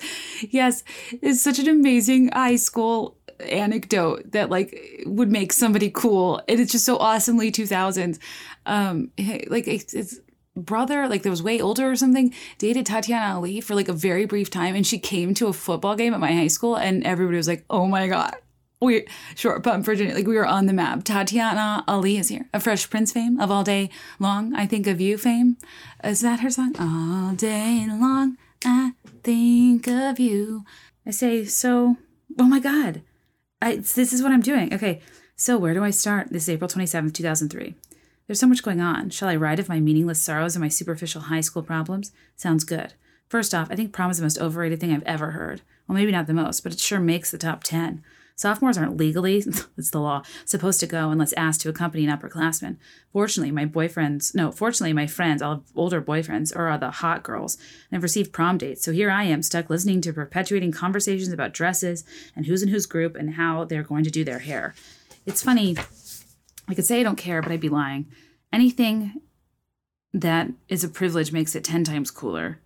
S1: yes, it's such an amazing high school anecdote that like would make somebody cool. And it's just so awesomely 2000s. Um, like it's brother, like that was way older or something, dated Tatiana Ali for like a very brief time. And she came to a football game at my high school and everybody was like, oh my God, we Short Pump Virginia, like we were on the map. Tatiana Ali is here. A Fresh Prince fame of All Day Long. I think of you fame. Is that her song? All day long, I think of you. I say so. Oh my God, I this is what I'm doing. Okay, so where do I start? This is April twenty seventh, two thousand three. There's so much going on. Shall I write of my meaningless sorrows and my superficial high school problems? Sounds good. First off, I think prom is the most overrated thing I've ever heard. Well, maybe not the most, but it sure makes the top 10. Sophomores aren't legally, it's the law, supposed to go unless asked to accompany an upperclassman. Fortunately, my boyfriends, no, fortunately, my friends, all older boyfriends, are the hot girls and have received prom dates. So here I am, stuck listening to perpetuating conversations about dresses and who's in whose group and how they're going to do their hair. It's funny, I could say I don't care, but I'd be lying. Anything that is a privilege makes it 10 times cooler,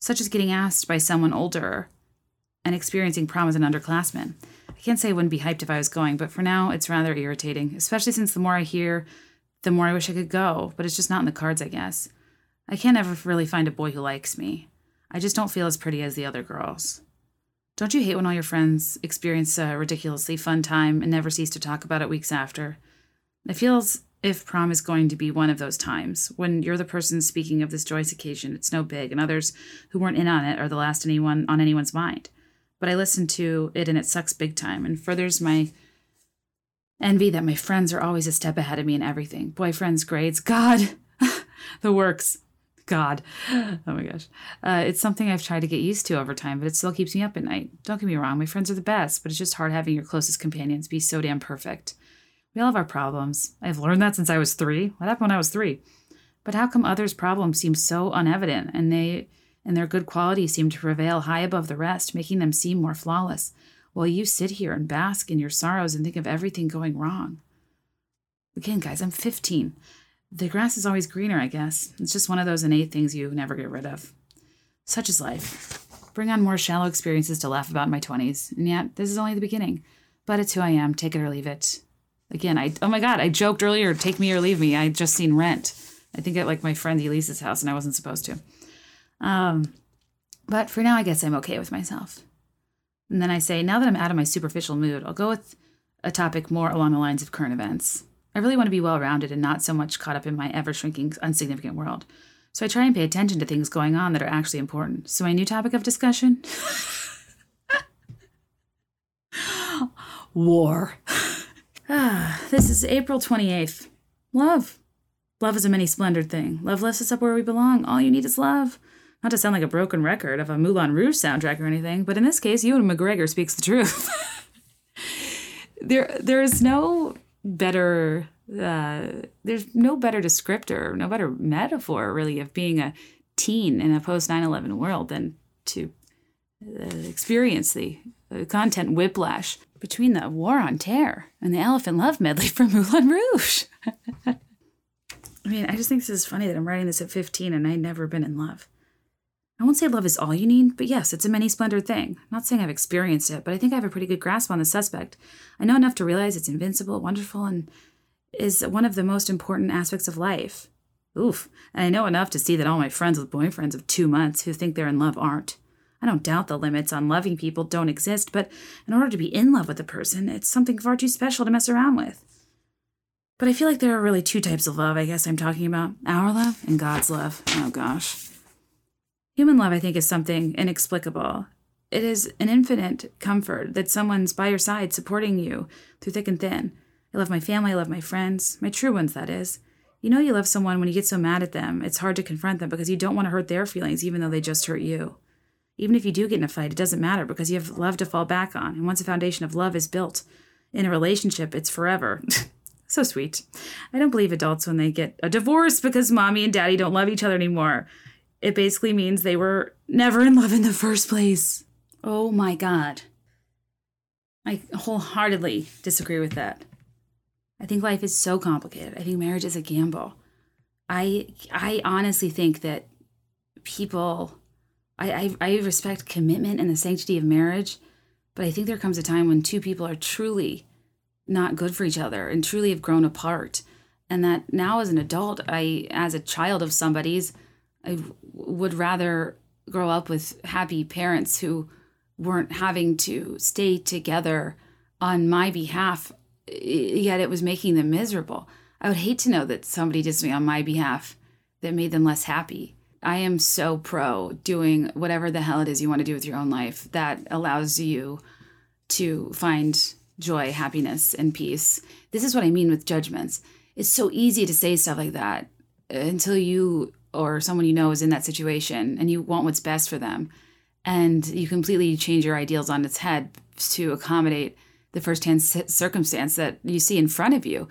S1: such as getting asked by someone older and experiencing prom as an underclassman. I can't say I wouldn't be hyped if I was going, but for now, it's rather irritating, especially since the more I hear, the more I wish I could go, but it's just not in the cards, I guess. I can't ever really find a boy who likes me. I just don't feel as pretty as the other girls. Don't you hate when all your friends experience a ridiculously fun time and never cease to talk about it weeks after? It feels if prom is going to be one of those times when you're the person speaking of this joyous occasion, it's no big, and others who weren't in on it are the last anyone on anyone's mind but I listen to it and it sucks big time and furthers my envy that my friends are always a step ahead of me in everything. Boyfriends, grades, God, the works. God. Oh my gosh. Uh, it's something I've tried to get used to over time, but it still keeps me up at night. Don't get me wrong, my friends are the best, but it's just hard having your closest companions be so damn perfect. We all have our problems. I've learned that since I was three. What happened when I was three? But how come others' problems seem so unevident and they and their good qualities seem to prevail high above the rest, making them seem more flawless, while you sit here and bask in your sorrows and think of everything going wrong? Again, guys, I'm 15. The grass is always greener, I guess. It's just one of those innate things you never get rid of. Such is life. Bring on more shallow experiences to laugh about in my 20s. And yet, this is only the beginning. But it's who I am. Take it or leave it. Again, I oh my god, I joked earlier, take me or leave me. I just seen Rent. I think at like my friend Elise's house, and I wasn't supposed to. Um, but for now, I guess I'm okay with myself. And then I say, now that I'm out of my superficial mood, I'll go with a topic more along the lines of current events. I really want to be well rounded and not so much caught up in my ever shrinking, unsignificant world. So I try and pay attention to things going on that are actually important. So, my new topic of discussion war. ah, this is April 28th. Love. Love is a many splendored thing. Love lifts us up where we belong. All you need is love. Not to sound like a broken record of a Moulin Rouge soundtrack or anything, but in this case, Ewan McGregor speaks the truth. there, there is no better, uh, there's no better descriptor, no better metaphor, really, of being a teen in a post 9/11 world than to uh, experience the uh, content whiplash between the War on Terror and the Elephant Love medley from Moulin Rouge. I mean, I just think this is funny that I'm writing this at 15 and I'd never been in love. I won't say love is all you need, but yes, it's a many splendored thing. I'm not saying I've experienced it, but I think I have a pretty good grasp on the suspect. I know enough to realize it's invincible, wonderful, and is one of the most important aspects of life. Oof. And I know enough to see that all my friends with boyfriends of two months who think they're in love aren't. I don't doubt the limits on loving people don't exist, but in order to be in love with a person, it's something far too special to mess around with. But I feel like there are really two types of love, I guess I'm talking about our love and God's love. Oh gosh. Human love, I think, is something inexplicable. It is an infinite comfort that someone's by your side supporting you through thick and thin. I love my family, I love my friends, my true ones, that is. You know, you love someone when you get so mad at them, it's hard to confront them because you don't want to hurt their feelings, even though they just hurt you. Even if you do get in a fight, it doesn't matter because you have love to fall back on. And once a foundation of love is built in a relationship, it's forever. so sweet. I don't believe adults when they get a divorce because mommy and daddy don't love each other anymore. It basically means they were never in love in the first place. Oh my God. I wholeheartedly disagree with that. I think life is so complicated. I think marriage is a gamble. I I honestly think that people I, I, I respect commitment and the sanctity of marriage, but I think there comes a time when two people are truly not good for each other and truly have grown apart. And that now, as an adult, I, as a child of somebody's, I would rather grow up with happy parents who weren't having to stay together on my behalf, yet it was making them miserable. I would hate to know that somebody did something on my behalf that made them less happy. I am so pro doing whatever the hell it is you want to do with your own life that allows you to find joy, happiness, and peace. This is what I mean with judgments. It's so easy to say stuff like that uh, until you or someone you know is in that situation and you want what's best for them. And you completely change your ideals on its head to accommodate the firsthand circumstance that you see in front of you.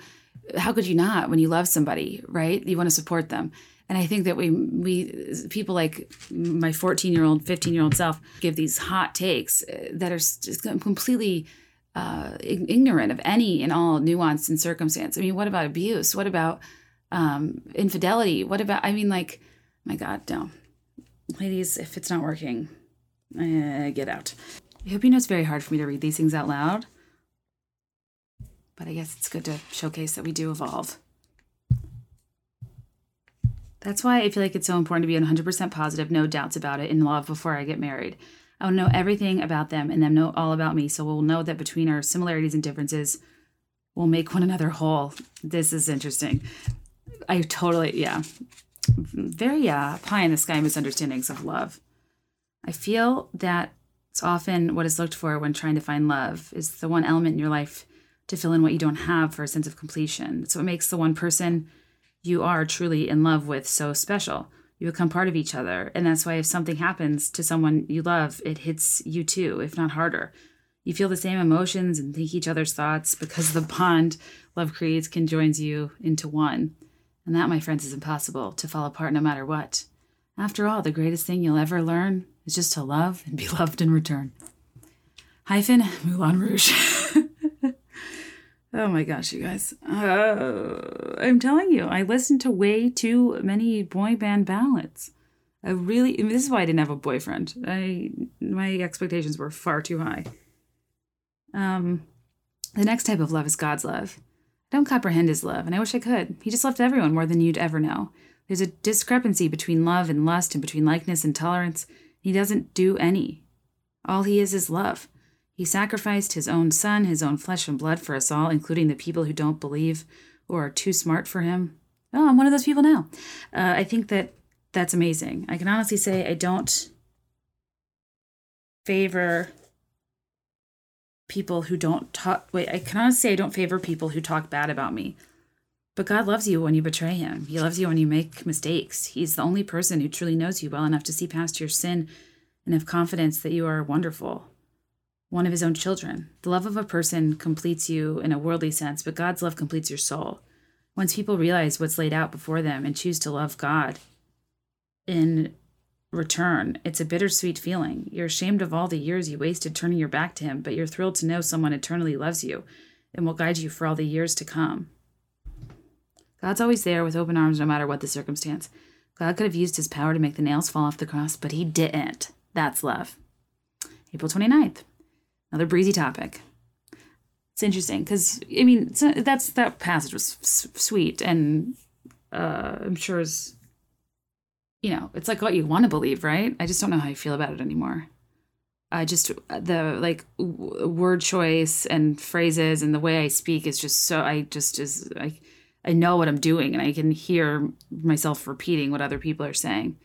S1: How could you not when you love somebody, right? You want to support them and i think that we we people like my 14 year old 15 year old self give these hot takes uh, that are just completely uh, ignorant of any and all nuance and circumstance i mean what about abuse what about um, infidelity what about i mean like my god no ladies if it's not working uh, get out i hope you know it's very hard for me to read these things out loud but i guess it's good to showcase that we do evolve that's why I feel like it's so important to be 100% positive, no doubts about it, in love before I get married. I will know everything about them and them know all about me. So we'll know that between our similarities and differences, we'll make one another whole. This is interesting. I totally, yeah. Very uh, pie in the sky misunderstandings of love. I feel that it's often what is looked for when trying to find love is the one element in your life to fill in what you don't have for a sense of completion. So it makes the one person you are truly in love with so special. You become part of each other. And that's why if something happens to someone you love, it hits you too, if not harder. You feel the same emotions and think each other's thoughts because the bond love creates conjoins you into one. And that, my friends, is impossible to fall apart no matter what. After all, the greatest thing you'll ever learn is just to love and be loved in return. Hyphen Moulin Rouge. oh my gosh, you guys. Uh, I'm telling you, I listened to way too many boy band ballads. I really, I mean, this is why I didn't have a boyfriend. I my expectations were far too high. Um, the next type of love is God's love. Don't comprehend his love, and I wish I could. He just loved everyone more than you'd ever know. There's a discrepancy between love and lust, and between likeness and tolerance. He doesn't do any. All he is is love. He sacrificed his own son, his own flesh and blood for us all, including the people who don't believe or are too smart for him. Oh, I'm one of those people now. Uh, I think that that's amazing. I can honestly say I don't favor people who don't talk. Wait, I can honestly say I don't favor people who talk bad about me. But God loves you when you betray him. He loves you when you make mistakes. He's the only person who truly knows you well enough to see past your sin and have confidence that you are wonderful. One of his own children. The love of a person completes you in a worldly sense, but God's love completes your soul. Once people realize what's laid out before them and choose to love God in return, it's a bittersweet feeling. You're ashamed of all the years you wasted turning your back to him, but you're thrilled to know someone eternally loves you and will guide you for all the years to come. God's always there with open arms no matter what the circumstance. God could have used his power to make the nails fall off the cross, but he didn't. That's love. April 29th. Another breezy topic. It's interesting because, I mean, that's that passage was s- sweet and uh, I'm sure is, you know, it's like what you want to believe, right? I just don't know how I feel about it anymore. I just the like w- word choice and phrases and the way I speak is just so I just is I I know what I'm doing and I can hear myself repeating what other people are saying.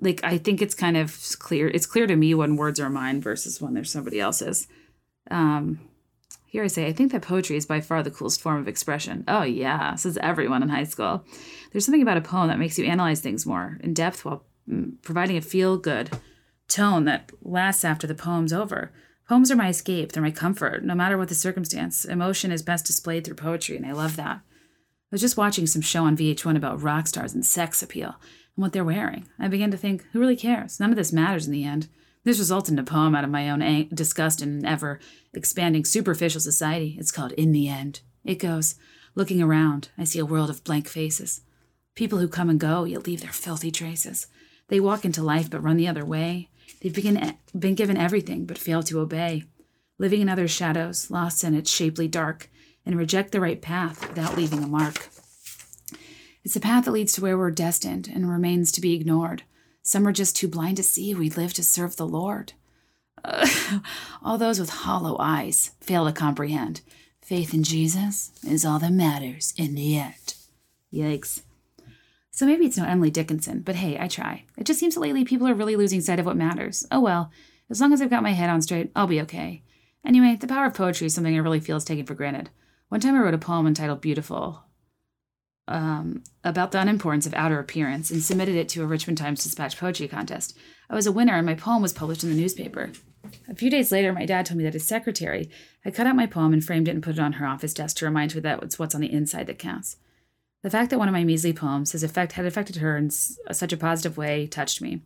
S1: Like I think it's kind of clear. It's clear to me when words are mine versus when they're somebody else's. Um, here I say, I think that poetry is by far the coolest form of expression. Oh yeah, says everyone in high school. There's something about a poem that makes you analyze things more in depth while mm, providing a feel good tone that lasts after the poem's over. Poems are my escape, they're my comfort, no matter what the circumstance. Emotion is best displayed through poetry, and I love that. I was just watching some show on VH1 about rock stars and sex appeal and what they're wearing. I began to think, who really cares? None of this matters in the end. This resulted in a poem out of my own ang- disgust in an ever expanding superficial society. It's called In the End. It goes, Looking around, I see a world of blank faces. People who come and go, yet leave their filthy traces. They walk into life but run the other way. They've been, been given everything but fail to obey. Living in others' shadows, lost in its shapely dark, and reject the right path without leaving a mark. It's a path that leads to where we're destined and remains to be ignored. Some are just too blind to see we live to serve the Lord. Uh, all those with hollow eyes fail to comprehend. Faith in Jesus is all that matters in the end. Yikes. So maybe it's not Emily Dickinson, but hey, I try. It just seems that lately people are really losing sight of what matters. Oh well, as long as I've got my head on straight, I'll be okay. Anyway, the power of poetry is something I really feel is taken for granted. One time I wrote a poem entitled Beautiful um, about the unimportance of outer appearance and submitted it to a Richmond Times Dispatch poetry contest. I was a winner and my poem was published in the newspaper. A few days later, my dad told me that his secretary had cut out my poem and framed it and put it on her office desk to remind her that it's what's on the inside that counts. The fact that one of my measly poems has effect, had affected her in such a positive way touched me.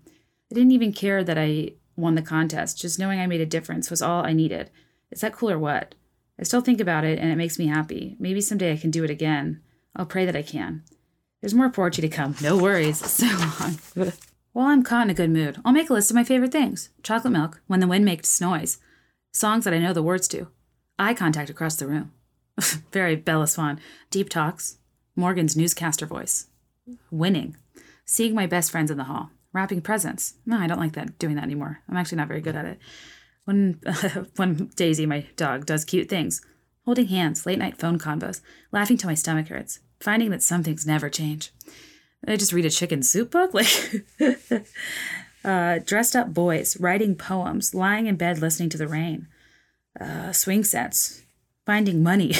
S1: I didn't even care that I won the contest, just knowing I made a difference was all I needed. Is that cool or what? I still think about it and it makes me happy. Maybe someday I can do it again. I'll pray that I can. There's more poetry to come. No worries. So long. While I'm caught in a good mood, I'll make a list of my favorite things chocolate milk, when the wind makes noise, songs that I know the words to, eye contact across the room. Very Bella Swan. Deep talks, Morgan's newscaster voice, winning, seeing my best friends in the hall, wrapping presents. No, I don't like that doing that anymore. I'm actually not very good at it. When when Daisy, my dog, does cute things, holding hands, late night phone convos, laughing till my stomach hurts, finding that some things never change. I just read a chicken soup book, like uh, dressed up boys, writing poems, lying in bed listening to the rain, uh, swing sets, finding money,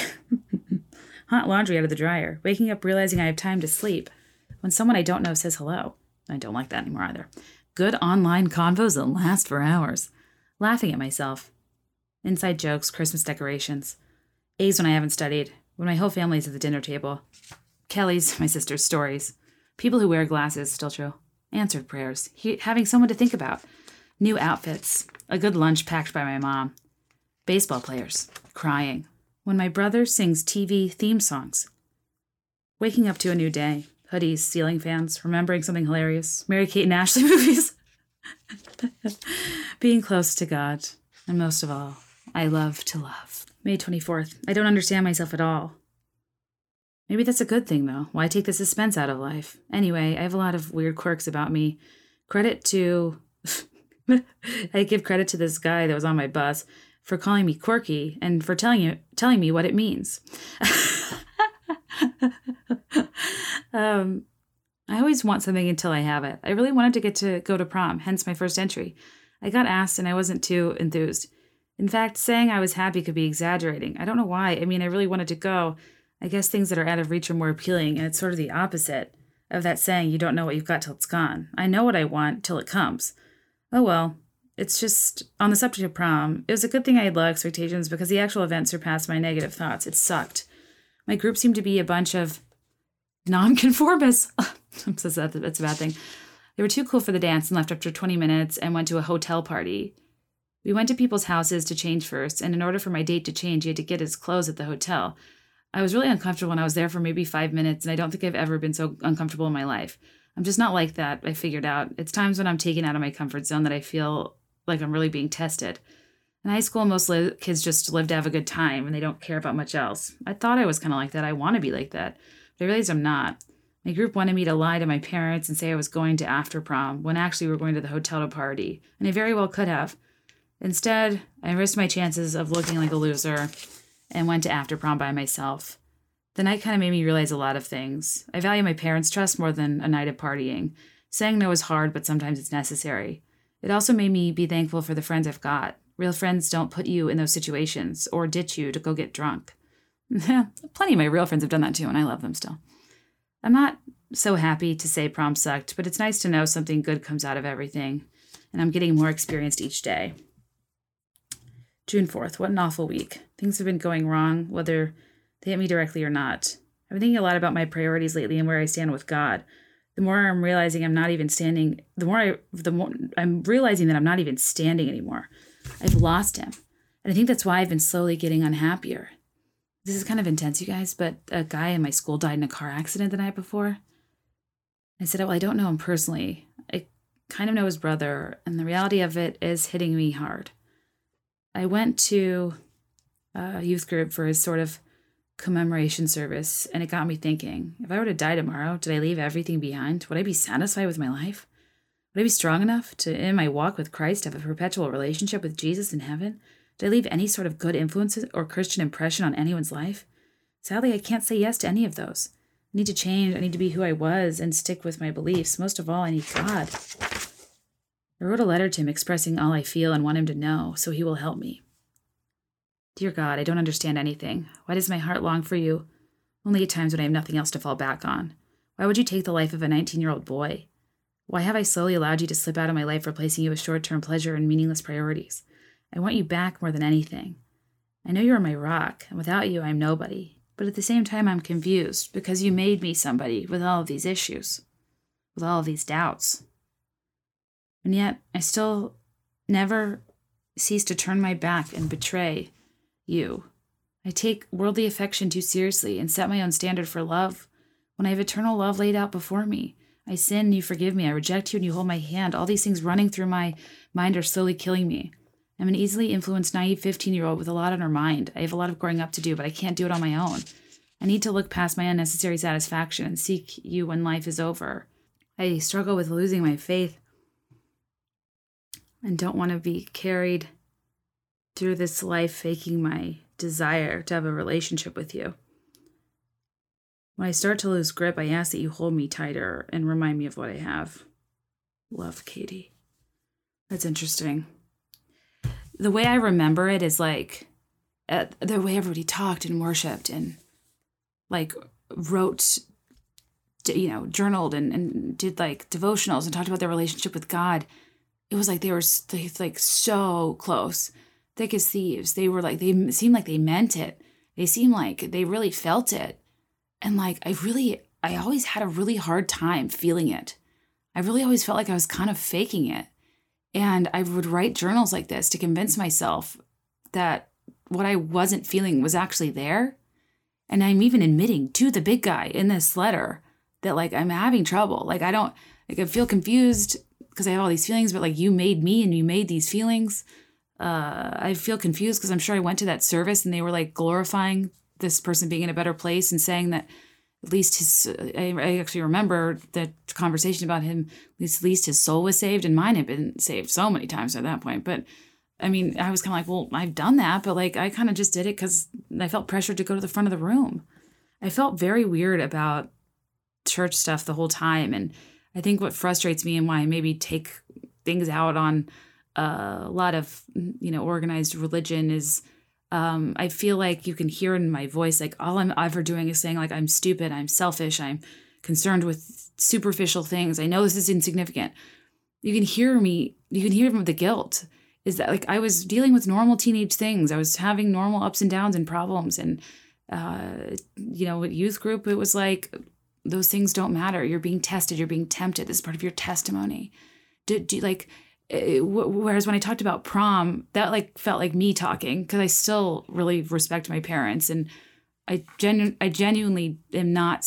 S1: hot laundry out of the dryer, waking up realizing I have time to sleep. When someone I don't know says hello, I don't like that anymore either. Good online convos that last for hours. Laughing at myself. Inside jokes, Christmas decorations. A's when I haven't studied. When my whole family's at the dinner table. Kelly's, my sister's stories. People who wear glasses, still true. Answered prayers. He, having someone to think about. New outfits. A good lunch packed by my mom. Baseball players. Crying. When my brother sings TV theme songs. Waking up to a new day. Hoodies, ceiling fans, remembering something hilarious. Mary Kate and Ashley movies. Being close to God. And most of all, I love to love. May 24th. I don't understand myself at all. Maybe that's a good thing, though. Why take the suspense out of life? Anyway, I have a lot of weird quirks about me. Credit to. I give credit to this guy that was on my bus for calling me quirky and for telling you telling me what it means. um, I always want something until I have it. I really wanted to get to go to prom, hence my first entry. I got asked and I wasn't too enthused. In fact, saying I was happy could be exaggerating. I don't know why. I mean, I really wanted to go. I guess things that are out of reach are more appealing, and it's sort of the opposite of that saying you don't know what you've got till it's gone. I know what I want till it comes. Oh well. It's just on the subject of prom, it was a good thing I had low expectations because the actual event surpassed my negative thoughts. It sucked. My group seemed to be a bunch of nonconformists. I'm so that's a bad thing. They were too cool for the dance and left after 20 minutes and went to a hotel party. We went to people's houses to change first, and in order for my date to change, he had to get his clothes at the hotel. I was really uncomfortable when I was there for maybe five minutes, and I don't think I've ever been so uncomfortable in my life. I'm just not like that, I figured out. It's times when I'm taken out of my comfort zone that I feel like I'm really being tested. In high school, most kids just live to have a good time and they don't care about much else. I thought I was kind of like that. I want to be like that, but I realized I'm not. My group wanted me to lie to my parents and say I was going to after prom when actually we were going to the hotel to party, and I very well could have. Instead, I risked my chances of looking like a loser and went to after prom by myself. The night kind of made me realize a lot of things. I value my parents' trust more than a night of partying. Saying no is hard, but sometimes it's necessary. It also made me be thankful for the friends I've got. Real friends don't put you in those situations or ditch you to go get drunk. Plenty of my real friends have done that too, and I love them still. I'm not so happy to say prom sucked, but it's nice to know something good comes out of everything, and I'm getting more experienced each day. June 4th, what an awful week. Things have been going wrong, whether they hit me directly or not. I've been thinking a lot about my priorities lately and where I stand with God. The more I'm realizing I'm not even standing, the more I, the more I'm realizing that I'm not even standing anymore. I've lost Him, and I think that's why I've been slowly getting unhappier. This is kind of intense, you guys, but a guy in my school died in a car accident the night before. I said, Well, I don't know him personally. I kind of know his brother, and the reality of it is hitting me hard. I went to a youth group for his sort of commemoration service, and it got me thinking if I were to die tomorrow, did I leave everything behind? Would I be satisfied with my life? Would I be strong enough to, in my walk with Christ, have a perpetual relationship with Jesus in heaven? Did I leave any sort of good influences or Christian impression on anyone's life? Sadly, I can't say yes to any of those. I need to change. I need to be who I was and stick with my beliefs. Most of all, I need God. I wrote a letter to him expressing all I feel and want him to know so he will help me. Dear God, I don't understand anything. Why does my heart long for you? Only at times when I have nothing else to fall back on. Why would you take the life of a 19 year old boy? Why have I slowly allowed you to slip out of my life, replacing you with short term pleasure and meaningless priorities? I want you back more than anything. I know you are my rock, and without you, I am nobody. But at the same time, I'm confused because you made me somebody with all of these issues, with all of these doubts. And yet, I still never cease to turn my back and betray you. I take worldly affection too seriously and set my own standard for love when I have eternal love laid out before me. I sin and you forgive me. I reject you and you hold my hand. All these things running through my mind are slowly killing me. I'm an easily influenced, naive 15 year old with a lot on her mind. I have a lot of growing up to do, but I can't do it on my own. I need to look past my unnecessary satisfaction and seek you when life is over. I struggle with losing my faith and don't want to be carried through this life faking my desire to have a relationship with you. When I start to lose grip, I ask that you hold me tighter and remind me of what I have. Love, Katie. That's interesting. The way I remember it is like uh, the way everybody talked and worshiped and like wrote, you know, journaled and, and did like devotionals and talked about their relationship with God. It was like they were they, like so close, thick as thieves. They were like, they seemed like they meant it. They seemed like they really felt it. And like, I really, I always had a really hard time feeling it. I really always felt like I was kind of faking it. And I would write journals like this to convince myself that what I wasn't feeling was actually there. And I'm even admitting to the big guy in this letter that like I'm having trouble. Like I don't like I feel confused because I have all these feelings, but like you made me and you made these feelings. Uh, I feel confused because I'm sure I went to that service and they were like glorifying this person being in a better place and saying that at least his I, I actually remember the conversation about him at least, at least his soul was saved and mine had been saved so many times at that point but i mean i was kind of like well i've done that but like i kind of just did it because i felt pressured to go to the front of the room i felt very weird about church stuff the whole time and i think what frustrates me and why i maybe take things out on uh, a lot of you know organized religion is um, I feel like you can hear in my voice, like all I'm ever doing is saying, like, I'm stupid, I'm selfish, I'm concerned with superficial things. I know this is insignificant. You can hear me, you can hear the guilt. Is that like I was dealing with normal teenage things? I was having normal ups and downs and problems. And, uh, you know, at youth group, it was like, those things don't matter. You're being tested, you're being tempted. This is part of your testimony. Do, do like, uh, whereas when I talked about prom, that like felt like me talking because I still really respect my parents and I genu- I genuinely am not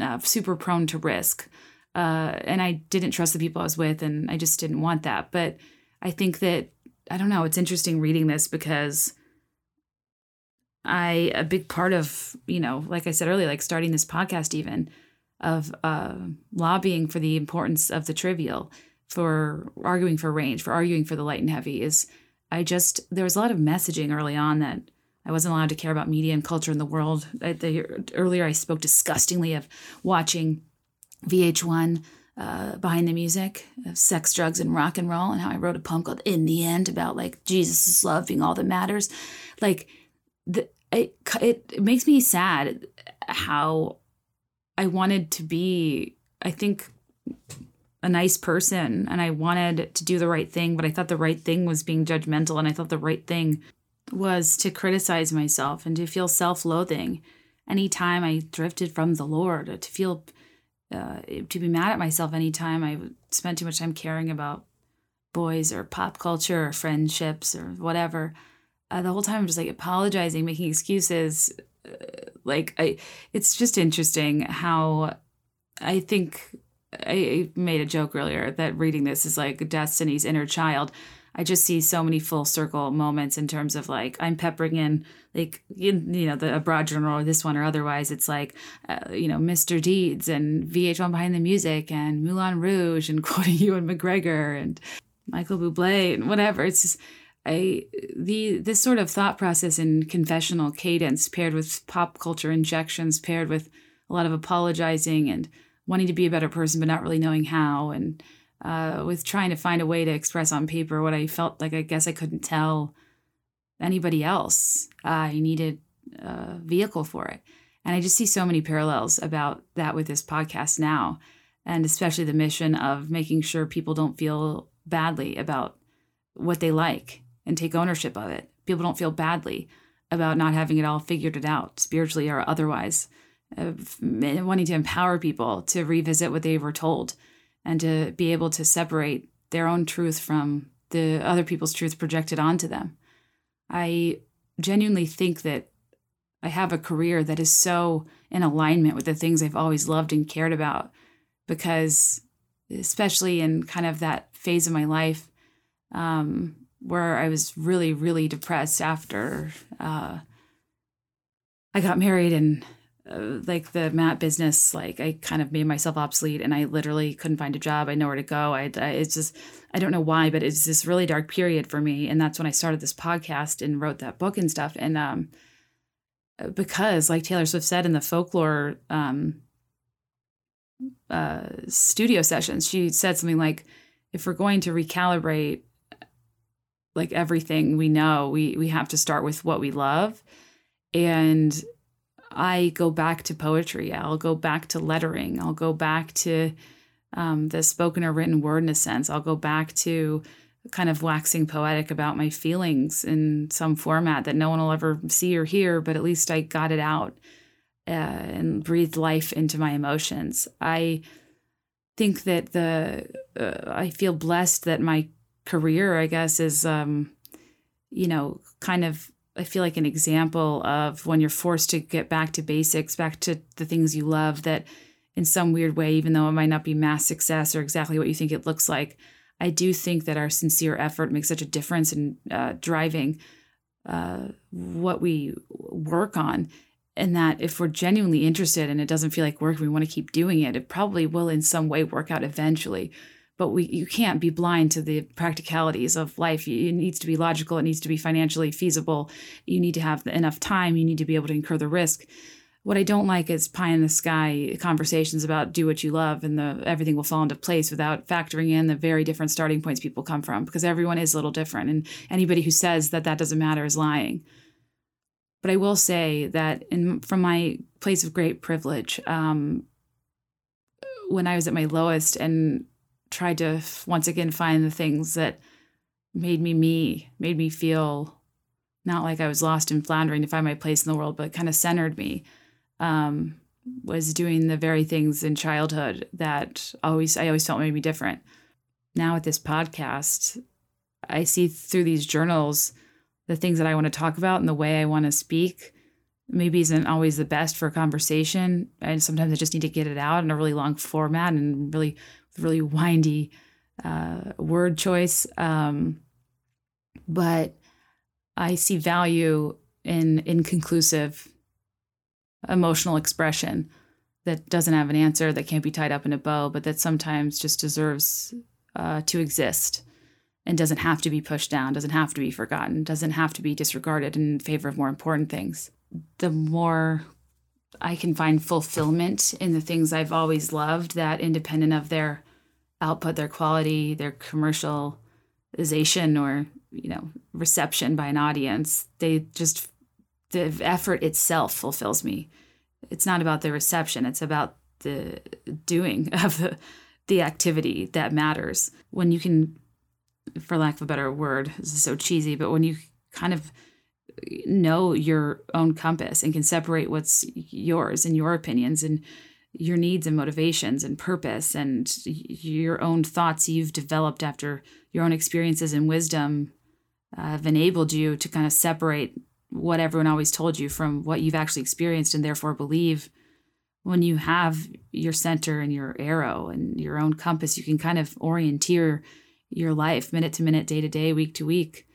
S1: uh, super prone to risk, uh, and I didn't trust the people I was with, and I just didn't want that. But I think that I don't know. It's interesting reading this because I a big part of you know, like I said earlier, like starting this podcast even of uh, lobbying for the importance of the trivial for arguing for range, for arguing for the light and heavy is I just there was a lot of messaging early on that I wasn't allowed to care about media and culture in the world. I, the, earlier, I spoke disgustingly of watching VH1 uh, behind the music of sex, drugs, and rock and roll, and how I wrote a poem called "In the End" about like Jesus' love being all that matters. Like, the, it, it it makes me sad how I wanted to be. I think a nice person and I wanted to do the right thing, but I thought the right thing was being judgmental and I thought the right thing was to criticize myself and to feel self-loathing anytime I drifted from the Lord, to feel uh, to be mad at myself anytime I spent too much time caring about boys or pop culture or friendships or whatever. Uh, the whole time I'm just like apologizing, making excuses. Like I, it's just interesting how I think I made a joke earlier that reading this is like Destiny's inner child. I just see so many full circle moments in terms of like I'm peppering in like you, you know the a broad journal or this one or otherwise it's like uh, you know Mr. Deeds and VH1 behind the music and Moulin Rouge and quoting Ewan McGregor and Michael Bublé and whatever. It's just I the this sort of thought process and confessional cadence paired with pop culture injections paired with a lot of apologizing and wanting to be a better person but not really knowing how and uh, with trying to find a way to express on paper what i felt like i guess i couldn't tell anybody else i needed a vehicle for it. And i just see so many parallels about that with this podcast now and especially the mission of making sure people don't feel badly about what they like and take ownership of it people don't feel badly about not having it all figured it out spiritually or otherwise of wanting to empower people to revisit what they were told and to be able to separate their own truth from the other people's truth projected onto them. I genuinely think that I have a career that is so in alignment with the things I've always loved and cared about because especially in kind of that phase of my life um, where I was really, really depressed after uh, I got married and uh, like the mat business like i kind of made myself obsolete and i literally couldn't find a job. I know where to go. I, I, it's just i don't know why but it's this really dark period for me. And that's when i started this podcast and wrote that book and stuff. And um because like taylor swift said in the folklore um uh studio sessions she said something like if we're going to recalibrate like everything we know we we have to start with what we love and I go back to poetry. I'll go back to lettering. I'll go back to um, the spoken or written word in a sense. I'll go back to kind of waxing poetic about my feelings in some format that no one will ever see or hear, but at least I got it out. uh, and breathed life into my emotions. I think that the uh, I feel blessed that my career, I guess, is um, you know kind of I feel like an example of when you're forced to get back to basics, back to the things you love. That in some weird way, even though it might not be mass success or exactly what you think it looks like, I do think that our sincere effort makes such a difference in uh, driving uh, what we work on. And that if we're genuinely interested and it doesn't feel like work, we want to keep doing it, it probably will in some way work out eventually. But we you can't be blind to the practicalities of life. It needs to be logical. It needs to be financially feasible. You need to have enough time. You need to be able to incur the risk. What I don't like is pie in the sky conversations about do what you love and the everything will fall into place without factoring in the very different starting points people come from because everyone is a little different and anybody who says that that doesn't matter is lying. But I will say that in from my place of great privilege, um, when I was at my lowest and tried to once again find the things that made me me, made me feel not like I was lost and floundering to find my place in the world, but kind of centered me. Um, was doing the very things in childhood that always I always felt made me different. Now with this podcast, I see through these journals the things that I want to talk about and the way I want to speak. Maybe isn't always the best for a conversation, and sometimes I just need to get it out in a really long format and really, really windy uh, word choice. Um, but I see value in inconclusive emotional expression that doesn't have an answer, that can't be tied up in a bow, but that sometimes just deserves uh, to exist and doesn't have to be pushed down, doesn't have to be forgotten, doesn't have to be disregarded in favor of more important things. The more I can find fulfillment in the things I've always loved, that independent of their output, their quality, their commercialization, or you know reception by an audience, they just the effort itself fulfills me. It's not about the reception; it's about the doing of the the activity that matters. When you can, for lack of a better word, this is so cheesy, but when you kind of know your own compass and can separate what's yours and your opinions and your needs and motivations and purpose and your own thoughts you've developed after your own experiences and wisdom uh, have enabled you to kind of separate what everyone always told you from what you've actually experienced and therefore believe when you have your center and your arrow and your own compass you can kind of orienteer your life minute to minute day to day week to week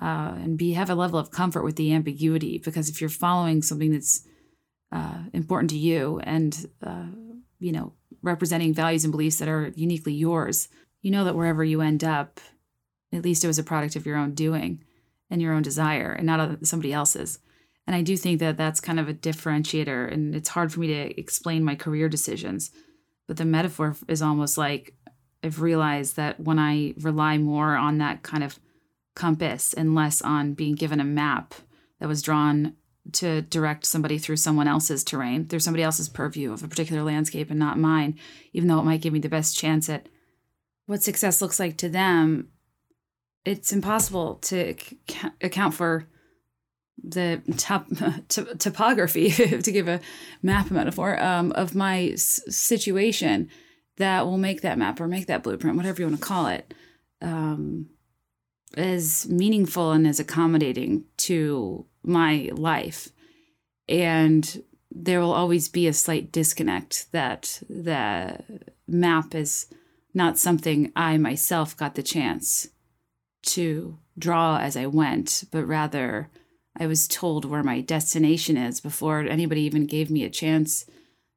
S1: uh, and be have a level of comfort with the ambiguity because if you're following something that's uh, important to you and uh, you know representing values and beliefs that are uniquely yours you know that wherever you end up at least it was a product of your own doing and your own desire and not somebody else's. And i do think that that's kind of a differentiator and it's hard for me to explain my career decisions but the metaphor is almost like i've realized that when i rely more on that kind of compass and less on being given a map that was drawn to direct somebody through someone else's terrain, through somebody else's purview of a particular landscape and not mine, even though it might give me the best chance at what success looks like to them. It's impossible to c- account for the top, to, topography, to give a map metaphor, um, of my s- situation that will make that map or make that blueprint, whatever you want to call it. Um, as meaningful and as accommodating to my life. And there will always be a slight disconnect that the map is not something I myself got the chance to draw as I went, but rather I was told where my destination is before anybody even gave me a chance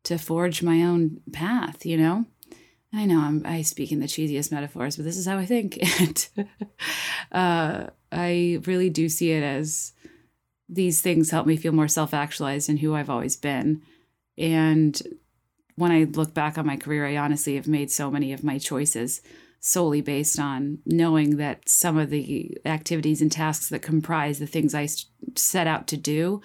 S1: to forge my own path, you know? I know I'm, I speak in the cheesiest metaphors, but this is how I think. And uh, I really do see it as these things help me feel more self actualized in who I've always been. And when I look back on my career, I honestly have made so many of my choices solely based on knowing that some of the activities and tasks that comprise the things I set out to do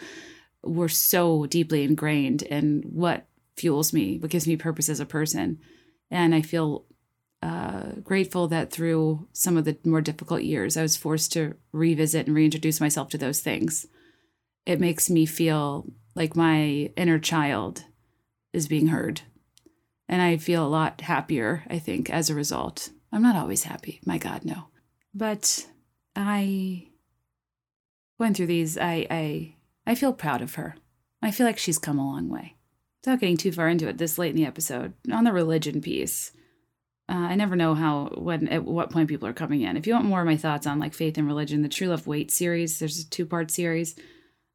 S1: were so deeply ingrained in what fuels me, what gives me purpose as a person. And I feel uh, grateful that through some of the more difficult years, I was forced to revisit and reintroduce myself to those things. It makes me feel like my inner child is being heard. And I feel a lot happier, I think, as a result. I'm not always happy. My God, no. But I went through these. I, I, I feel proud of her. I feel like she's come a long way. Without getting too far into it this late in the episode, on the religion piece, uh, I never know how when at what point people are coming in. If you want more of my thoughts on like faith and religion, the True Love Wait series, there's a two part series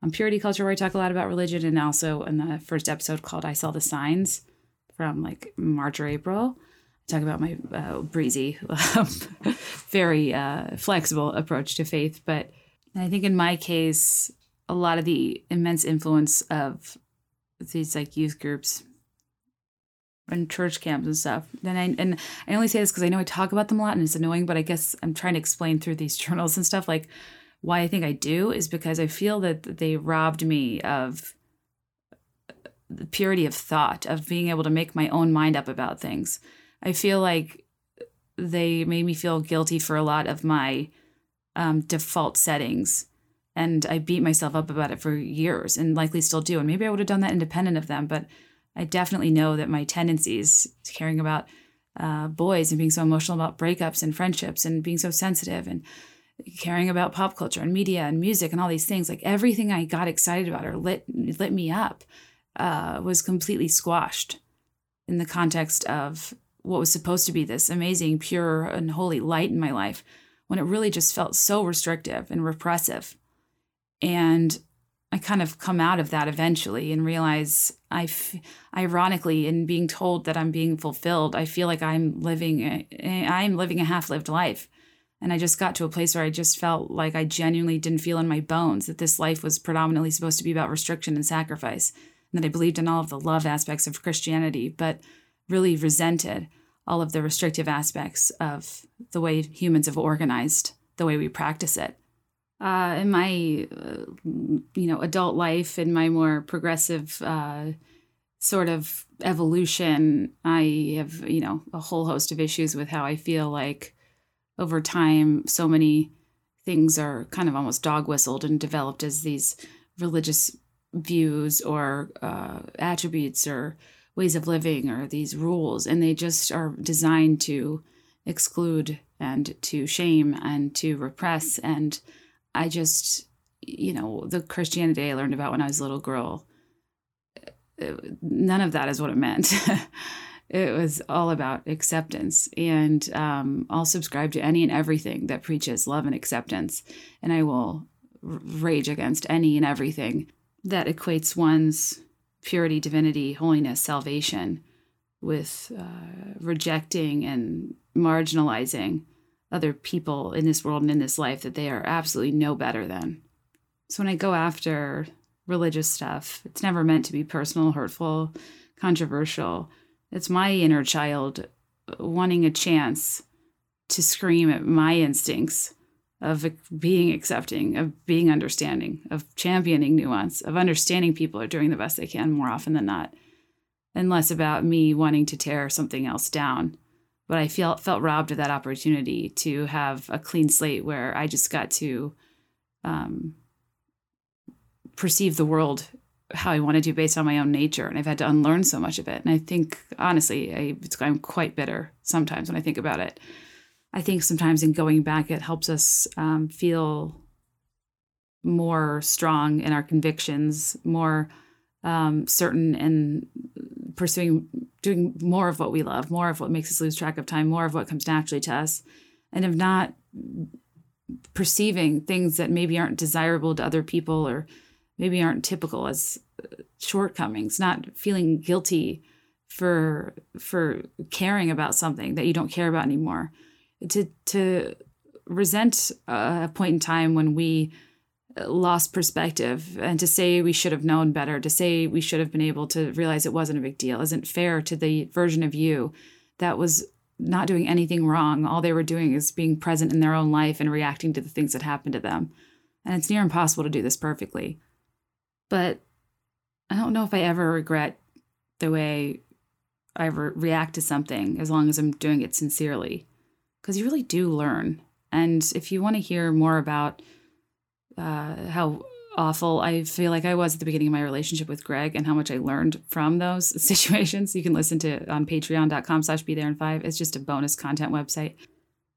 S1: on purity culture where I talk a lot about religion, and also in the first episode called "I Saw the Signs" from like March or April. I talk about my uh, breezy, very uh, flexible approach to faith, but I think in my case, a lot of the immense influence of these like youth groups and church camps and stuff. And I and I only say this because I know I talk about them a lot and it's annoying, but I guess I'm trying to explain through these journals and stuff like why I think I do is because I feel that they robbed me of the purity of thought, of being able to make my own mind up about things. I feel like they made me feel guilty for a lot of my um, default settings. And I beat myself up about it for years and likely still do. And maybe I would have done that independent of them, but I definitely know that my tendencies to caring about uh, boys and being so emotional about breakups and friendships and being so sensitive and caring about pop culture and media and music and all these things, like everything I got excited about or lit lit me up, uh, was completely squashed in the context of what was supposed to be this amazing, pure, and holy light in my life, when it really just felt so restrictive and repressive. And I kind of come out of that eventually and realize I, f- ironically, in being told that I'm being fulfilled, I feel like I'm living, a, I'm living a half-lived life, and I just got to a place where I just felt like I genuinely didn't feel in my bones that this life was predominantly supposed to be about restriction and sacrifice, and that I believed in all of the love aspects of Christianity, but really resented all of the restrictive aspects of the way humans have organized the way we practice it uh, in my uh, you know adult life in my more progressive uh, sort of evolution i have you know a whole host of issues with how i feel like over time so many things are kind of almost dog whistled and developed as these religious views or uh, attributes or ways of living or these rules and they just are designed to exclude and to shame and to repress and I just, you know, the Christianity I learned about when I was a little girl, none of that is what it meant. it was all about acceptance. And um, I'll subscribe to any and everything that preaches love and acceptance. And I will rage against any and everything that equates one's purity, divinity, holiness, salvation with uh, rejecting and marginalizing other people in this world and in this life that they are absolutely no better than. So when I go after religious stuff, it's never meant to be personal, hurtful, controversial. It's my inner child wanting a chance to scream at my instincts of being accepting, of being understanding, of championing nuance, of understanding people are doing the best they can more often than not, and less about me wanting to tear something else down but I felt felt robbed of that opportunity to have a clean slate where I just got to um, perceive the world how I wanted to based on my own nature, and I've had to unlearn so much of it. And I think honestly, I, I'm quite bitter sometimes when I think about it. I think sometimes in going back, it helps us um, feel more strong in our convictions, more um, certain in pursuing doing more of what we love, more of what makes us lose track of time, more of what comes naturally to us, and of not perceiving things that maybe aren't desirable to other people or maybe aren't typical as uh, shortcomings, not feeling guilty for for caring about something that you don't care about anymore. To to resent a point in time when we lost perspective and to say we should have known better to say we should have been able to realize it wasn't a big deal isn't fair to the version of you that was not doing anything wrong. All they were doing is being present in their own life and reacting to the things that happened to them. And it's near impossible to do this perfectly. But i don't know if i ever regret the way i re- react to something as long as i'm doing it sincerely. Because you really do learn. And if you want to hear more about uh, how awful I feel like I was at the beginning of my relationship with Greg and how much I learned from those situations. You can listen to it on patreon.com slash be there in five. It's just a bonus content website.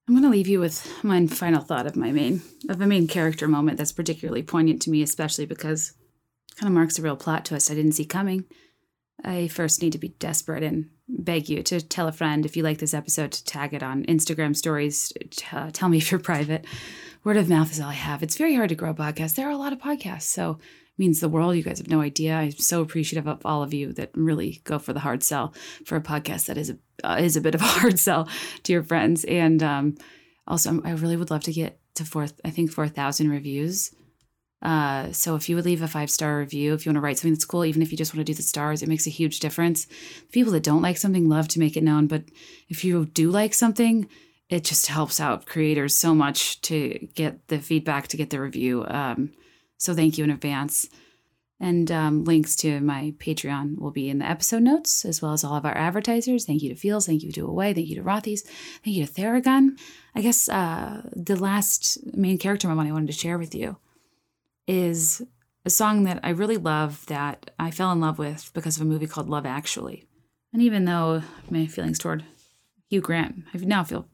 S1: I'm gonna leave you with my final thought of my main of a main character moment that's particularly poignant to me, especially because it kind of marks a real plot twist I didn't see coming. I first need to be desperate and beg you to tell a friend if you like this episode to tag it on Instagram stories. t- uh, tell me if you're private. Word of mouth is all I have. It's very hard to grow a podcast. There are a lot of podcasts, so it means the world. You guys have no idea. I'm so appreciative of all of you that really go for the hard sell for a podcast that is a uh, is a bit of a hard sell to your friends. And um, also, I really would love to get to four. I think four thousand reviews. Uh, so if you would leave a five star review, if you want to write something that's cool, even if you just want to do the stars, it makes a huge difference. People that don't like something love to make it known, but if you do like something, it just helps out creators so much to get the feedback, to get the review. Um, so thank you in advance. And um, links to my Patreon will be in the episode notes, as well as all of our advertisers. Thank you to Feals, thank you to Away, thank you to Rothy's, thank you to Theragun. I guess uh, the last main character moment I wanted to share with you is a song that I really love that I fell in love with because of a movie called Love Actually. And even though my feelings toward Hugh Grant, I now feel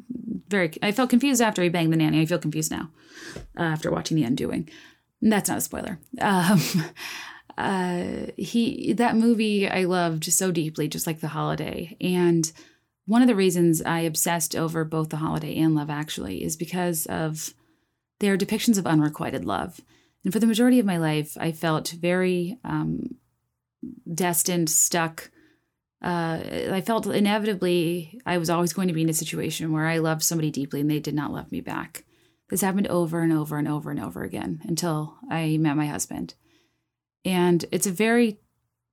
S1: very, I felt confused after he banged the nanny. I feel confused now uh, after watching The Undoing. That's not a spoiler. Um, uh, he, that movie I loved so deeply, just like The Holiday. And one of the reasons I obsessed over both The Holiday and Love Actually is because of their depictions of unrequited love. And for the majority of my life, I felt very um, destined, stuck. Uh, I felt inevitably I was always going to be in a situation where I loved somebody deeply and they did not love me back. This happened over and over and over and over again until I met my husband. And it's a very,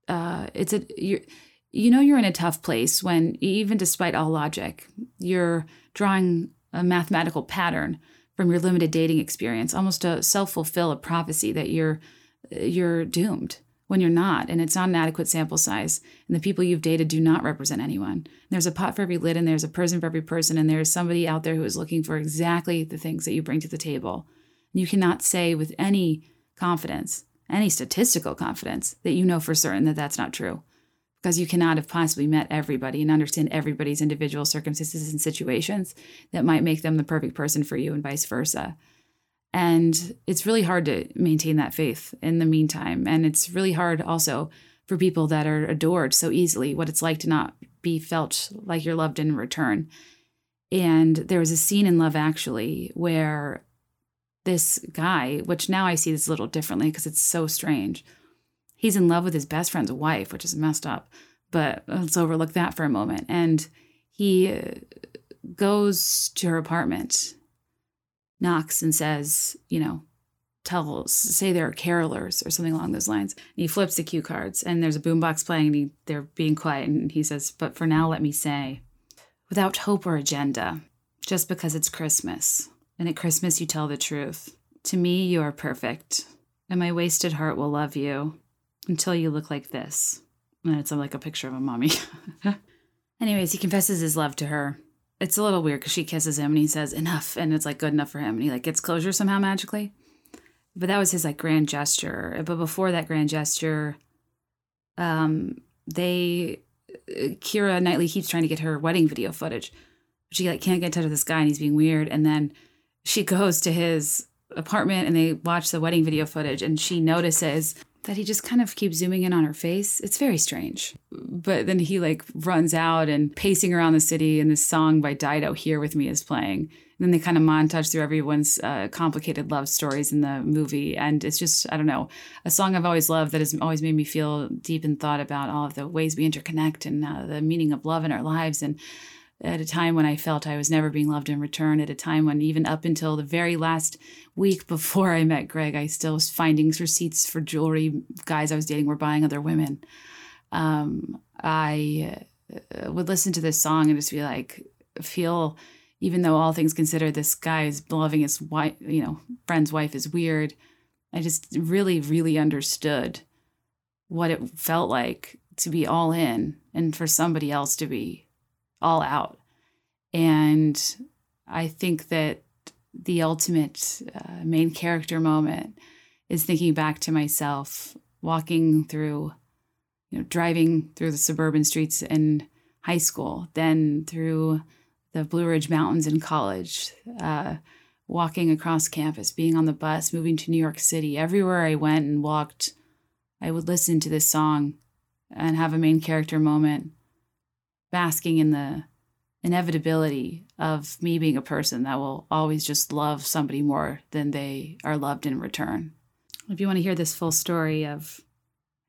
S1: uh, it's a, you're, you know, you're in a tough place when, even despite all logic, you're drawing a mathematical pattern from your limited dating experience, almost to self-fulfill a prophecy that you're you're doomed when you're not, and it's not an adequate sample size. And the people you've dated do not represent anyone. There's a pot for every lid, and there's a person for every person, and there's somebody out there who is looking for exactly the things that you bring to the table. You cannot say with any confidence, any statistical confidence, that you know for certain that that's not true because you cannot have possibly met everybody and understand everybody's individual circumstances and situations that might make them the perfect person for you and vice versa. And it's really hard to maintain that faith in the meantime. And it's really hard also for people that are adored so easily what it's like to not be felt like you're loved in return. And there was a scene in Love Actually where this guy, which now I see this a little differently because it's so strange, he's in love with his best friend's wife, which is messed up. But let's overlook that for a moment. And he uh, goes to her apartment, knocks, and says, you know, tell, say there are carolers or something along those lines. And he flips the cue cards, and there's a boombox playing, and he, they're being quiet. And he says, But for now, let me say, without hope or agenda, just because it's Christmas, and at Christmas you tell the truth. To me, you are perfect, and my wasted heart will love you until you look like this. And it's like a picture of a mommy. Anyways, he confesses his love to her. It's a little weird because she kisses him and he says enough, and it's like good enough for him, and he like gets closure somehow magically. But that was his like grand gesture. But before that grand gesture, um, they Keira Knightley keeps trying to get her wedding video footage. She like can't get in touch with this guy, and he's being weird. And then she goes to his apartment, and they watch the wedding video footage, and she notices that he just kind of keeps zooming in on her face. It's very strange. But then he like runs out and pacing around the city, and this song by Dido, Here With Me, is playing. And then they kind of montage through everyone's uh, complicated love stories in the movie. And it's just, I don't know, a song I've always loved that has always made me feel deep in thought about all of the ways we interconnect and uh, the meaning of love in our lives. And at a time when I felt I was never being loved in return, at a time when even up until the very last week before I met Greg, I still was finding receipts for jewelry guys I was dating were buying other women. Um, I uh, would listen to this song and just be like, feel, even though all things considered, this guy is loving his wife, you know, friend's wife is weird. I just really, really understood what it felt like to be all in and for somebody else to be all out. And I think that the ultimate uh, main character moment is thinking back to myself walking through, you know, driving through the suburban streets in high school, then through the Blue Ridge Mountains in college, uh, walking across campus, being on the bus, moving to New York City. Everywhere I went and walked, I would listen to this song and have a main character moment, basking in the inevitability of me being a person that will always just love somebody more than they are loved in return. If you want to hear this full story of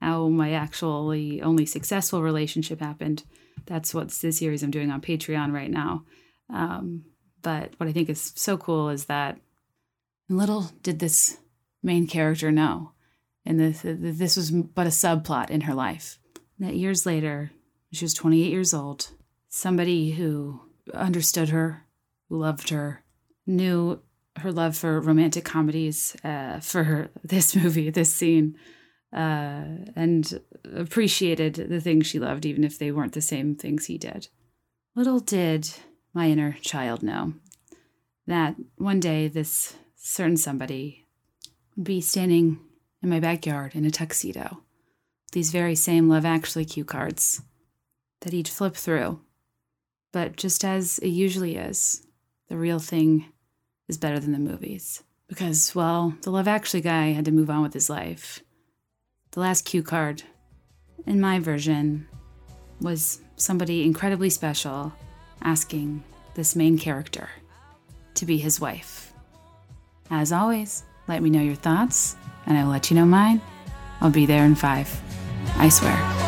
S1: how my actually only successful relationship happened, that's what's the series I'm doing on Patreon right now. Um, but what I think is so cool is that little did this main character know, and this this was but a subplot in her life. That years later, she was 28 years old. Somebody who understood her, who loved her, knew her love for romantic comedies, uh, for her, this movie, this scene, uh, and appreciated the things she loved, even if they weren't the same things he did. Little did my inner child know that one day this certain somebody would be standing in my backyard in a tuxedo, these very same Love Actually cue cards that he'd flip through. But just as it usually is, the real thing is better than the movies. Because, well, the Love Actually guy had to move on with his life. The last cue card, in my version, was somebody incredibly special asking this main character to be his wife. As always, let me know your thoughts, and I will let you know mine. I'll be there in five. I swear.